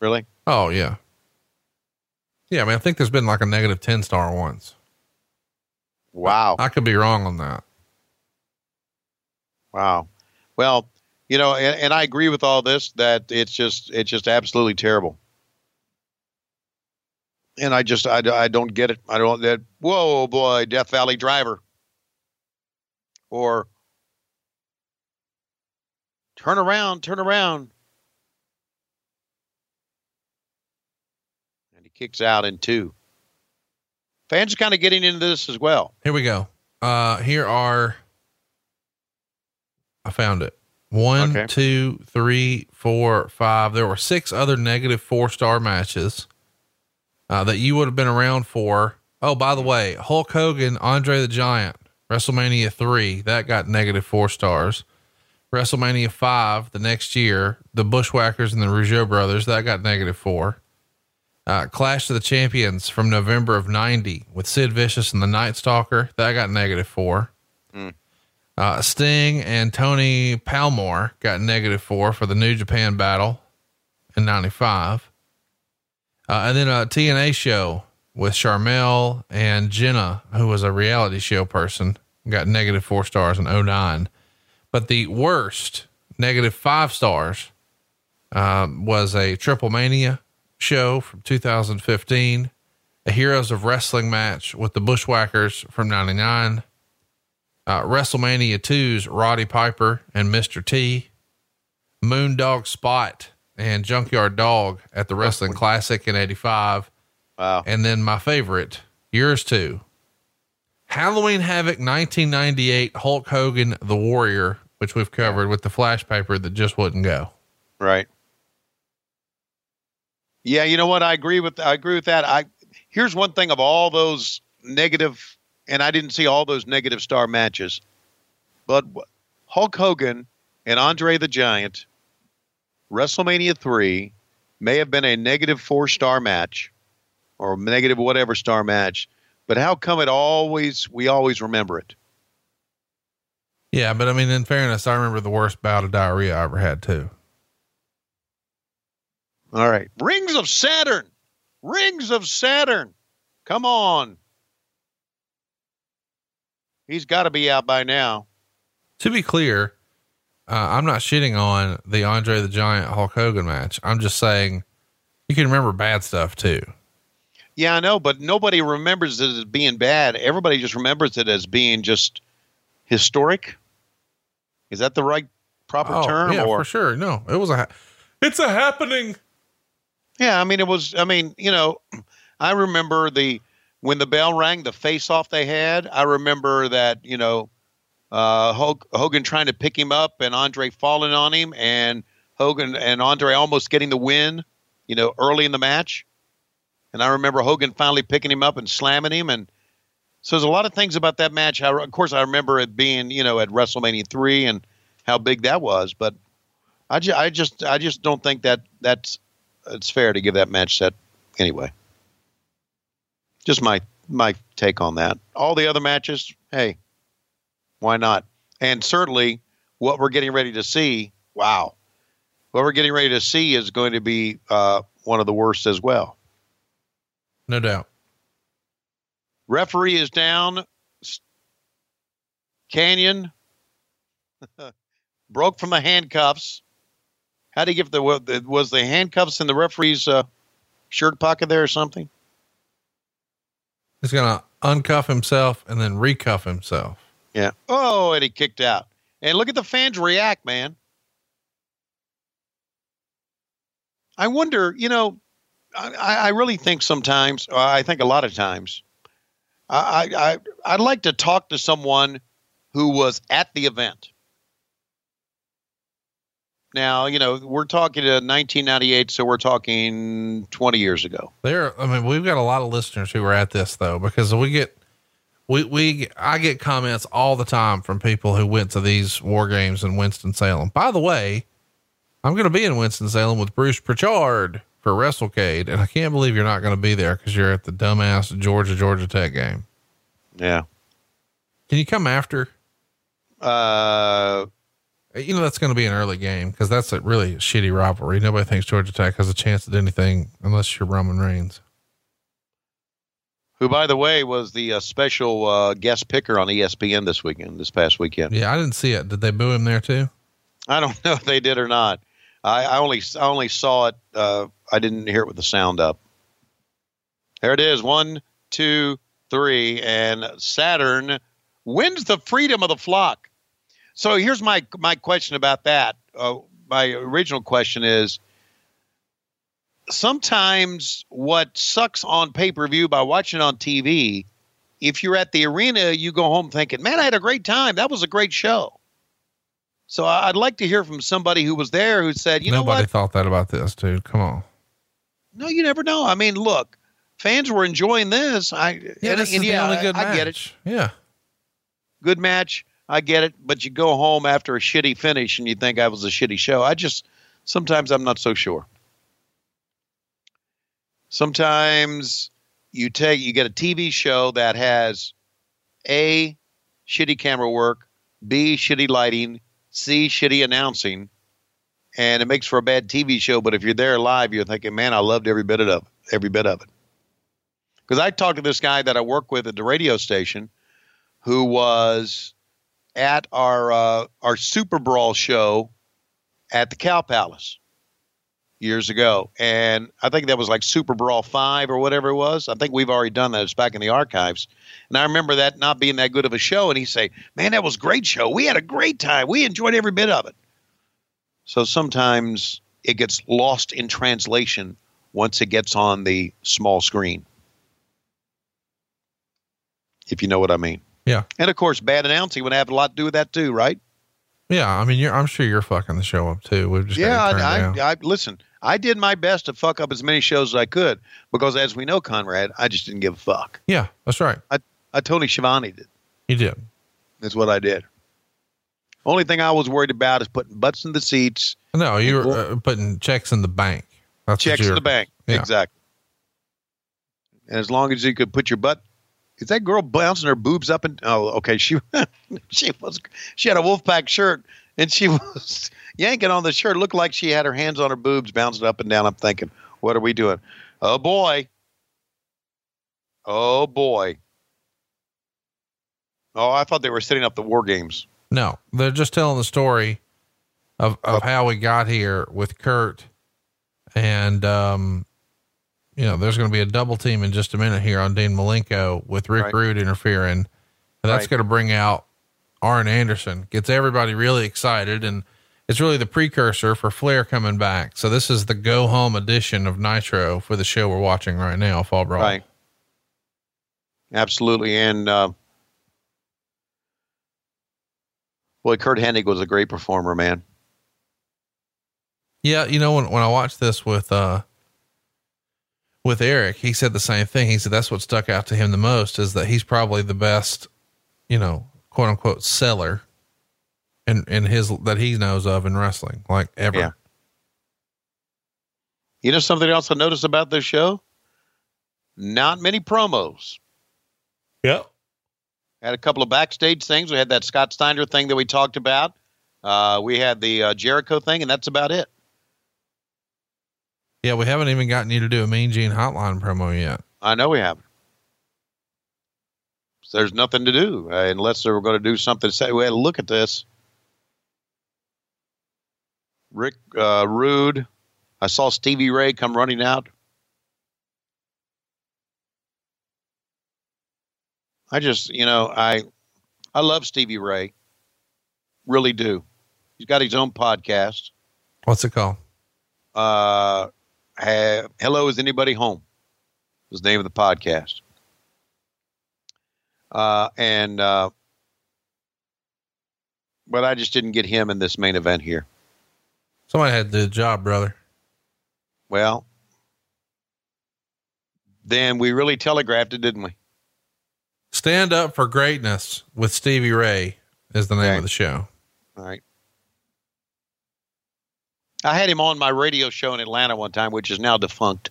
Really? Oh, yeah. Yeah. I mean, I think there's been like a negative 10 star once. Wow. I could be wrong on that. Wow. Well, you know, and, and I agree with all this that it's just it's just absolutely terrible. And I just I, I don't get it. I don't that whoa oh boy, Death Valley Driver. Or turn around, turn around. And he kicks out in two. Fans are kind of getting into this as well. Here we go. Uh, here are, I found it. One, Okay. two, three, four, five. There were six other negative four star matches uh, that you would have been around for. Oh, by the way, Hulk Hogan, Andre the Giant, WrestleMania three, that got negative four stars. WrestleMania five, the next year, the Bushwhackers and the Rougeau brothers, that got negative four. Uh, Clash of the Champions from November of 90 with Sid Vicious and the Night Stalker. That got negative four. Uh, Sting and Tony Palmore got negative four for the New Japan battle in 95. Uh, and then a TNA show with Sharmell and Jenna, who was a reality show person, got negative four stars in 09. But the worst negative five stars um, was a Triple Mania show from 2015, a Heroes of Wrestling match with the Bushwhackers from 99, uh, WrestleMania 2's Roddy Piper and Mr. T, Moondog Spot and Junkyard Dog at the Wrestling Classic in 85. Wow. And then my favorite, yours too. Halloween Havoc 1998 Hulk Hogan the Warrior, which we've covered with the flash paper that just wouldn't go. Right. Yeah, you know what? I agree with I agree with that. I here's one thing of all those negative, and I didn't see all those negative star matches, but Hulk Hogan and Andre the Giant, WrestleMania three, may have been a negative four star match, or negative whatever star match, but how come it always we always remember it? Yeah, but I mean, in fairness, I remember the worst bout of diarrhea I ever had too. All right. Rings of Saturn. Rings of Saturn. Come on. He's got to be out by now. To be clear, uh, I'm not shitting on the Andre the Giant Hulk Hogan match. I'm just saying you can remember bad stuff too. Yeah, I know, but nobody remembers it as being bad. Everybody just remembers it as being just historic. Is that the right proper Oh, term? yeah, or for sure. No, it was a, ha- it's a happening. Yeah, I mean, it was. I mean, you know, I remember the when the bell rang, the face off they had. I remember that you know, uh, Hog- Hogan trying to pick him up and Andre falling on him, and Hogan and Andre almost getting the win. You know, early in the match, and I remember Hogan finally picking him up and slamming him, and so there's a lot of things about that match. I, of course, I remember it being you know at WrestleMania three and how big that was, but I, ju- I just I just don't think that that's it's fair to give that match set anyway. Just my my take on that. All the other matches, hey, why not? And certainly, what we're getting ready to see, wow, what we're getting ready to see is going to be uh, one of the worst as well. No doubt. Referee is down. Kanyon <laughs> broke from the handcuffs. How do you give the was the handcuffs in the referee's uh, shirt pocket there or something? He's going to uncuff himself and then recuff himself. Yeah. Oh, and he kicked out. And look at the fans react, man. I wonder, you know, I, I really think sometimes, uh, I think a lot of times, I, I, I- I'd like to talk to someone who was at the event. Now, you know, we're talking to 1998, so we're talking 20 years ago. There, I mean, we've got a lot of listeners who are at this though, because we get, we, we, I get comments all the time from people who went to these war games in Winston-Salem. By the way, I'm going to be in Winston-Salem with Bruce Pritchard for WrestleCade. And I can't believe you're not going to be there because you're at the dumbass Georgia, Georgia Tech game. Yeah. Can you come after? Uh, You know, that's going to be an early game because that's a really shitty rivalry. Nobody thinks Georgia Tech has a chance at anything unless you're Roman Reigns. who, by the way, was the uh, special uh, guest picker on ESPN this weekend, this past weekend. Yeah, I didn't see it. Did they boo him there too? I don't <laughs> know if they did or not. I, I only I only saw it. Uh, I didn't hear it with the sound up. There it is. One, two, three, and Saturn wins the freedom of the flock. So here's my my question about that. Uh, my original question is: sometimes what sucks on pay per view by watching on TV, if you're at the arena, you go home thinking, "Man, I had a great time. That was a great show." So I'd like to hear from somebody who was there who said, "You know Nobody what? thought that about this, dude. Come on. No, you never know. I mean, look, fans were enjoying this. I Yeah, and- this and is yeah, the only good I, match. I get it. Yeah. Good match. I get it. But you go home after a shitty finish and you think I was a shitty show. I just sometimes I'm not so sure. Sometimes you take you get a TV show that has a shitty camera work, b shitty lighting, c shitty announcing, and it makes for a bad TV show. But if you're there live, you're thinking, man, I loved every bit of it, every bit of it. Because I talked to this guy that I work with at the radio station, who was at our uh, our Super Brawl show at the Cow Palace years ago, and I think that was like Super Brawl five or whatever it was. I think we've already done that. It's back in the archives, and I remember that not being that good of a show. And he say, "Man, that was great show. We had a great time. We enjoyed every bit of it." So sometimes it gets lost in translation once it gets on the small screen, if you know what I mean. Yeah. And of course, bad announcing would have a lot to do with that too, right? Yeah. I mean, you're, I'm sure you're fucking the show up too. We've just yeah, I. I, I listen. I did my best to fuck up as many shows as I could because, as we know, Conrad, I just didn't give a fuck. yeah, that's right. I, I Tony Schiavone did. You did. That's what I did. Only thing I was worried about is putting butts in the seats, No, you were uh, putting checks in the bank. That's checks in the bank. Yeah. Exactly. And as long as you could put your butt, is that girl bouncing her boobs up and? Oh, okay. She <laughs> she was she had a Wolfpack shirt and she <laughs> was yanking on the shirt. Looked like she had her hands on her boobs, bouncing up and down. I'm thinking, what are we doing? Oh boy. Oh boy. Oh, I thought they were setting up the war games. No, they're just telling the story of, of how we got here with Curt. And, um, you know, there's going to be a double team in just a minute here on Dean Malenko with Rick Right. Rude interfering. And that's Right. going to bring out Arn Anderson, gets everybody really excited. And it's really the precursor for Flair coming back. So this is the go home edition of Nitro for the show we're watching right now, Fall Brawl. Right. Absolutely. And, uh, boy, Curt Hennig was a great performer, man. Yeah, you know when when I watched this with uh with Eric, he said the same thing. He said that's what stuck out to him the most is that he's probably the best, you know, quote unquote seller in in his that he knows of in wrestling, like ever. Yeah. You know something else I noticed about this show? Not many promos. Yep. Had a couple of backstage things. We had that Scott Steiner thing that we talked about. Uh, we had the uh, Jericho thing, and that's about it. Yeah, we haven't even gotten you to do a Mean Gene Hotline promo yet. I know we haven't. So there's nothing to do uh, unless they were going to do something. to Say we had to look at this. Rick uh, Rude. I saw Stevie Ray come running out. I just, you know, I I love Stevie Ray. Really do. He's got his own podcast. What's it called? Uh, ha- Hello, is anybody home? Is the name of the podcast. Uh, and uh, but I just didn't get him in this main event here. Somebody had the job, brother. Well, then we really telegraphed it, didn't we? Stand up for greatness with Stevie Ray is the name Okay. of the show. All right. I had him on my radio show in Atlanta one time, which is now defunct.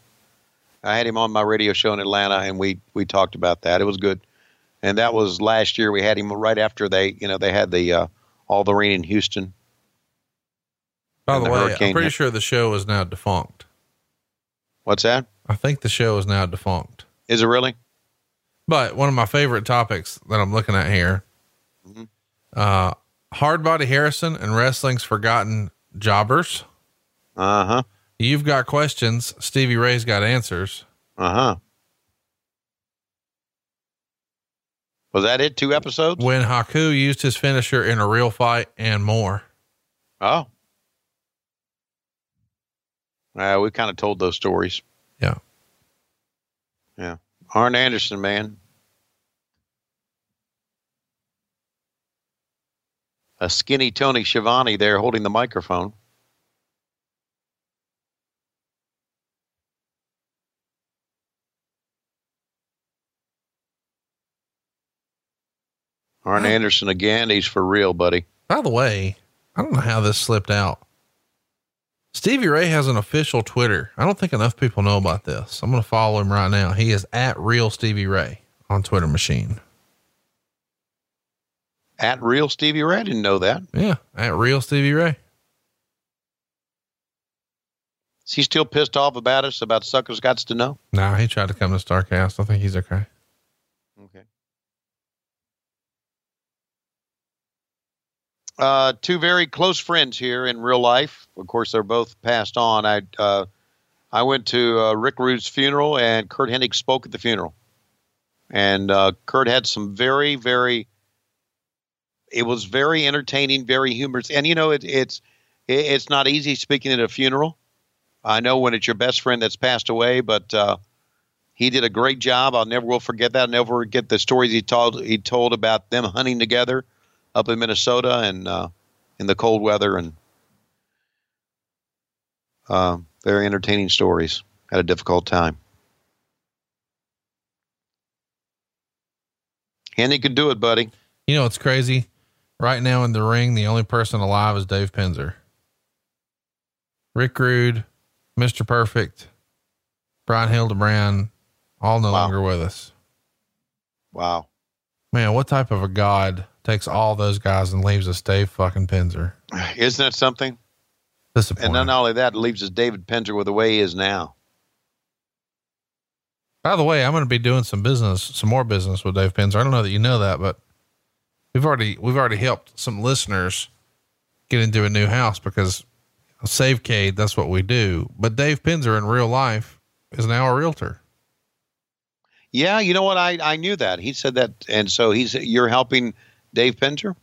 I had him on my radio show in Atlanta, and we we talked about that. It was good, and that was last year. We had him right after they, you know, they had the uh, all the rain in Houston. By the the way, I'm pretty hit. sure the show is now defunct. What's that? I think the show is now defunct. Is it really? But one of my favorite topics that I'm looking at here, Mhm. uh, hard body Harrison and wrestling's forgotten jobbers. Uh huh. You've got questions. Stevie Ray's got answers. Uh huh. Was that it? Two episodes? When Haku used his finisher in a real fight and more. Oh. Uh, we kind of told those stories. Yeah. Yeah. Arn Anderson, man. A skinny Tony Schiavone there holding the microphone. Arn Anderson again. He's for real, buddy. By the way, I don't know how this slipped out. Stevie Ray has an official Twitter. I don't think enough people know about this. I'm going to follow him right now. He is at real Stevie Ray on Twitter machine. At real Stevie Ray. I didn't know that. Yeah. At real Stevie Ray. Is he still pissed off about us about suckers gots to know? Nah, he tried to come to Starrcast. I think he's. Okay. Uh, two very close friends here in real life. Of course, they're both passed on. I uh, I went to uh, Rick Rude's funeral, and Curt Hennig spoke at the funeral. And uh, Kurt had some very, very. It was very entertaining, very humorous, and you know it, it's it, it's not easy speaking at a funeral. I know when it's your best friend that's passed away, but uh, he did a great job. I'll never will forget that. I'll never forget the stories he told. He told about them hunting together up in Minnesota and uh, in the cold weather, and uh, very entertaining stories. Had a difficult time. Henny could do it, buddy. You know, it's crazy. Right now in the ring, the only person alive is Dave Penzer. Rick Rude, Mr. Perfect, Brian Hildebrand, all no Wow. longer with us. Wow. Man, what type of a god takes all those guys and leaves us Dave fucking Penzer? Isn't that something? And not only that, it leaves us David Penzer with the way he is now. By the way, I'm going to be doing some business, some more business with Dave Penzer. I don't know that you know that, but we've already we've already helped some listeners get into a new house because save SaveCade, that's what we do. But Dave Penzer in real life is now a realtor. Yeah, you know what? I, I knew that. He said that. And so he's, you're helping Dave Penzer?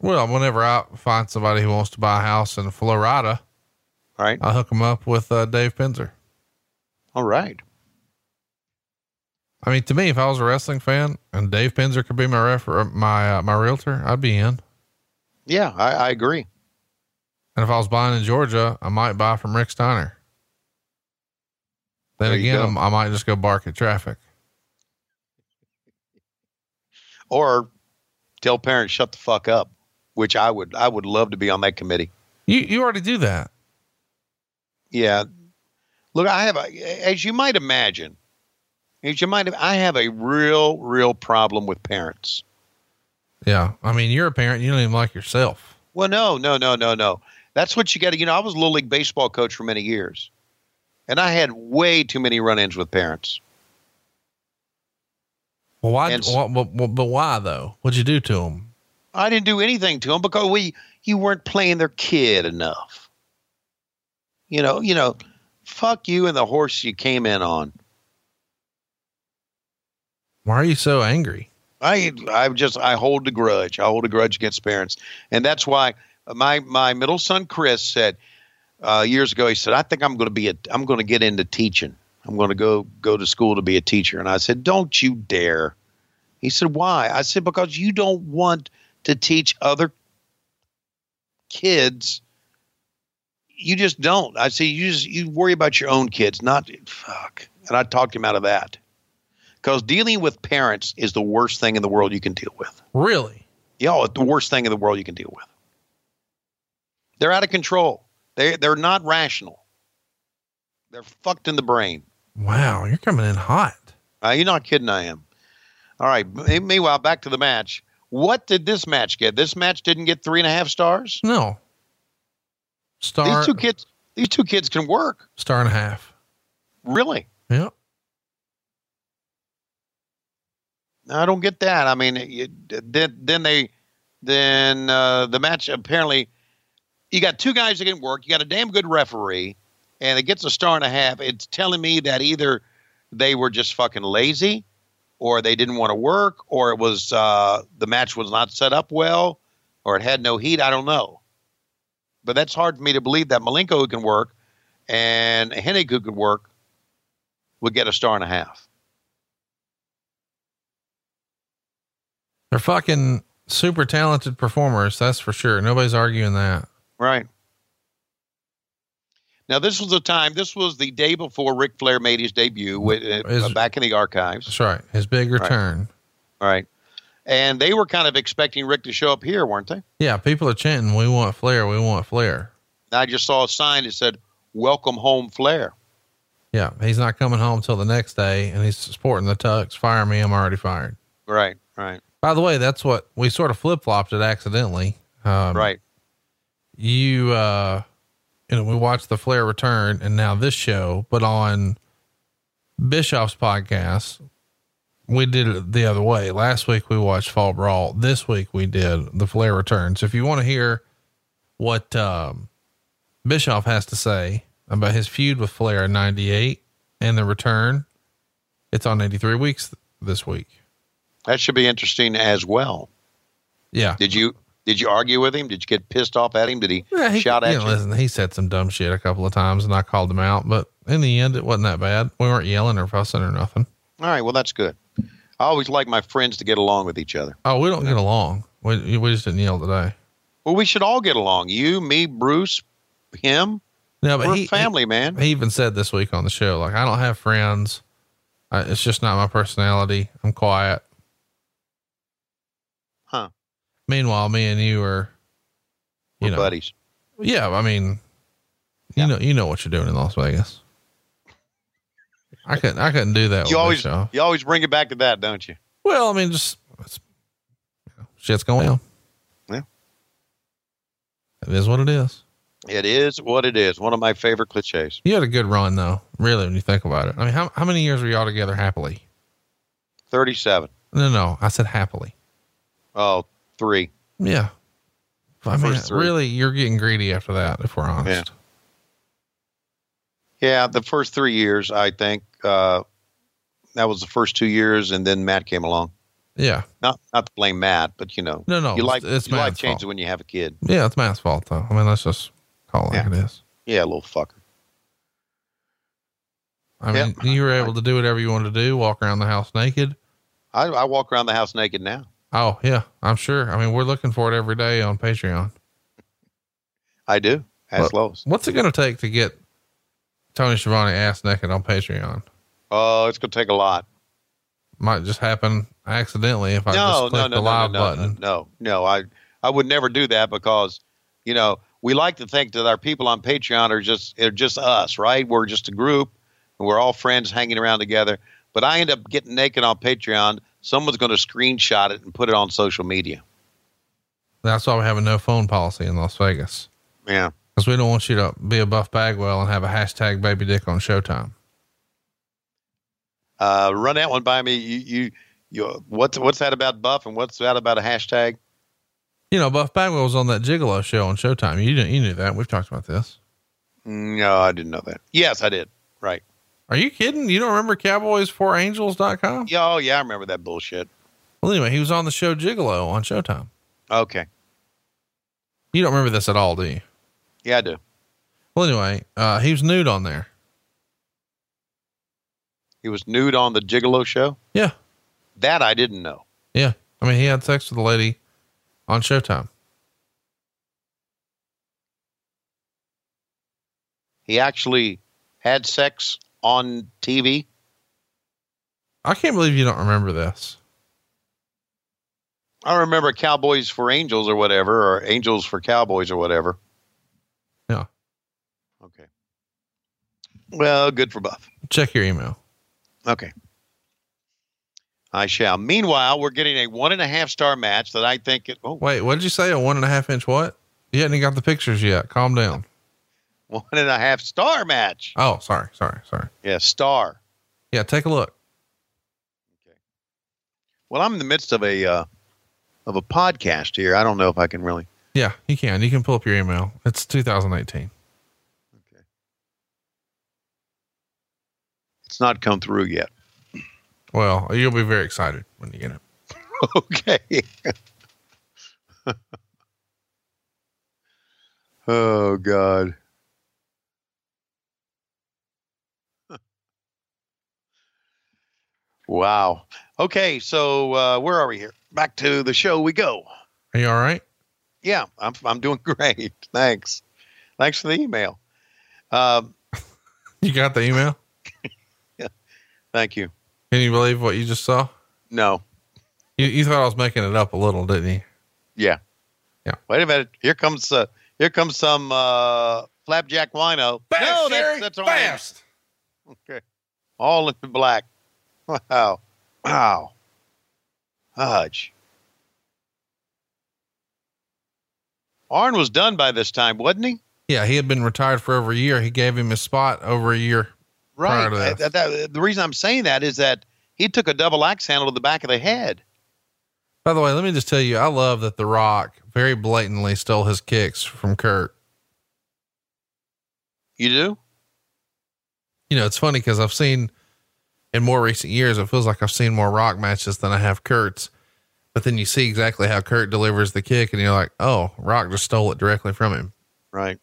Well, whenever I find somebody who wants to buy a house in Florida, All right. I'll hook them up with uh, Dave Penzer. All right. I mean, to me, if I was a wrestling fan and Dave Penzer could be my refer, my, uh, my realtor, I'd be in. Yeah, I, I agree. And if I was buying in Georgia, I might buy from Rick Steiner. Then There again, I might just go bark at traffic. Or tell parents shut the fuck up, which I would, I would love to be on that committee. You, you already do that. Yeah. Look, I have, a, as you might imagine, as you might, have, I have a real, real problem with parents. Yeah. I mean, you're a parent. You don't even like yourself. Well, no, no, no, no, no. That's what you got to, you know, I was a little league baseball coach for many years and I had way too many run ins with parents. Well, why, And s- wh- but, but, why though? What'd you do to them? I didn't do anything to them because we, you weren't playing their kid enough. You know, you know, fuck you and the horse you came in on. Why are you so angry? I I just I hold a grudge. I hold a grudge against parents, and that's why my my middle son Chris said uh, years ago. He said, "I think I'm going to be a I'm going to get into teaching. I'm going to go go to school to be a teacher." And I said, "Don't you dare." He said, "Why?" I said, "Because you don't want to teach other kids. You just don't." I said, "You just you worry about your own kids, not fuck." And I talked him out of that because dealing with parents is the worst thing in the world you can deal with. Really? Yeah, it's the worst thing in the world you can deal with. They're out of control. They they're not rational. They're fucked in the brain. Wow. You're coming in hot. Uh, you're not kidding. I am. All right. Meanwhile, back to the match. What did this match get? This match didn't get three and a half stars. No. Star, These two kids. These two kids can work. star and a half. Really. Yep. I don't get that. I mean, you, then then they then uh, the match apparently you got two guys that can work. You got a damn good referee, and it gets a star and a half. It's telling me that either they were just fucking lazy, or they didn't want to work, or it was uh, the match was not set up well, or it had no heat. I don't know, but that's hard for me to believe that Malenko who can work and Hennig who could work would get a star and a half. They're fucking super talented performers. That's for sure. Nobody's arguing that. Right. Now, this was a time, this was the day before Ric Flair made his debut with, uh, Is- back in the archives. That's right. His big return. All right. And they were kind of expecting Rick to show up here, weren't they? Yeah. People are chanting, we want Flair. We want Flair. I just saw a sign that said, Welcome home, Flair. Yeah. He's not coming home till the next day and he's sporting the tux. Fire me. I'm already fired. Right, right, By the way, that's what we sort of flip flopped it accidentally. Um, right. You, uh, you know, we watched the Flair return and now this show, but on Bischoff's podcast, we did it the other way. Last week we watched Fall Brawl. This week we did the Flair return. So if you want to hear what, um, Bischoff has to say about his feud with Flair in 98 and the return, it's on 83 weeks th- this week. That should be interesting as well. Yeah. Did you did you argue with him? Did you get pissed off at him? Did he, Yeah, he, shout you at know, you? Listen, he said some dumb shit a couple of times and I called him out, but in the end, it wasn't that bad. We weren't yelling or fussing or nothing. All right, well, that's good. I always like my friends to get along with each other. Oh, we don't get along. We, we just didn't yell today. Well, we should all get along. You, me, Bruce, him. No, but We're he, family, man. He even said this week on the show, like, I don't have friends. I, it's just not my personality. I'm quiet. Huh. Meanwhile, me and you are, you We're know, buddies. yeah, I mean, you Yeah. know, you know what you're doing in Las Vegas. I couldn't, I couldn't do that. You always you always bring it back to that, don't you? Well, I mean, just it's, you know, shit's going on. Yeah. It is what it is. It is what it is. One of my favorite cliches. You had a good run though, really, when you think about it. I mean, how, how many years were y'all together happily? 37. No, no, I said happily. Oh, three. Yeah. I mean, really, you're getting greedy after that, if we're honest. Yeah, the first three years, I think, uh, that was the first two years, and then Matt came along. Yeah. Not not to blame Matt, but you know, No, no, you like it's you like Matt's changes fault. when you have a kid. Yeah, it's Matt's fault though. I mean, let's just call it like Yeah. it is. Yeah, little fucker. I mean, you were able to do whatever you wanted to do, walk around the house naked. I, I walk around the house naked now. Oh, yeah, I'm sure. I mean, we're looking for it every day on Patreon. I do. Ask Well, Lois. What's it going to take to get Tony Schiavone ass naked on Patreon? Oh, it's gonna take a lot. Might just happen accidentally if I no, just click no, the no, live no, button. no, no, no. I I would never do that because, you know, we like to think that our people on Patreon are just are just us, right? We're just a group and we're all friends hanging around together. But I end up getting naked on Patreon. Someone's going to screenshot it and put it on social media. That's why we have a no phone policy in Las Vegas Yeah. because we don't want you to be a Buff Bagwell and have a hashtag baby dick on Showtime. Uh, run that one by me. You, you, you. What's what's that about Buff and what's that about a hashtag? You know, Buff Bagwell was on that Gigolo show on Showtime. You didn't, you knew that. We've talked about this. No, I didn't know that. Yes, I did. Right. Are you kidding? You don't remember cowboys4angels.com? Yeah, oh yeah, I remember that bullshit. Well, anyway, he was on the show Gigolo on Showtime. Okay. You don't remember this at all, do you? Yeah, I do. Well, anyway, uh, he was nude on there. He was nude on the Gigolo show. Yeah. That I didn't know. Yeah. I mean, he had sex with a lady on Showtime. He actually had sex on TV. I can't believe you don't remember this. I remember Cowboys for Angels or whatever, or Angels for Cowboys or whatever. Yeah. Okay. Well, good for Buff. Check your email. Okay. I shall. Meanwhile, we're getting a one and a half star match that I think it. Oh, Wait, what did you say? A one and a half inch what? You hadn't even got the pictures yet. Calm down. <laughs> one and a half star match. Oh, sorry, sorry, sorry. Yeah, star. Yeah, take a look. Okay. Well, I'm in the midst of a uh, of a podcast here. I don't know if I can really. Yeah, you can. You can pull up your email. It's 2018. Okay. It's not come through yet. Well, you'll be very excited when you get it. <laughs> okay. <laughs> oh God. Wow. Okay, so uh, where are we here? Back to the show we go. Are you all right? Yeah, I'm I'm doing <laughs> great. Thanks. Thanks for the email. Um, <laughs> You got the email? <laughs> yeah. thank you. Can you believe what you just saw? No. You, you thought I was making it up a little, didn't you? Yeah. Yeah. Wait a minute. Here comes uh, here comes some uh, flapjack wino. no, that's that's fast. Okay. All in black. Wow. Wow. Hudge. Arn was done by this time, wasn't he? Yeah, he had been retired for over a year. He gave him his spot over a year. Right. Prior to this. That- that- the reason I'm saying that is that he took a double axe handle to the back of the head. By the way, let me just tell you, I love that The Rock very blatantly stole his kicks from Curt. You do? You know, it's funny because I've seen in more recent years, it feels like I've seen more Rock matches than I have Curt's. But then you see exactly how Curt delivers the kick, and you're like, oh, Rock just stole it directly from him. Right.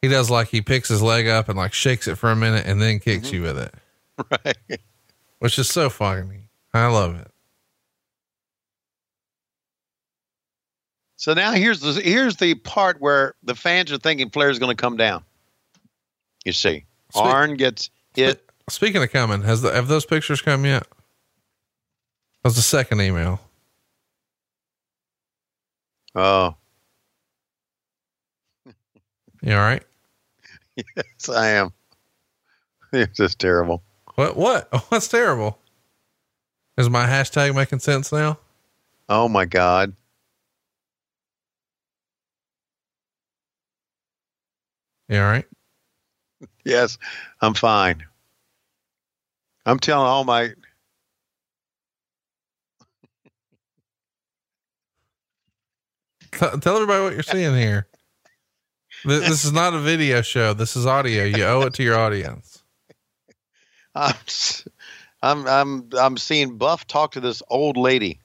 He does like he picks his leg up and like shakes it for a minute and then kicks mm-hmm. you with it, <laughs> Right. which is so funny. I love it. So now here's the here's the part where the fans are thinking Flair's going to come down. You see, Spe- Arn gets hit. Speaking of coming, has the, have those pictures come yet? That was the second email. Oh, You all right? <laughs> yes, I am. It's just terrible. What, what? <laughs> What's terrible? Is my hashtag making sense now? Oh my God. You all right? Yes, I'm fine. I'm telling all my. T- tell everybody what you're seeing here. Th- This is not a video show. This is audio. You owe it to your audience. <laughs> I'm, I'm, I'm, I'm seeing Buff talk to this old lady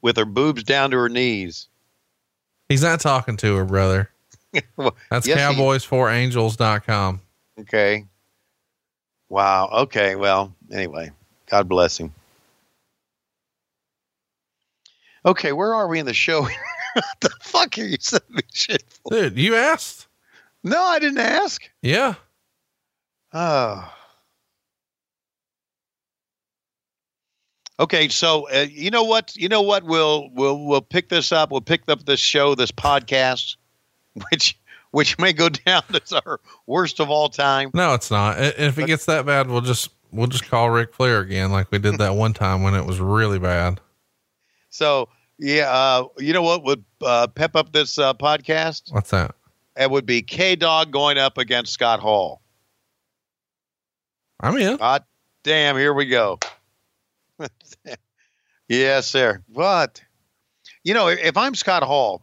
with her boobs down to her knees. He's not talking to her, brother. <laughs> Well, That's yes, he- cowboys4angels.com. Okay. Wow. Okay. Well, anyway, God bless him. Okay, where are we in the show? <laughs> what the fuck are you sending me shit for? Dude, you asked? No, I didn't ask. Yeah. Oh. Okay, so uh, you know what? You know what? We'll we'll we'll pick this up. We'll pick up this show, this podcast, <laughs> which which may go down as our worst of all time. No, it's not. If it gets that bad, we'll just we'll just call Ric Flair again, like we did that one time when it was really bad. So yeah, uh, you know what would uh, pep up this uh, podcast? What's that? It would be K Dog going up against Scott Hall. I'm in. God damn, here we go. <laughs> yes, sir. What? You know, if I'm Scott Hall,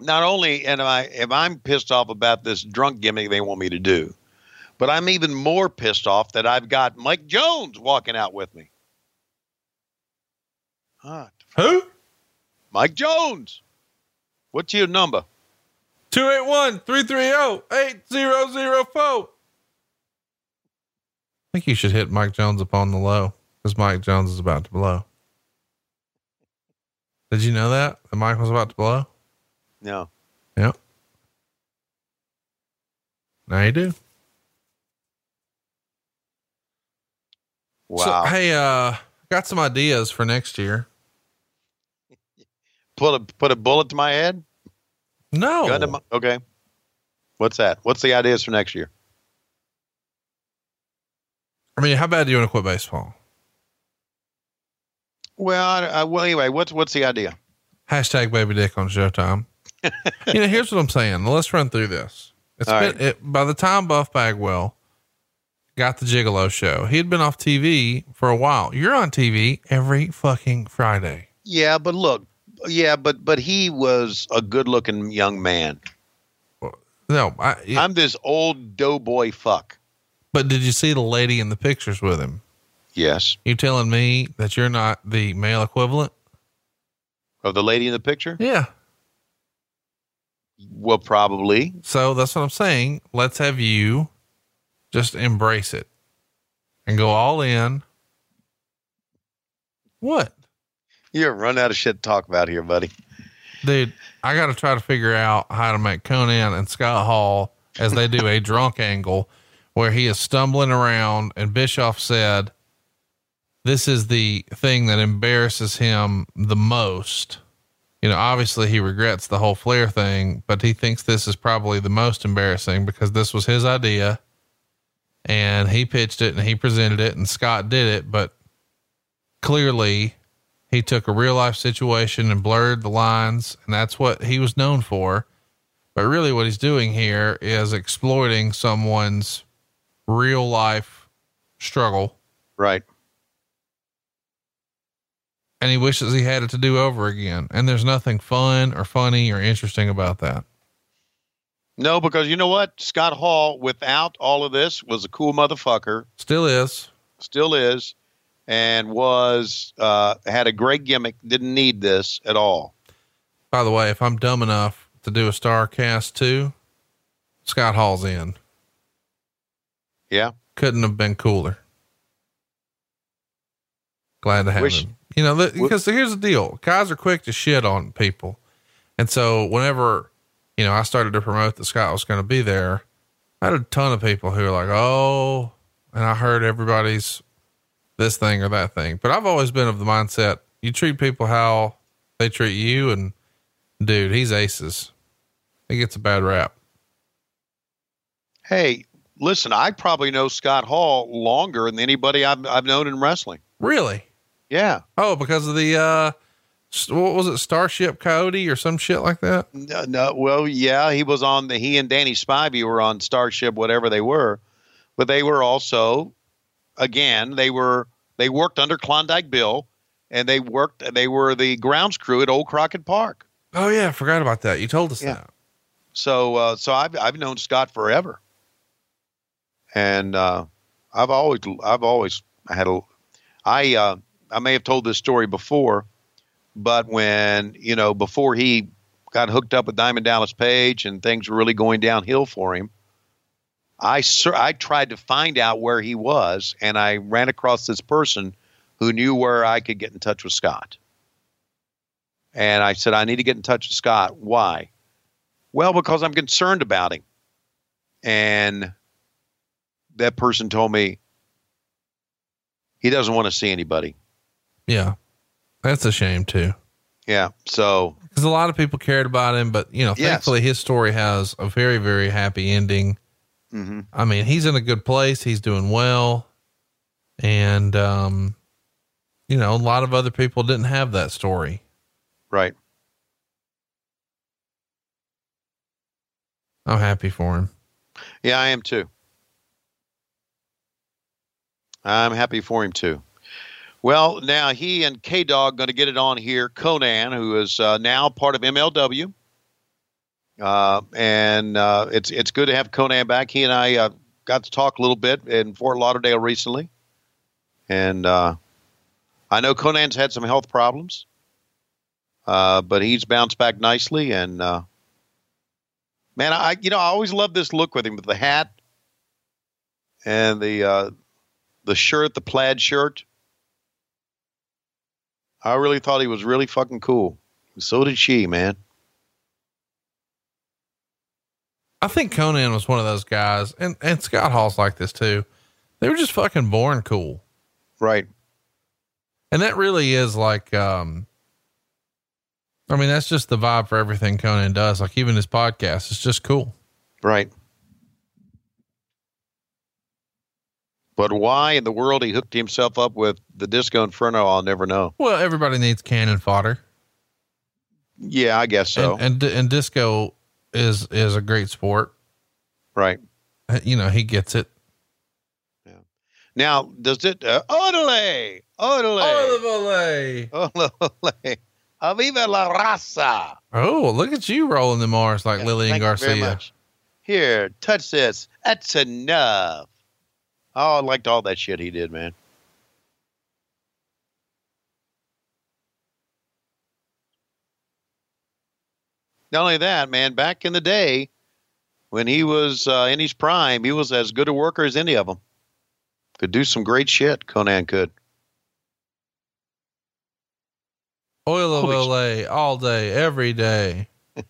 not only am I if I'm pissed off about this drunk gimmick they want me to do, but I'm even more pissed off that I've got Mike Jones walking out with me. Who? Mike Jones. What's your number? 281 330 8004. I think you should hit Mike Jones upon the low because Mike Jones is about to blow. Did you know that? That Mike was about to blow? No. Yep. Now you do. Wow. So, hey, uh, got some ideas for next year. <laughs> put a put a bullet to my head. No. My- okay. What's that? What's the ideas for next year? I mean, how bad do you want to quit baseball? Well, I, I, well, anyway, what's what's the idea? Hashtag baby dick on Showtime. You know, here's what I'm saying. Let's run through this. It's All been, right. it, by the time Buff Bagwell got the Gigolo show, he had been off TV for a while. You're on TV every fucking Friday. Yeah, but look, yeah, but but he was a good-looking young man. No, I, I'm this old doughboy fuck. but did you see the lady in the pictures with him? Yes, You telling me that you're not the male equivalent? of the lady in the picture. Yeah. Well, probably. So that's what I'm saying. Let's have you just embrace it and go all in. What? You're run out of shit to talk about here, buddy. Dude, I got to try to figure out how to make Konnan and Scott Hall as they do a <laughs> drunk angle where he is stumbling around and Bischoff said, this is the thing that embarrasses him the most. You know, obviously he regrets the whole Flair thing, but he thinks this is probably the most embarrassing because this was his idea and he pitched it and he presented it and Scott did it, but clearly he took a real life situation and blurred the lines and that's what he was known for. But really what he's doing here is exploiting someone's real life struggle Right. And he wishes he had it to do over again. And there's nothing fun or funny or interesting about that. No, because you know what? Scott Hall, without all of this, was a cool motherfucker. Still is. Still is, and was uh, had a great gimmick. Didn't need this at all. By the way, if I'm dumb enough to do a Starrcast too, Scott Hall's in. Yeah. Couldn't have been cooler. Glad to have Wish- him. You know, the, because here's the deal. Guys are quick to shit on people. And so whenever, you know, I started to promote that Scott was going to be there, I had a ton of people who were like, Oh, and I heard everybody's this thing or that thing, but I've always been of the mindset, you treat people how they treat you. And dude, he's aces. He gets a bad rap. Hey, listen, I probably know Scott Hall longer than anybody I've, I've known in wrestling. Really? Yeah. Oh, because of the, uh, What was it? Starship Coyote or some shit like that? No, no, well, yeah, he was on the. He and Danny Spivey were on Starship, whatever they were, but they were also, again, they were they worked under Klondike Bill, and they worked. They were the grounds crew at Old Crockett Park. Oh yeah, I forgot about that. You told us Yeah. that. So, uh, so I've I've known Scott forever, and uh, I've always I've always had a. I uh, I may have told this story before, but when you know before he got hooked up with Diamond Dallas Page and things were really going downhill for him, I sur- I tried to find out where he was, and I ran across this person who knew where I could get in touch with Scott. And I said, I need to get in touch with Scott. Why? Well, because I'm concerned about him. And that person told me he doesn't want to see anybody. Yeah, that's a shame too. Yeah. So, Because a lot of people cared about him, but you know, Yes. thankfully his story has a very, very happy ending. mhm. I mean, he's in a good place. He's doing well. And, um, you know, a lot of other people didn't have that story. right. I'm happy for him. Yeah, I am too. I'm happy for him too. Well, now he and K Dog going to get it on here. Konnan, who is uh, now part of MLW, uh, and uh, it's it's good to have Konnan back. He and I uh, got to talk a little bit in Fort Lauderdale recently, and uh, I know Konnan's had some health problems, uh, but he's bounced back nicely. And man, I you know I always love this look with him with the hat and the the shirt, the plaid shirt. I really thought he was really fucking cool. So did she, man. I think Konnan was one of those guys, and, and Scott Hall's like this too. They were just fucking born cool. Right. And that really is like, um, I mean, that's just the vibe for everything Konnan does. Like even his podcast, it's just cool. Right. But why in the world he hooked himself up with the Disco Inferno, I'll never know. Well, everybody needs cannon fodder. Yeah, I guess so. And, and, and disco is, is a great sport. right. You know, he gets it. Yeah. Now, does it, uh, Odele, Odele, Odele, Aviva la Raza. Oh, look at you rolling the Mars like Yeah, Lillian thank you very Garcia. Here, touch this. That's enough. Oh, I liked all that shit he did, man. Not only that, man, back in the day when he was uh, in his prime, he was as good a worker as any of them. Could do some great shit, Konnan could. Oil of Holy Olay all day, every day. <laughs>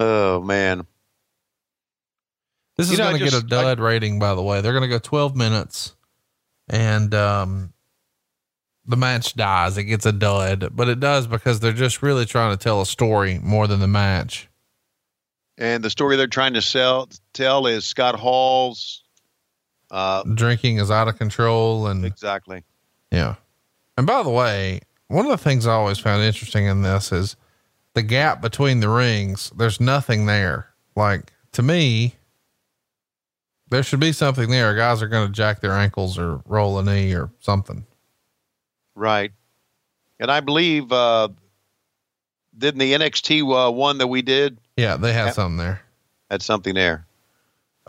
Oh, man. This You is going to get a just- dud rating, by the way. They're going to go 12 minutes and, um, the match dies. It gets a dud, but it does because they're just really trying to tell a story more than the match. And the story they're trying to sell tell is Scott Hall's. Uh, Drinking is out of control and exactly. Yeah. And by the way, one of the things I always found interesting in this is the gap between the rings. There's nothing there. Like to me, there should be something there. Guys are going to jack their ankles or roll a knee or something. Right. And I believe, uh, didn't the NXT uh, one that we did Yeah, they had Yeah. something there. had something there?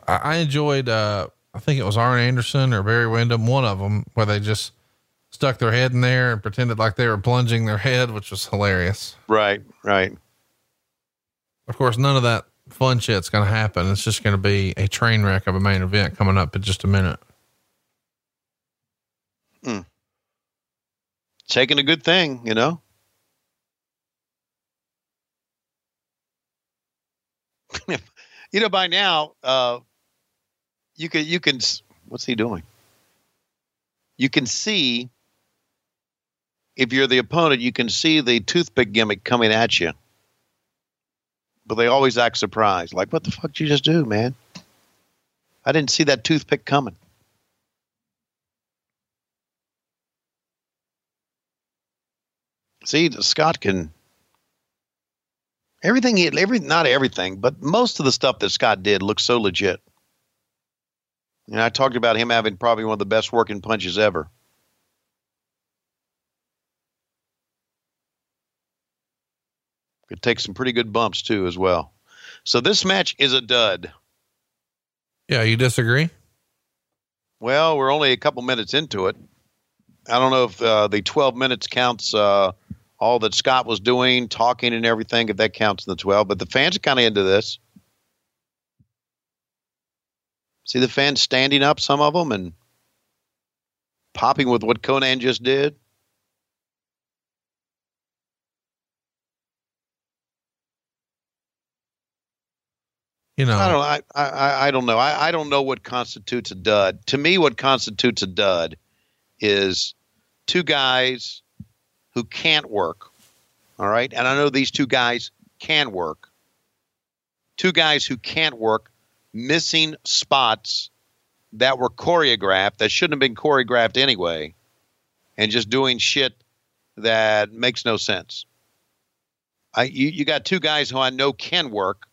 I, I enjoyed, uh, I think it was Arn Anderson or Barry Windham, one of them, where they just stuck their head in there and pretended like they were plunging their head, which was hilarious. Right, right. Of course, none of that fun shit's going to happen. It's just going to be a train wreck of a main event coming up in just a minute. Taking a good thing, you know? <laughs> you know, by now, uh, you can, you can, what's he doing? You can see, if you're the opponent, you can see the toothpick gimmick coming at you. They always act surprised. Like, what the fuck did you just do, man? I didn't see that toothpick coming. See, Scott can everything he every not everything, but most of the stuff that Scott did looks so legit. And I talked about him having probably one of the best working punches ever. Could take some pretty good bumps too, as well. So this match is a dud. Yeah, you disagree? Well, we're only a couple minutes into it. I don't know if uh, the 12 minutes counts uh, all that Scott was doing, talking and everything, if that counts in the 12. But the fans are kind of into this. See the fans standing up, some of them, and popping with what Konnan just did. You know, I don't. I, I, I don't know. I, I don't know what constitutes a dud. To me, what constitutes a dud is two guys who can't work. All right, and I know these two guys can work. Two guys who can't work, missing spots that were choreographed that shouldn't have been choreographed anyway, and just doing shit that makes no sense. I you, you got two guys who I know can work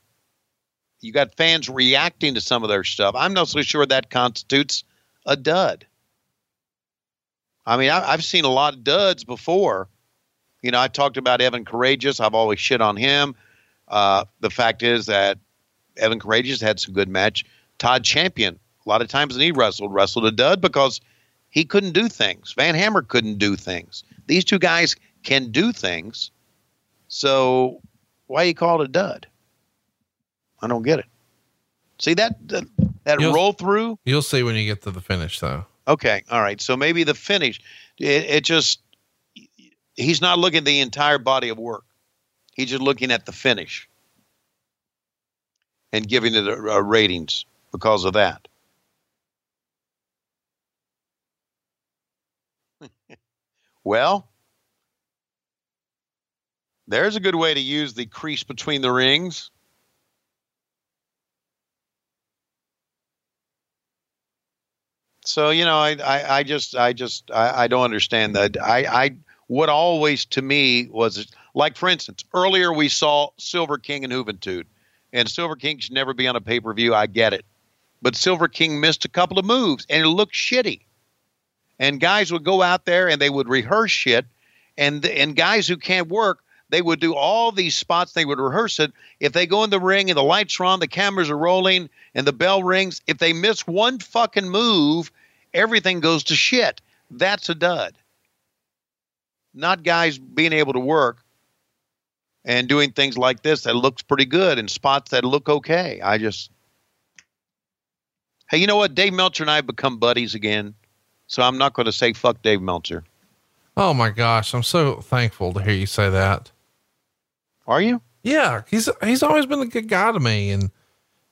you got fans reacting to some of their stuff. I'm not so sure that constitutes a dud. I mean, I, have seen a lot of duds before. You know, I talked about Evan Karagias. I've always shit on him. Uh, the fact is that Evan Karagias had some good match. Todd Champion, a lot of times when he wrestled, wrestled a dud because he couldn't do things. Van Hammer couldn't do things. These two guys can do things. So why you call it a dud? I don't get it. See that that, that roll through? You'll see when you get to the finish, though. Okay, all right. So maybe the finish, it, it just he's not looking at the entire body of work. He's just looking at the finish and giving it a, a ratings because of that. <laughs> well, there's a good way to use the crease between the rings. So you know, I, I, I just, I just, I, I don't understand that. I, I, what always to me was like, for instance, earlier we saw Silver King and Juventud, and Silver King should never be on a pay per view. I get it, but Silver King missed a couple of moves, and it looked shitty. And guys would go out there and they would rehearse shit, and and guys who can't work they would do all these spots. They would rehearse it. If they go in the ring and the lights are on, the cameras are rolling, and the bell rings, if they miss one fucking move, everything goes to shit. That's a dud. Not guys being able to work and doing things like this that looks pretty good and spots that look okay. I just Hey, you know what? Dave Meltzer and I have become buddies again. So I'm not going to say fuck Dave Meltzer. Oh my gosh, I'm so thankful to hear you say that. Are you? Yeah, he's he's always been a good guy to me and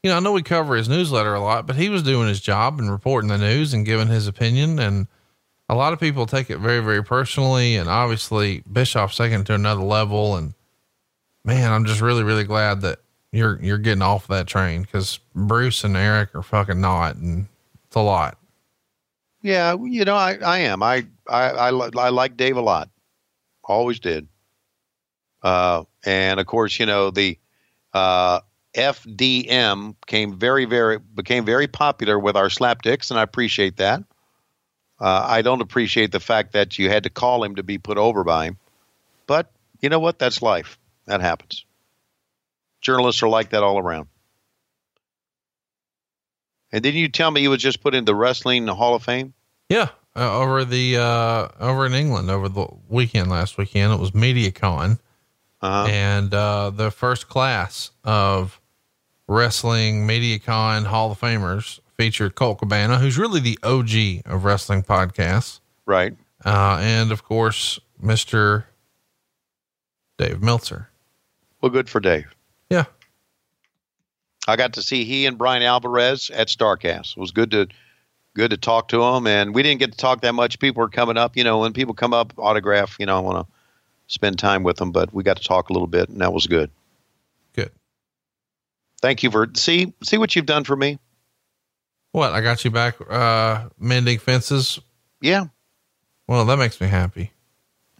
you know, I know we cover his newsletter a lot, but he was doing his job and reporting the news and giving his opinion. And a lot of people take it very, very personally. And obviously, Bischoff's taking it to another level. And man, I'm just really, really glad that you're you're getting off that train because Bruce and Eric are fucking not, and it's a lot. Yeah, you know, I, I am. I, I I I like Dave a lot. Always did. Uh, and of course, you know the uh, FDM came very, very became very popular with our slapdicks, and I appreciate that. Uh, I don't appreciate the fact that you had to call him to be put over by him, but you know what? That's life. That happens. Journalists are like that all around. And didn't you tell me you was just put in the Wrestling Hall of Fame? Yeah, uh, over the uh, over in England over the weekend last weekend. It was MediaCon, uh-huh. and uh, the first class of Wrestling MediaCon Hall of Famers featured Colt Cabana, who's really the OG of wrestling podcasts. Right. Uh, and of course, Mr. Dave Meltzer. Well, good for Dave. Yeah. I got to see he and Bryan Alvarez at Starrcast. It was good to good to talk to them, and we didn't get to talk that much. People were coming up, you know, when people come up, autograph, you know, I want to spend time with them, but we got to talk a little bit, and that was good. Thank you for see see what you've done for me. What I got you back uh mending fences. Yeah. Well, that makes me happy.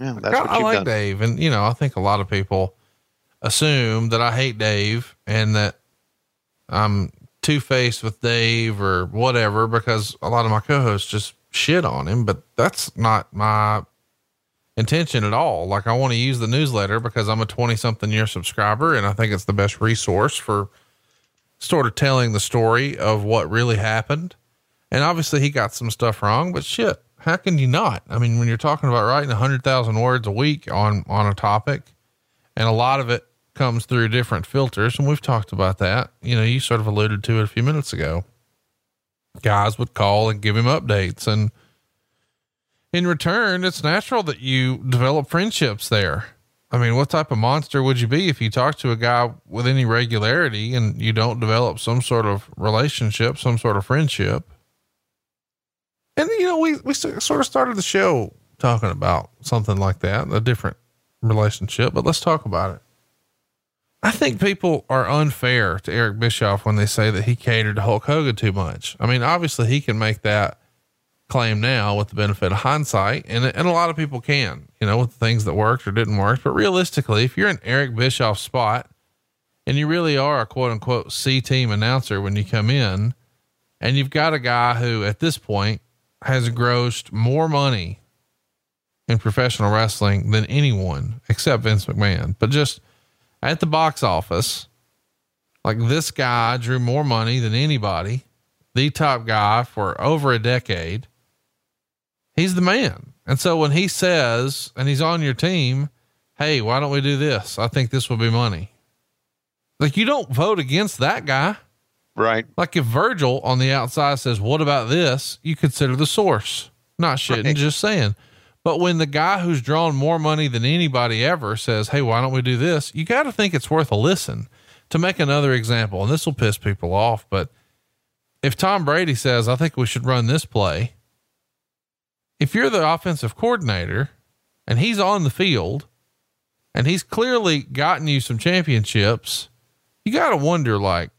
Yeah, that's I, what I like done. Dave, and you know, I think a lot of people assume that I hate Dave and that I'm two faced with Dave or whatever because a lot of my co-hosts just shit on him. But that's not my intention at all. Like I want to use the newsletter because I'm a 20 something year subscriber and I think it's the best resource for sort of telling the story of what really happened. And obviously he got some stuff wrong, but shit, how can you not? I mean, when you're talking about writing a hundred thousand words a week on, on a topic and a lot of it comes through different filters. And we've talked about that, you know, you sort of alluded to it a few minutes ago. Guys would call and give him updates and, in return, it's natural that you develop friendships there. I mean, what type of monster would you be if you talk to a guy with any regularity and you don't develop some sort of relationship, some sort of friendship? And, you know, we, we sort of started the show talking about something like that, a different relationship, but let's talk about it. I think people are unfair to Eric Bischoff when they say that he catered to Hulk Hogan too much. I mean, obviously he can make that claim now with the benefit of hindsight, and and a lot of people can, you know, with things that worked or didn't work. But realistically, if you're in Eric Bischoff's spot, and you really are a quote unquote C team announcer when you come in, and you've got a guy who at this point has grossed more money in professional wrestling than anyone except Vince McMahon, but just at the box office, like this guy drew more money than anybody, the top guy for over a decade he's the man. And so when he says, and he's on your team, Hey, why don't we do this? I think this will be money. Like you don't vote against that guy. Right. Like if Virgil on the outside says, what about this? You consider the source, not shitting, Right. just saying. But when the guy who's drawn more money than anybody ever says, Hey, why don't we do this? You got to think it's worth a listen to make another example. And this will piss people off, but if Tom Brady says, I think we should run this play, if you're the offensive coordinator and he's on the field and he's clearly gotten you some championships, you got to wonder like,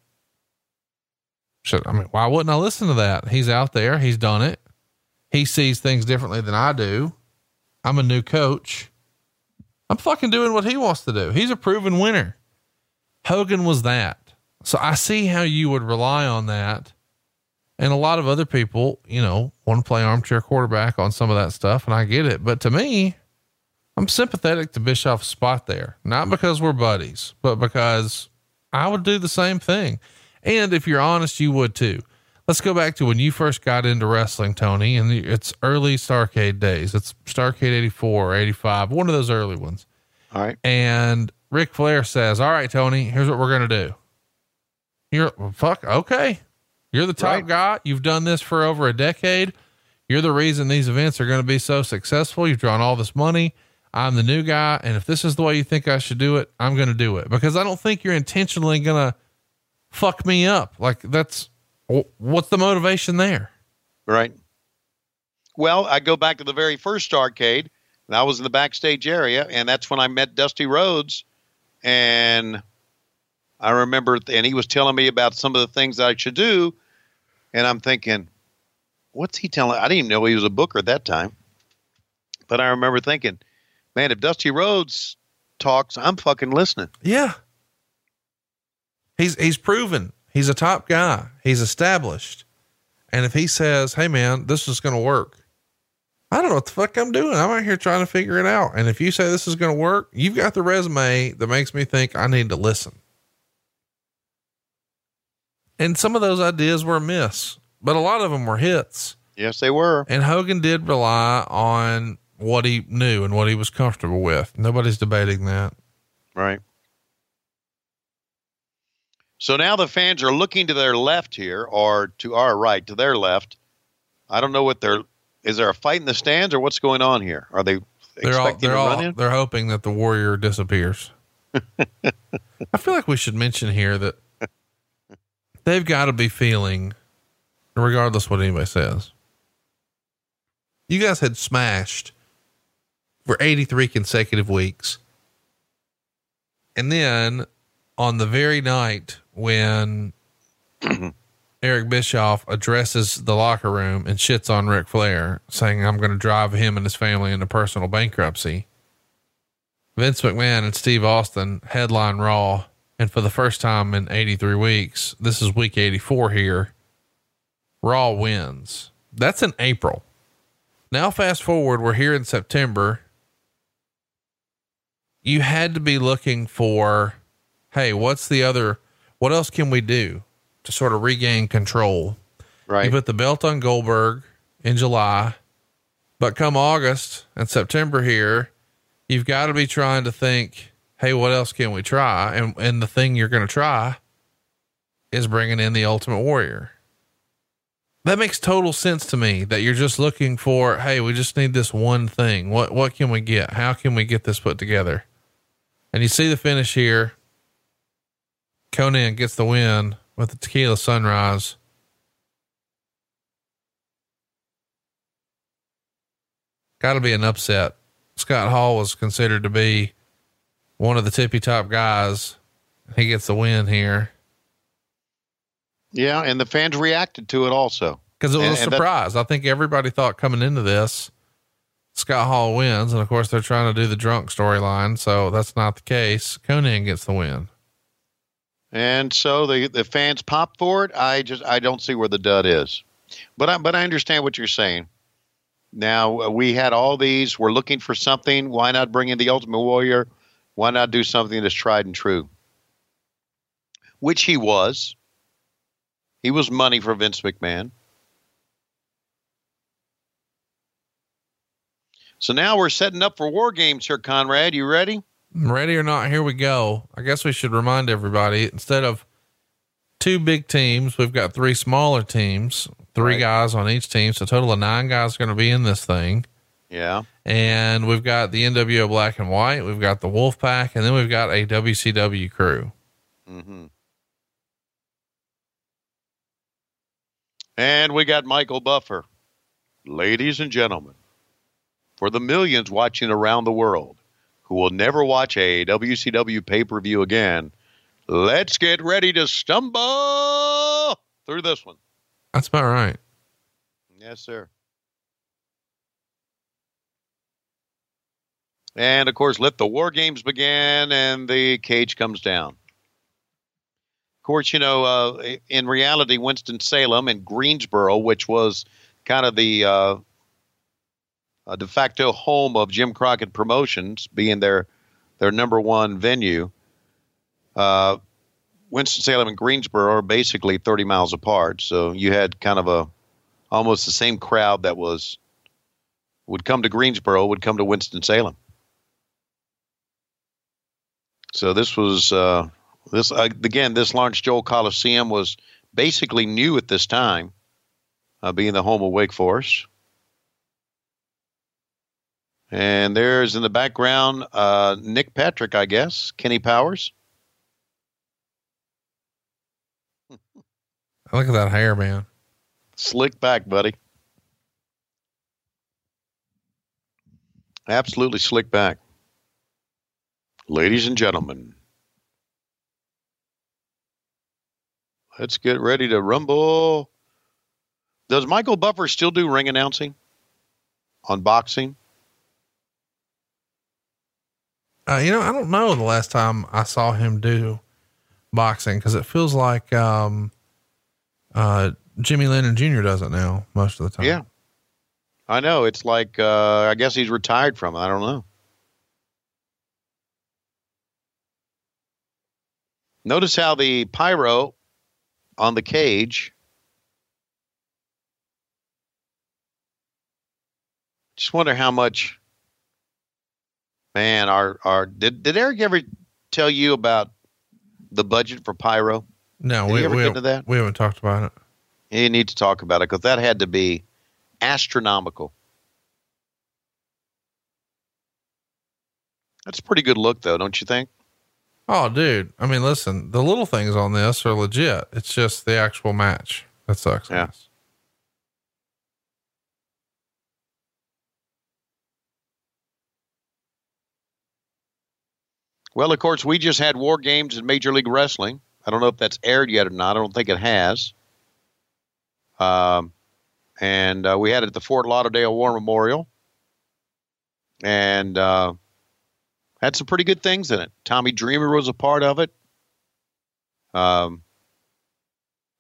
should, I mean, why wouldn't I listen to that? He's out there. He's done it. He sees things differently than I do. I'm a new coach. I'm fucking doing what he wants to do. He's a proven winner. Hogan was that. So I see how you would rely on that. And a lot of other people, you know, want to play armchair quarterback on some of that stuff. And I get it. But to me, I'm sympathetic to Bischoff's spot there, not because we're buddies, but because I would do the same thing. And if you're honest, you would too. Let's go back to when you first got into wrestling, Tony, and it's early Starcade days. It's Starcade 84 or 85, one of those early ones. All right. And Ric Flair says, All right, Tony, here's what we're going to do. You're fuck. Okay. You're the top Right. guy. You've done this for over a decade. You're the reason these events are going to be so successful. You've drawn all this money. I'm the new guy. And if this is the way you think I should do it, I'm going to do it because I don't think you're intentionally going to fuck me up. Like that's what's the motivation there? Right. Well, I go back to the very first arcade, and I was in the backstage area, and that's when I met Dusty Rhodes, and I remember, and he was telling me about some of the things I should do, and I'm thinking, what's he telling? I didn't even know he was a booker at that time, but I remember thinking, man, if Dusty Rhodes talks, I'm fucking listening. Yeah. He's he's proven. He's a top guy. He's established. And if he says, "Hey man, this is going to work." I don't know what the fuck I'm doing. I'm out here trying to figure it out. And if you say this is going to work, you've got the resume that makes me think I need to listen. And some of those ideas were a miss, but a lot of them were hits. Yes, they were. And Hogan did rely on what he knew and what he was comfortable with. Nobody's debating that. Right. So now the fans are looking to their left here, or to our right, to their left. I don't know what they're. Is there a fight in the stands, or what's going on here? Are they They're all, expecting they're to all, run in? they're hoping that the warrior disappears. <laughs> I feel like we should mention here that they've got to be feeling, regardless what anybody says. You guys had smashed for 83 consecutive weeks. And then on the very night when <clears throat> Eric Bischoff addresses the locker room and shits on Ric Flair, saying, I'm going to drive him and his family into personal bankruptcy. Vince McMahon and Steve Austin headline Raw. And for the first time in 83 weeks, this is week 84 here. Raw wins. That's in April. Now, fast forward, we're here in September. You had to be looking for, hey, what's the other, what else can we do to sort of regain control? Right. You put the belt on Goldberg in July, but come August and September here, you've got to be trying to think, hey, what else can we try? And and the thing you're going to try is bringing in the Ultimate Warrior. That makes total sense to me. That you're just looking for, hey, we just need this one thing. What what can we get? How can we get this put together? And you see the finish here. Konnan gets the win with the tequila sunrise. Got to be an upset. Scott Hall was considered to be one of the tippy top guys. He gets the win here Yeah, and the fans reacted to it also. because it was And- a surprise. I think everybody thought coming into this, Scott Hall wins, and of course they're trying to do the drunk storyline, so that's not the case. Konnan gets the win. And so the the fans pop for it. I just I don't see where the dud is, but I but I understand what you're saying. Now uh, we had all these. We're looking for something. Why not bring in the Ultimate Warrior? Why not do something that's tried and true? Which he was. He was money for Vince McMahon. So now we're setting up for war games here, Conrad. You ready? Ready or not, here we go. I guess we should remind everybody instead of two big teams, we've got three smaller teams, three Right. guys on each team. So a total of nine guys are going to be in this thing. Yeah. And we've got the NWO Black and White, we've got the Wolf Pack, and then we've got a WCW crew. Mm-hmm. And we got Michael Buffer. Ladies and gentlemen, for the millions watching around the world who will never watch a WCW pay per view again, let's get ready to stumble through this one. That's about right. Yes, sir. And of course, let the war games begin, and the cage comes down. Of course, you know, uh, in reality, Winston Salem and Greensboro, which was kind of the uh, uh, de facto home of Jim Crockett Promotions, being their their number one venue. Uh, Winston Salem and Greensboro are basically 30 miles apart, so you had kind of a almost the same crowd that was would come to Greensboro would come to Winston Salem. So this was uh, this uh, again. This Lawrence Joel Coliseum was basically new at this time, uh, being the home of Wake Forest. And there's in the background uh, Nick Patrick, I guess, Kenny Powers. Look at that hair, man. Slick back, buddy. Absolutely slick back. Ladies and gentlemen, let's get ready to rumble. Does Michael Buffer still do ring announcing on boxing? Uh, you know, I don't know the last time I saw him do boxing because it feels like um, uh, Jimmy Lennon Jr. does it now most of the time. Yeah. I know. It's like, uh, I guess he's retired from it. I don't know. Notice how the pyro on the cage. Just wonder how much. Man, our our did did Eric ever tell you about the budget for pyro? No, Did we, ever we, get into that? we haven't talked about it. You need to talk about it because that had to be astronomical. That's a pretty good look, though, don't you think? Oh, dude. I mean, listen, the little things on this are legit. It's just the actual match that sucks. Yeah. Well, of course, we just had War Games in Major League Wrestling. I don't know if that's aired yet or not. I don't think it has. Um, and uh, we had it at the Fort Lauderdale War Memorial. And uh, Had some pretty good things in it. Tommy Dreamer was a part of it. Um,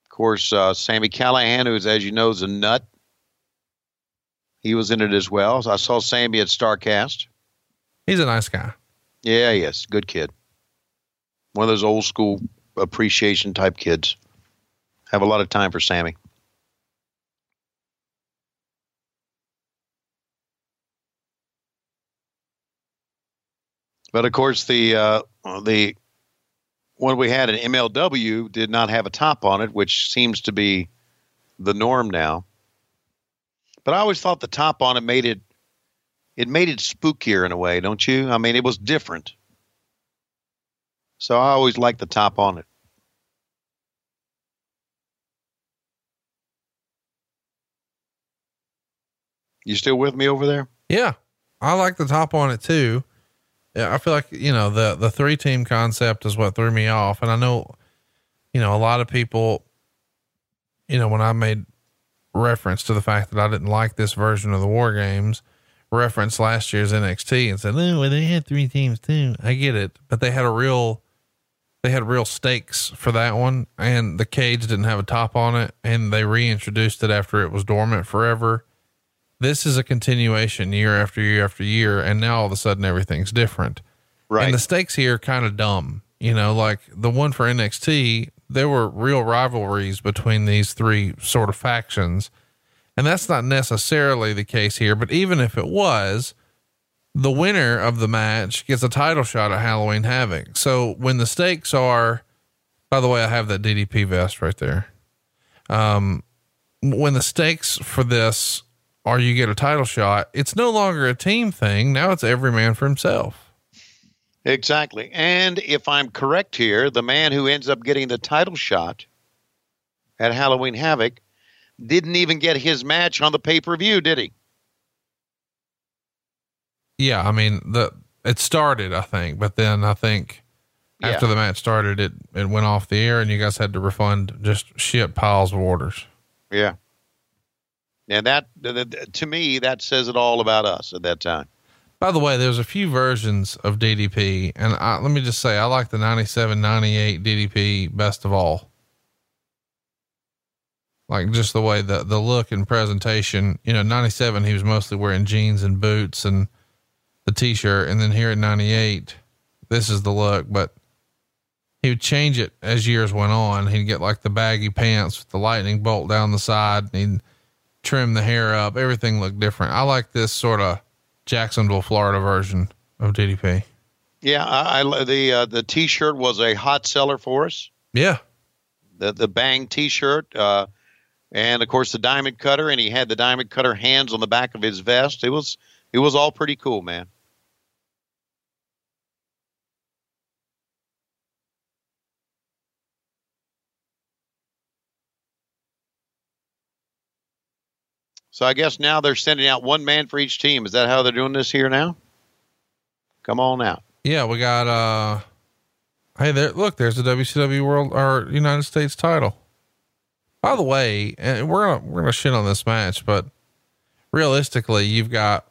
of course, uh, Sami Callihan, who is, as you know, is a nut. He was in it as well. I saw Sami at Starrcast. He's a nice guy. Yeah, yes, good kid. One of those old school appreciation type kids. Have a lot of time for Sami. But of course, the uh, the one we had in MLW did not have a top on it, which seems to be the norm now. But I always thought the top on it made it it made it spookier in a way, don't you? I mean, it was different. So I always liked the top on it. You still with me over there? Yeah. I like the top on it too. I feel like, you know, the the three team concept is what threw me off. And I know, you know, a lot of people, you know, when I made reference to the fact that I didn't like this version of the war games, reference last year's NXT and said, Oh, well, they had three teams too. I get it. But they had a real they had real stakes for that one and the cage didn't have a top on it and they reintroduced it after it was dormant forever this is a continuation year after year after year and now all of a sudden everything's different. Right. and the stakes here are kind of dumb you know like the one for nxt there were real rivalries between these three sort of factions and that's not necessarily the case here but even if it was the winner of the match gets a title shot at halloween havoc. So when the stakes are by the way i have that ddp vest right there. Um when the stakes for this are you get a title shot, it's no longer a team thing. Now it's every man for himself. Exactly. And if I'm correct here, the man who ends up getting the title shot at Halloween Havoc didn't even get his match on the pay per view, did he? Yeah, I mean the it started, I think, but then I think after Yeah. the match started, it it went off the air, and you guys had to refund just shit piles of orders. Yeah. And that, th- th- to me, that says it all about us at that time. By the way, there's a few versions of DDP, and I, let me just say, I like the 97, 98 DDP best of all. Like just the way the, the look and presentation, you know, 97, he was mostly wearing jeans and boots and the t-shirt. And then here at 98, this is the look, but he would change it as years went on. He'd get like the baggy pants with the lightning bolt down the side and he'd trim the hair up. Everything looked different. I like this sort of Jacksonville, Florida version of DDP. Yeah, I, I the uh, the T-shirt was a hot seller for us. Yeah. The the Bang T-shirt, uh, and of course the diamond cutter, and he had the diamond cutter hands on the back of his vest. It was it was all pretty cool, man. So I guess now they're sending out one man for each team. Is that how they're doing this here now? Come on out. Yeah. We got, uh, hey there, look, there's the WCW world or United States title. By the way, and we're to, we're to shit on this match, but realistically, you've got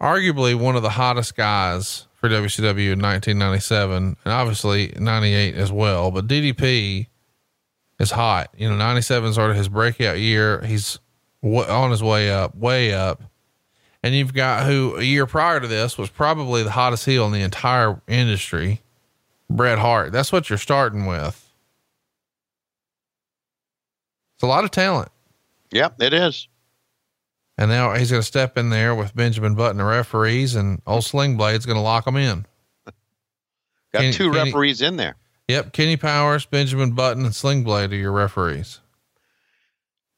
arguably one of the hottest guys for WCW in 1997 and obviously 98 as well. But DDP is hot. You know, 97 is sort of his breakout year. He's on his way up, way up. And you've got who a year prior to this was probably the hottest heel in the entire industry, Bret Hart. That's what you're starting with. It's a lot of talent. Yep, it is. And now he's going to step in there with Benjamin Button, the referees, and old Sling Blade's going to lock them in. Got Kenny- two Kenny- referees in there. Yep. Kenny Powers, Benjamin Button, and Sling Blade are your referees.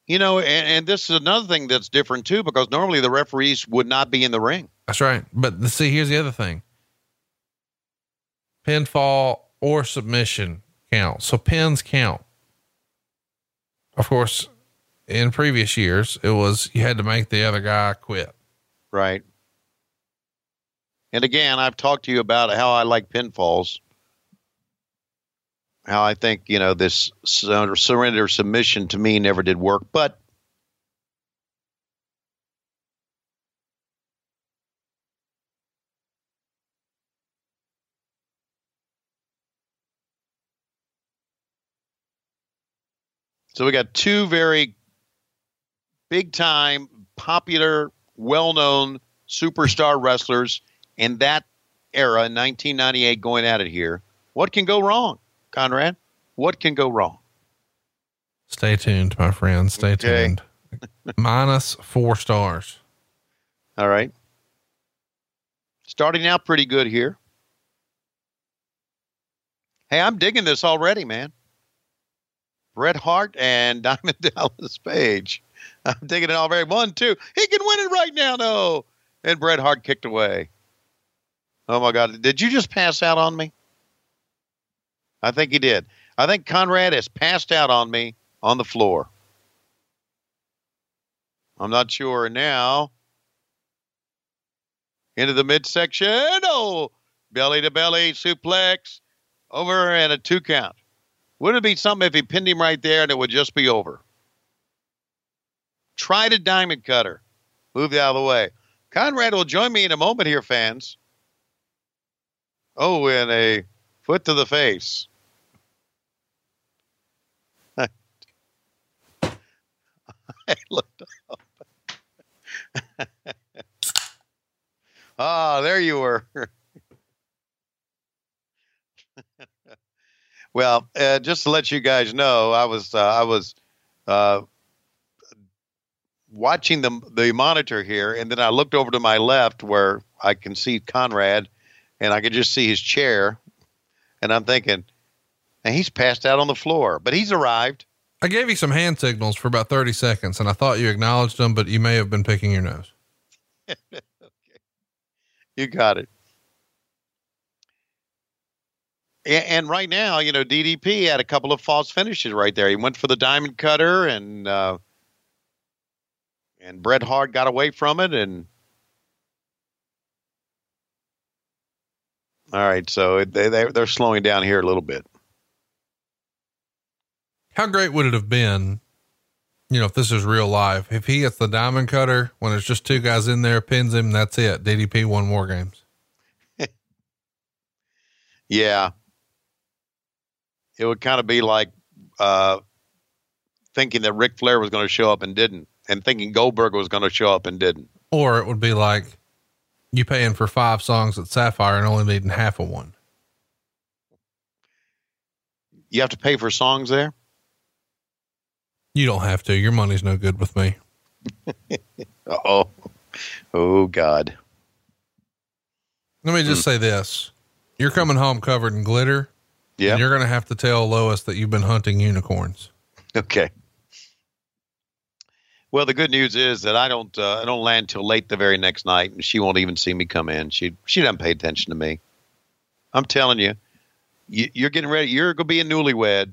You know, and, and this is another thing that's different too, because normally the referees would not be in the ring. That's right. But the- see, here's the other thing pinfall or submission count. So pins count. Of course, in previous years, it was you had to make the other guy quit. Right. And again, I've talked to you about how I like pinfalls how I think you know this surrender submission to me never did work, but So we got two very big time, popular, well known superstar wrestlers in that era, 1998, going at it here. What can go wrong? Conrad? What can go wrong? Stay tuned, my friend. Stay Okay. tuned. <laughs> Minus four stars. All right. Starting out pretty good here. Hey, I'm digging this already, man. Bret Hart and <laughs> Diamond Dallas Page. I'm digging it already. One, two. He can win it right now, no. And Bret Hart kicked away. Oh my God. Did you just pass out on me? I think he did. I think Conrad has passed out on me on the floor. I'm not sure now. Into the midsection. Oh, belly to belly suplex over and a two count. Wouldn't it be something if he pinned him right there and it would just be over? Try to diamond cutter. Move out of the way. Conrad will join me in a moment here, fans. Oh, and a foot to the face. I <laughs> looked up. <laughs> Ah, there you were. <laughs> well, uh, just to let you guys know, I was uh, I was uh, watching the the monitor here, and then I looked over to my left where I can see Conrad, and I could just see his chair, and I'm thinking, and he's passed out on the floor, but he's arrived. I gave you some hand signals for about 30 seconds and I thought you acknowledged them, but you may have been picking your nose. <laughs> You got it. And, and right now, you know, DDP had a couple of false finishes right there. He went for the diamond cutter, and uh, and Bret Hart got away from it. And all right, so they, they they're slowing down here a little bit. How great would it have been, you know, if this is real life, if he gets the diamond cutter when it's just two guys in there, pins him, that's it. DDP won more games. <laughs> Yeah, it would kind of be like uh, thinking that Ric Flair was going to show up and didn't, and thinking Goldberg was going to show up and didn't. Or it would be like you paying for five songs at Sapphire and only needing half of one. You have to pay for songs there. You don't have to. Your money's no good with me. <laughs> oh, oh God. Let me just say this. You're coming home covered in glitter. Yeah. And you're going to have to tell Lois that you've been hunting unicorns. Okay. Well, the good news is that I don't uh, I don't land till late the very next night, and she won't even see me come in. She she doesn't pay attention to me. I'm telling you, you you're getting ready. You're going to be a newlywed.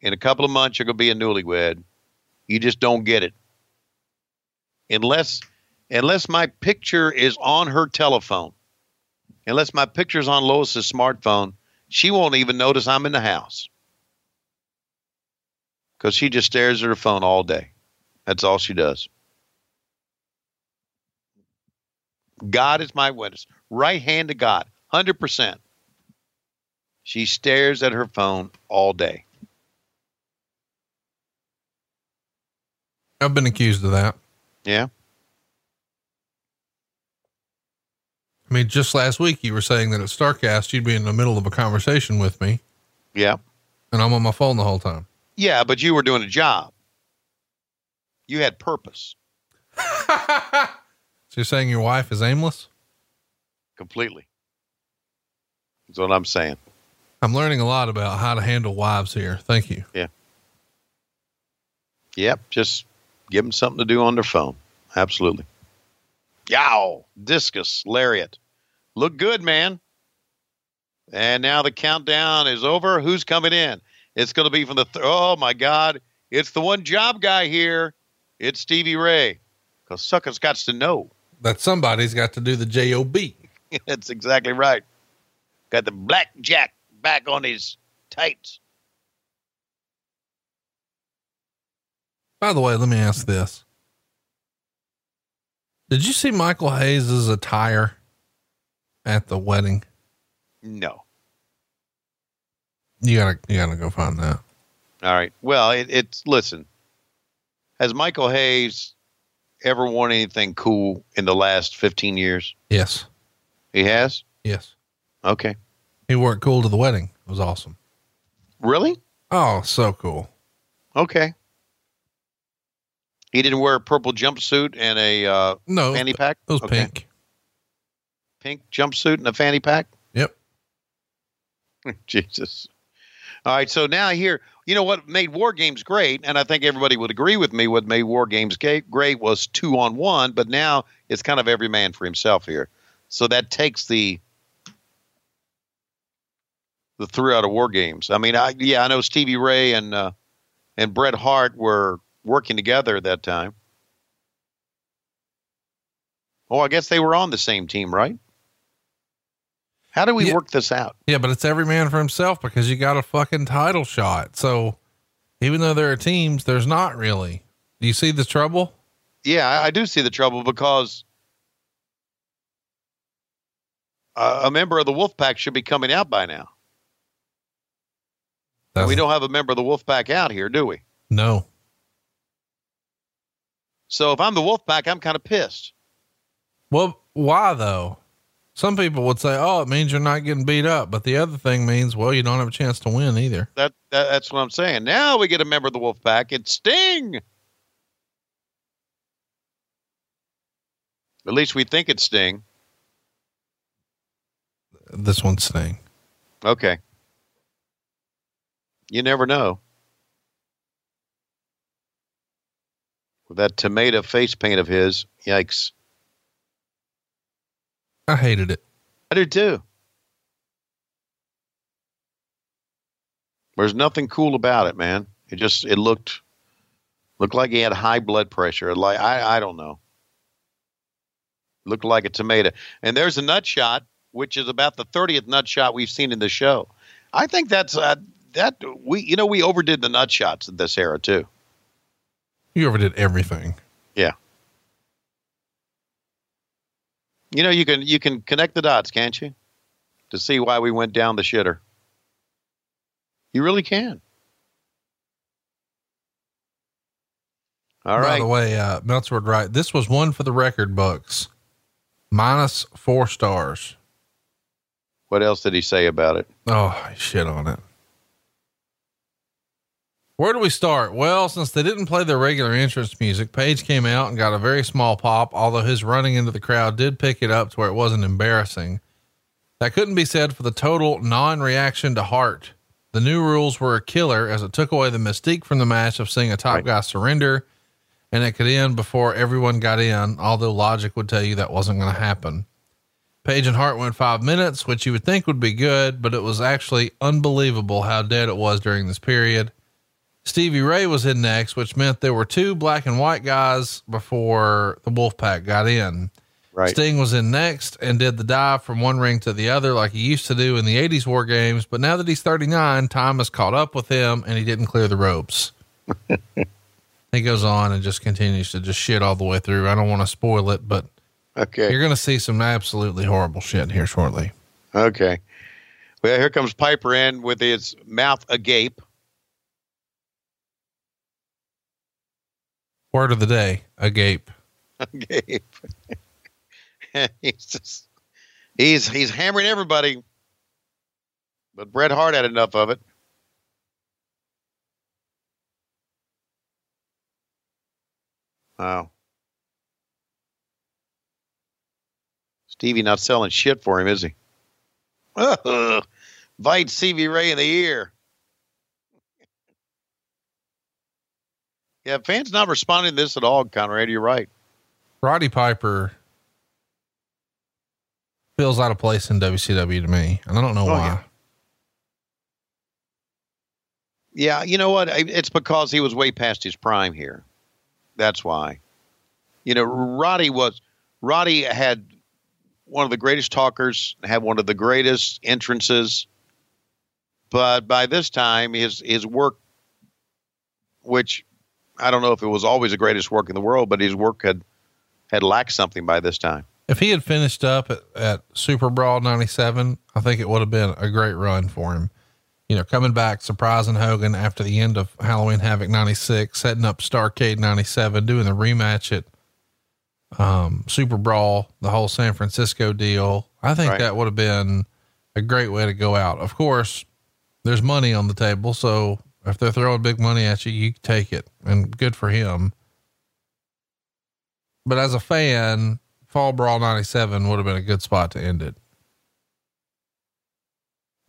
In a couple of months, you're going to be a newlywed. You just don't get it unless unless my picture is on her telephone. Unless my picture's on Lois's smartphone, she won't even notice I'm in the house because she just stares at her phone all day. That's all she does. God is my witness. Right hand to God, 100%. She stares at her phone all day. I've been accused of that. Yeah. I mean, just last week you were saying that at Starrcast you'd be in the middle of a conversation with me Yeah. and I'm on my phone the whole time. Yeah, but you were doing a job. You had purpose <laughs> So you're saying your wife is aimless? completely. That's what I'm saying. I'm learning a lot about how to handle wives here. Thank you. Yeah. Yep. Just give them something to do on their phone. Absolutely. Yow. Discus lariat. Look good, man. And now the countdown is over. Who's coming in? It's going to be from the, th- oh my God. It's the one job guy here. It's Stevie Ray. Because suckers got to know. That somebody's got to do the job. <laughs> That's exactly right. Got the blackjack back on his tights. By the way, let me ask this: Did you see Michael Hayes's attire at the wedding? No. You gotta, you gotta go find that. All right. Well, it, it's listen. Has Michael Hayes ever worn anything cool in the last 15 years? Yes. He has? Yes. Okay. He wore it cool to the wedding. It was awesome. Really? Oh, so cool. Okay. He didn't wear a purple jumpsuit and a uh, No, fanny pack? It was Okay. pink. Pink jumpsuit and a fanny pack? Yep. <laughs> Jesus. All right. So now here, you know what made War Games great, and I think everybody would agree with me. What made War Games great was two on one, but now it's kind of every man for himself here. So that takes the the thrill out of War Games. I mean, I yeah, I know Stevie Ray and uh, and Bret Hart were working together at that time. Oh, I guess they were on the same team, right? How do we Yeah. work this out? Yeah, but it's every man for himself because you got a fucking title shot. So even though there are teams, there's not really. Do you see the trouble? Yeah, I, do see the trouble because uh, a member of the Wolfpack should be coming out by now. That's- we don't have a member of the Wolfpack out here, do we? No. So if I'm the Wolfpack, I'm kind of pissed. Well, why though? Some people would say, "Oh, it means you're not getting beat up," but the other thing means, well, you don't have a chance to win either. That, that that's what I'm saying. Now we get a member of the Wolfpack. It's Sting. At least we think it's Sting. This one's Sting. Okay. You never know. With that tomato face paint of his, yikes. I hated it. I do too. There's nothing cool about it, man. It just it looked looked like he had high blood pressure. Like I I don't know. Looked like a tomato. And there's a nut shot, which is about the 30th nut shot we've seen in the show. I think that's uh, that we you know we overdid the nut shots in this era too. You overdid everything. Yeah. You know, you can you can connect the dots, can't you? To see why we went down the shitter. You really can. All By right. the way, uh, Meltzer would write, this was one for the record books, minus four stars. What else did he say about it? Oh, shit on it. Where do we start? Well, since they didn't play their regular entrance music, Page came out and got a very small pop, although his running into the crowd did pick it up to where it wasn't embarrassing. That couldn't be said for the total non reaction to Hart. The new rules were a killer as it took away the mystique from the match of seeing a top Right. guy surrender and it could end before everyone got in, although logic would tell you that wasn't going to happen. Page and Hart went five minutes, which you would think would be good, but it was actually unbelievable how dead it was during this period. Stevie Ray was in next, which meant there were two black and white guys before the Wolfpack got in. Right. Sting was in next and did the dive from one ring to the other like he used to do in the 80s War Games. But now that he's 39, time has caught up with him and he didn't clear the ropes. <laughs> he goes on and just continues to just shit all the way through. I don't want to spoil it, but Okay. you're going to see some absolutely horrible shit here shortly. Okay. Well, here comes Piper in with his mouth agape. Word of the day, agape. Agape. <laughs> he's just he's he's hammering everybody. But Bret Hart had enough of it. Wow. Stevie not selling shit for him, is he? <laughs> Bite Stevie Ray in the ear. Yeah, fans not responding to this at all, Conrad. You're right. Roddy Piper feels out of place in WCW to me, and I don't know Oh, why. yeah. Yeah, you know what? It's because he was way past his prime here. That's why. You know, Roddy was Roddy had one of the greatest talkers, had one of the greatest entrances, but by this time his his work which I don't know if it was always the greatest work in the world, but his work had had lacked something by this time. If he had finished up at, at Super Brawl 97, I think it would have been a great run for him. you know, coming back, surprising Hogan after the end of Halloween Havoc 96, setting up Starrcade 97, doing the rematch at, um, Super Brawl, the whole San Francisco deal. I think Right. that would have been a great way to go out. Of course, there's money on the table. So if they're throwing big money at you, you take it and good for him. But as a fan, Fall Brawl 97 would have been a good spot to end it.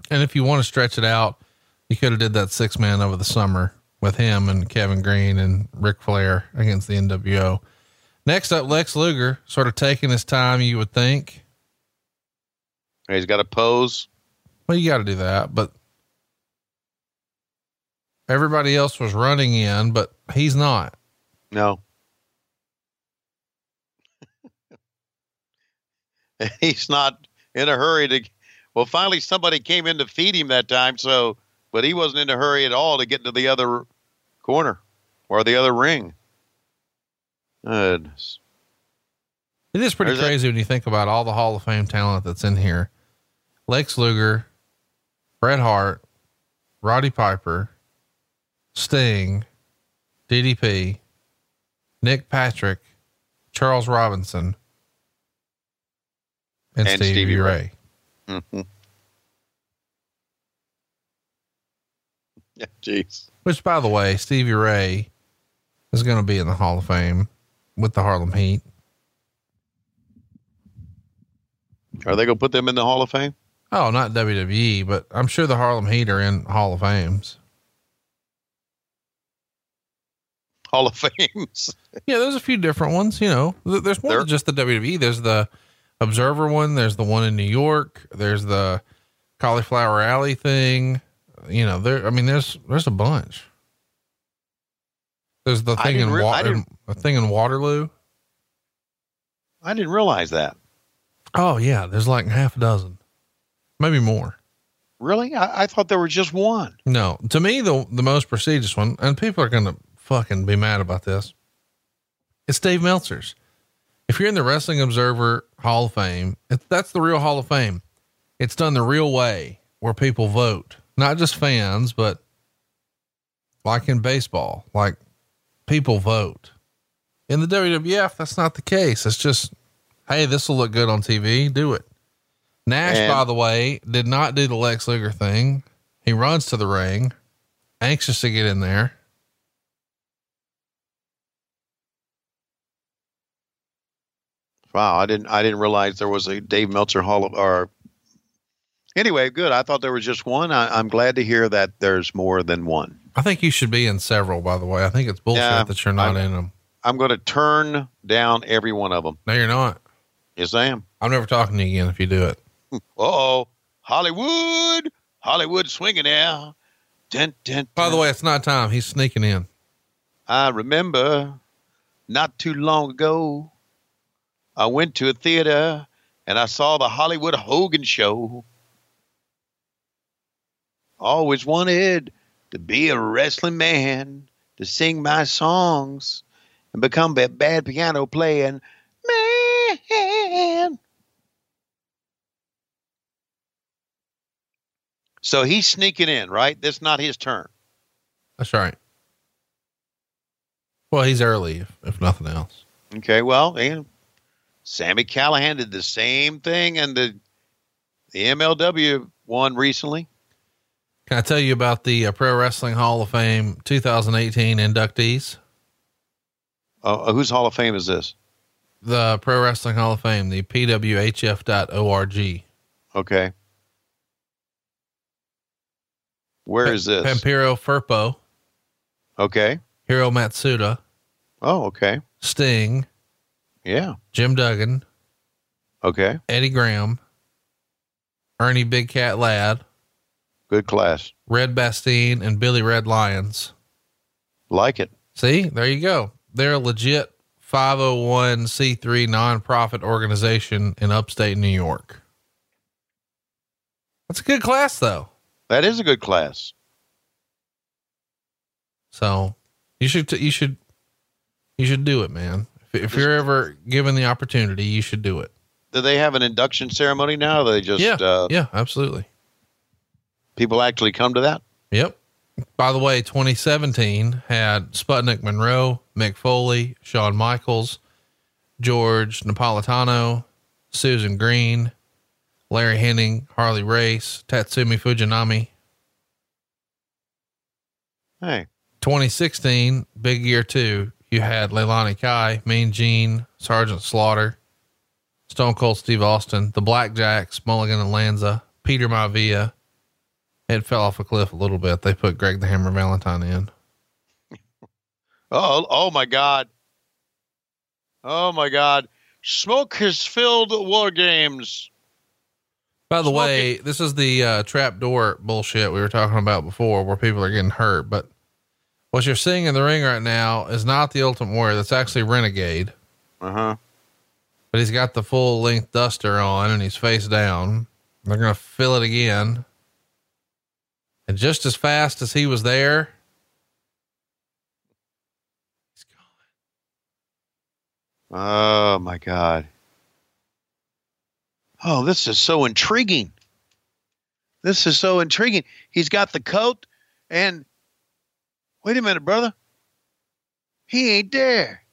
And if you want to stretch it out, you could have did that six man over the summer with him and Kevin Greene and Ric Flair against the NWO. Next up, Lex Luger, sort of taking his time, you would think. He's got a pose. Well, you got to do that, but everybody else was running in, but he's not. No. <laughs> He's not in a hurry to. Well, finally, somebody came in to feed him that time. So, but he wasn't in a hurry at all to get to the other corner or the other ring. Goodness. It is pretty There's that- crazy when you think about all the Hall of Fame talent that's in here. Lex Luger, Bret Hart, Roddy Piper, Sting, DDP, Nick Patrick, Charles Robinson, and, And Stevie, Stevie Ray. Ray. Mhm. <laughs> Yeah, jeez. Which, by the way, Stevie Ray is going to be in the Hall of Fame with the Harlem Heat. Are they going to put them in the Hall of Fame? Oh, not WWE, but I'm sure the Harlem Heat are in Hall of Fames. Hall of Fames. <laughs> Yeah, there's a few different ones. You know, there's more There- than just the WWE. There's the Observer one. There's the one in New York. There's the Cauliflower Alley thing. You know, there. I mean, there's there's a bunch. There's the thing in, didn't re- Wa- I didn't- thing in Waterloo. I didn't realize that. Oh yeah, there's like half a dozen, maybe more. Really? I, I thought there was just one. No, to me the the most prestigious one, and people are gonna fucking be mad about this. It's Dave Meltzer's. If you're in the Wrestling Observer Hall of Fame, it, that's the real Hall of Fame. It's done the real way, where people vote, not just fans, but like in baseball, like people vote. In the WWF, that's not the case. It's just, hey, this will look good on TV. Do it. Nash, And- by the way, did not do the Lex Luger thing. He runs to the ring, anxious to get in there. Wow, I didn't I didn't realize there was a Dave Meltzer Hall of or anyway, good. I thought there was just one. I, I'm glad to hear that there's more than one. I think you should be in several, by the way. I think it's bullshit Yeah, that you're not I'm- in them. I'm going to turn down every one of them. No, you're not. Yes, I am. I'm never talking to you again if you do it. <laughs> Oh, Hollywood, Hollywood swinging now. Dun, dun, By the way, it's not time. He's sneaking in. I remember not too long ago, I went to a theater and I saw the Hollywood Hogan show. Always wanted to be a wrestling man, to sing my songs and become a bad piano playing man. So he's sneaking in, right? This not his turn. That's right. Well, he's early, if, if nothing else. Okay, well, and Sami Callihan did the same thing, and the the MLW won recently. Can I tell you about the uh, Pro Wrestling Hall of Fame 2018 inductees? Uh, whose Hall of Fame is this? The Pro Wrestling Hall of Fame, the pwhf.org. Okay, where is this? Pampero Firpo, Okay. Hiro Matsuda, Oh, okay. Sting, Yeah. Jim Duggan, Okay. Eddie Graham, Ernie Big Cat Ladd. Good class. Red Bastien, and Billy Red Lyons. Like it. See, there you go. They're a legit 501c3 nonprofit organization in upstate New York. That's a good class though. That is a good class. So you should, t- you should, you should do it, man. If, if you're ever given the opportunity, you should do it. Do they have an induction ceremony now? They just Yeah. uh, yeah, absolutely. People actually come to that. Yep. By the way, 2017 had Sputnik Monroe, Mick Foley, Shawn Michaels, George Napolitano, Susan Green, Larry Hennig, Harley Race, Tatsumi Fujinami. Hey, 2016, big year two. You had Leilani Kai, Mean Gene, Sergeant Slaughter, Stone Cold Steve Austin, the Blackjacks, Mulligan and Lanza, Peter Maivia. It fell off a cliff a little bit. They put Greg the Hammer Valentine in. <laughs> oh, oh my God. Oh my God. Smoke has filled war games. By the Smoke way, this is the uh, trap door bullshit we were talking about before, where people are getting hurt. But what you're seeing in the ring right now is not the Ultimate Warrior. That's actually Renegade. Uh huh. But he's got the full length duster on and he's face down. They're gonna fill it again. And just as fast as he was there, he's gone. Oh my God. Oh, this is so intriguing. This is so intriguing. He's got the coat and wait a minute, brother. He ain't there.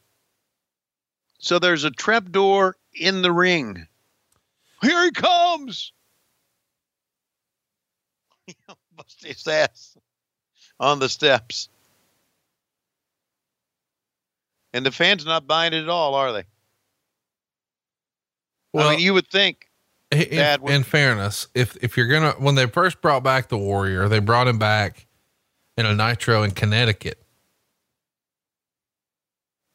So there's a trap door in the ring. Here he comes. <laughs> Bust his ass on the steps. And the fans not buying it at all, are they? I mean, you would think in, Bad in fairness, if if you're gonna when they first brought back the Warrior, they brought him back in a Nitro in Connecticut.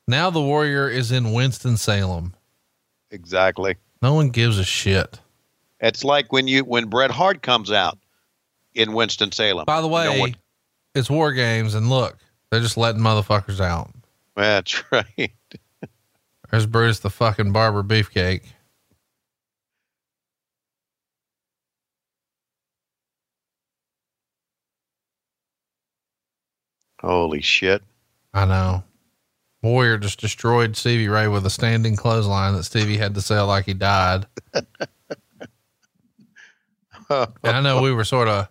Now the Warrior is in Winston Salem. exactly. No one gives a shit. It's like when you when Bret Hart comes out in Winston Salem. By the way, one- it's War Games, and look, they're just letting motherfuckers out. That's <laughs> right. There's Bruce the fucking barber beefcake. Holy shit. I know. Warrior just destroyed Stevie Ray with a standing clothesline that Stevie had to sell like he died. <laughs> and I know we were sort of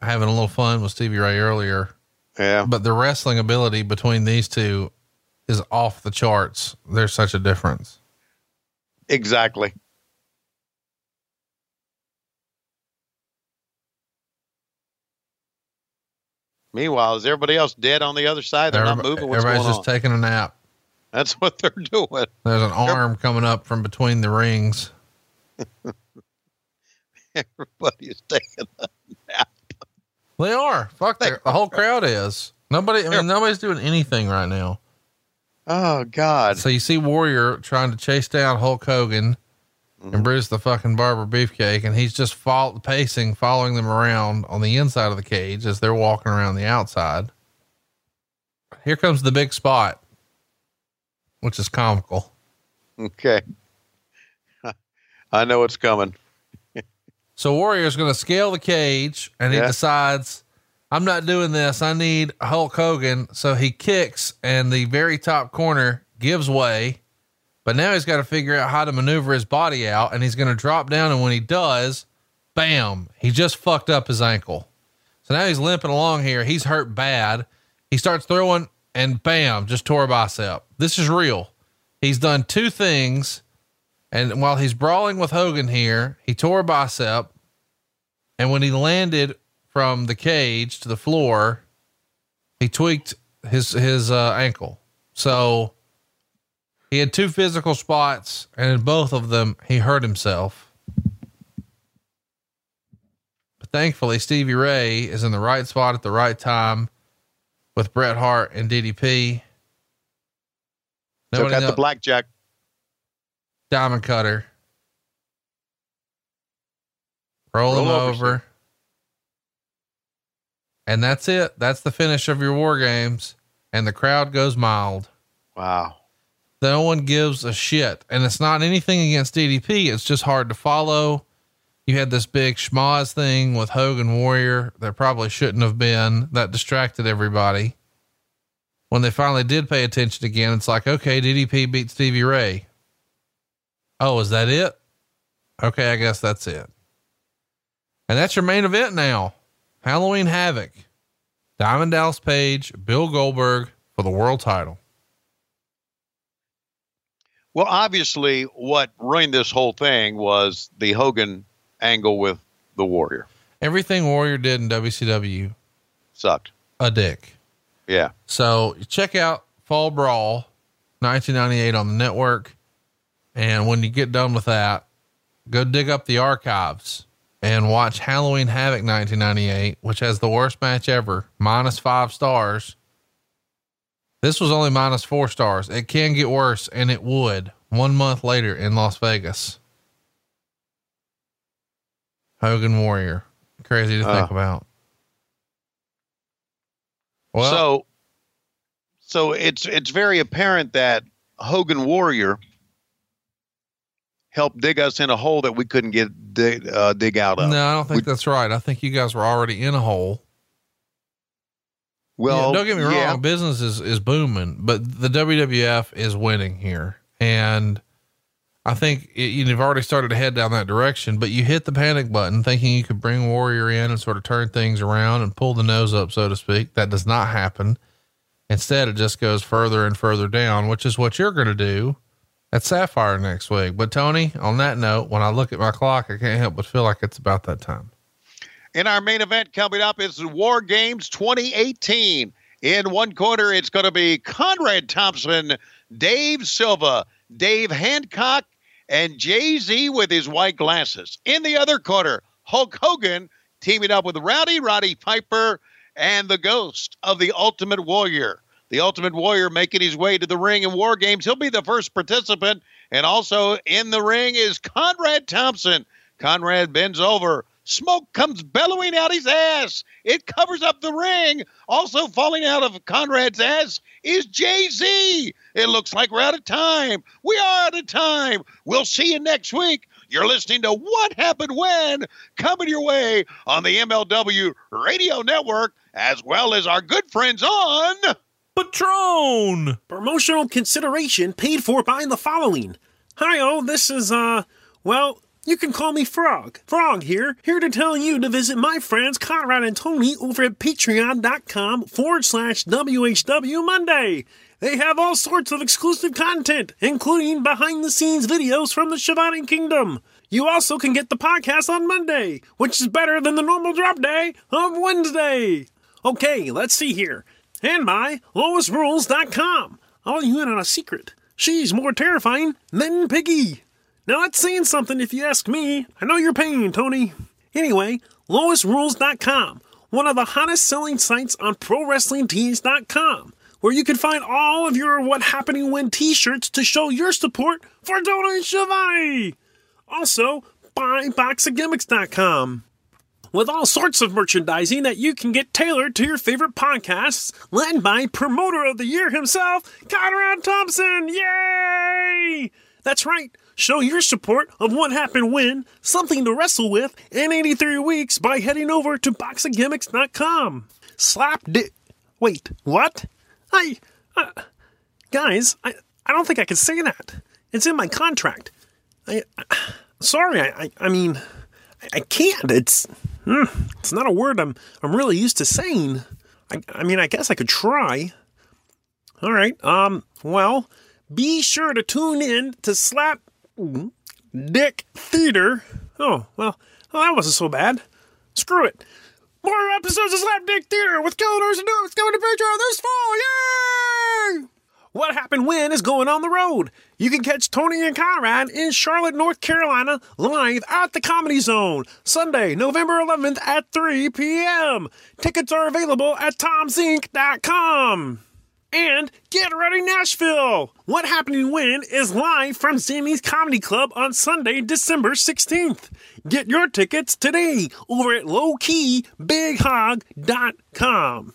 having a little fun with Stevie Ray earlier, Yeah. but the wrestling ability between these two is off the charts. There's such a difference. Exactly. Meanwhile, is everybody else dead on the other side? They're not moving. What's everybody's just on? taking a nap. That's what they're doing. There's an arm coming up from between the rings. <laughs> Everybody is taking a nap. They are. Fuck, they're- the whole crowd is. Nobody, I mean, nobody's doing anything right now. Oh God. So you see Warrior trying to chase down Hulk Hogan Mm-hmm. and Bruce the fucking barber beefcake, and he's just fall, pacing, following them around on the inside of the cage as they're walking around the outside. Here comes the big spot, which is comical. Okay. <laughs> I know it's coming. So Warrior's going to scale the cage, and he Yeah. decides, I'm not doing this. I need Hulk Hogan. So he kicks, and the very top corner gives way. But now he's got to figure out how to maneuver his body out, and he's going to drop down. And when he does, bam, he just fucked up his ankle. So now he's limping along here. He's hurt bad. He starts throwing, and bam, just tore a bicep. This is real. He's done two things. And while he's brawling with Hogan here, he tore a bicep. And when he landed from the cage to the floor, he tweaked his his uh, ankle. So he had two physical spots, and in both of them, he hurt himself. But thankfully, Stevie Ray is in the right spot at the right time with Bret Hart and DDP. Took Nobody out the blackjack. diamond cutter. Roll, Roll him over, over. And that's it. That's the finish of your war games. And the crowd goes mild. Wow. No one gives a shit. And it's not anything against DDP. It's just hard to follow. You had this big schmoz thing with Hogan Warrior that probably shouldn't have been. That distracted everybody. When they finally did pay attention again, it's like, okay, DDP beat Stevie Ray. Oh, is that it? Okay, I guess that's it. And that's your main event now. Halloween Havoc. Diamond Dallas Page, Bill Goldberg for the world title. Well, obviously, what ruined this whole thing was the Hogan angle with the Warrior. Everything Warrior did in WCW Sucked. a dick. Yeah. So check out Fall Brawl 1998 on the network. And when you get done with that, go dig up the archives and watch Halloween Havoc 1998, which has the worst match ever, minus five stars. This was only minus four stars. It can get worse, and it would one month later in Las Vegas. Hogan Warrior. Crazy to think Uh. about. Well, so, so it's it's very apparent that Hogan Warrior helped dig us in a hole that we couldn't get dig, uh, dig out of. no, I don't think We- that's right. I think you guys were already in a hole. Well, Yeah, don't get me wrong, yeah. business is, is booming, but the WWF is winning here. And I think it, you've already started to head down that direction, but you hit the panic button thinking you could bring Warrior in and sort of turn things around and pull the nose up, so to speak. That does not happen. Instead, it just goes further and further down, which is what you're going to do at Sapphire next week. But Tony, on that note, when I look at my clock, I can't help but feel like it's about that time. In our main event coming up is War Games 2018. In one corner, it's going to be Conrad Thompson, Dave Silva, Dave Hancock, and Jay Z with his white glasses. In the other corner, Hulk Hogan teaming up with Rowdy Roddy Piper and the ghost of the Ultimate Warrior. The Ultimate Warrior making his way to the ring in War Games. He'll be the first participant. And also in the ring is Conrad Thompson. Conrad bends over. Smoke comes bellowing out his ass. It covers up the ring. Also falling out of Conrad's ass is Jay Z. It looks like we're out of time. We are out of time. We'll see you next week. You're listening to What Happened When coming your way on the MLW Radio Network, as well as our good friends on. Patreon! Promotional consideration paid for by the following. Hi, all. this is, uh, well, you can call me Frog. Frog here, here to tell you to visit my friends Conrad and Tony over at patreon.com forward slash WHW Monday. They have all sorts of exclusive content, including behind the scenes videos from the Shivani Kingdom. You also can get the podcast on Monday, which is better than the normal drop day of Wednesday. Okay, let's see here. And by LoisRules.com. Let you in on a secret. She's more terrifying than Piggy. Now that's saying something if you ask me. I know your pain, Tony. Anyway, LoisRules.com, one of the hottest selling sites on ProWrestlingTees.com, where you can find all of your What Happening When t-shirts to show your support for Tony Schiavone. Also, buy BoxOfGimmicks.com with all sorts of merchandising that you can get tailored to your favorite podcasts, led by promoter of the year himself, Conrad Thompson. Yay! That's right. Show your support of what happened when, something to wrestle with in 83 weeks by heading over to boxofgimmicks.com. Slap di- Wait, what? I. Uh, guys, I, I don't think I can say that. It's in my contract. I. I sorry, I, I, I mean, I, I can't. It's. Mm, it's not a word I'm I'm really used to saying. I, I mean, I guess I could try. All right. Um. Well, be sure to tune in to Slap Dick Theater. Oh well, well that wasn't so bad. Screw it. More episodes of Slap Dick Theater with Killers and Dukes coming to Patreon this fall. Yay! What Happened When is going on the road. You can catch Tony and Conrad in Charlotte, North Carolina, live at the Comedy Zone, Sunday, November 11th at 3 p.m. Tickets are available at TomZinc.com. And get ready, Nashville! What Happening When is live from Sammy's Comedy Club on Sunday, December 16th. Get your tickets today over at lowkeybighog.com.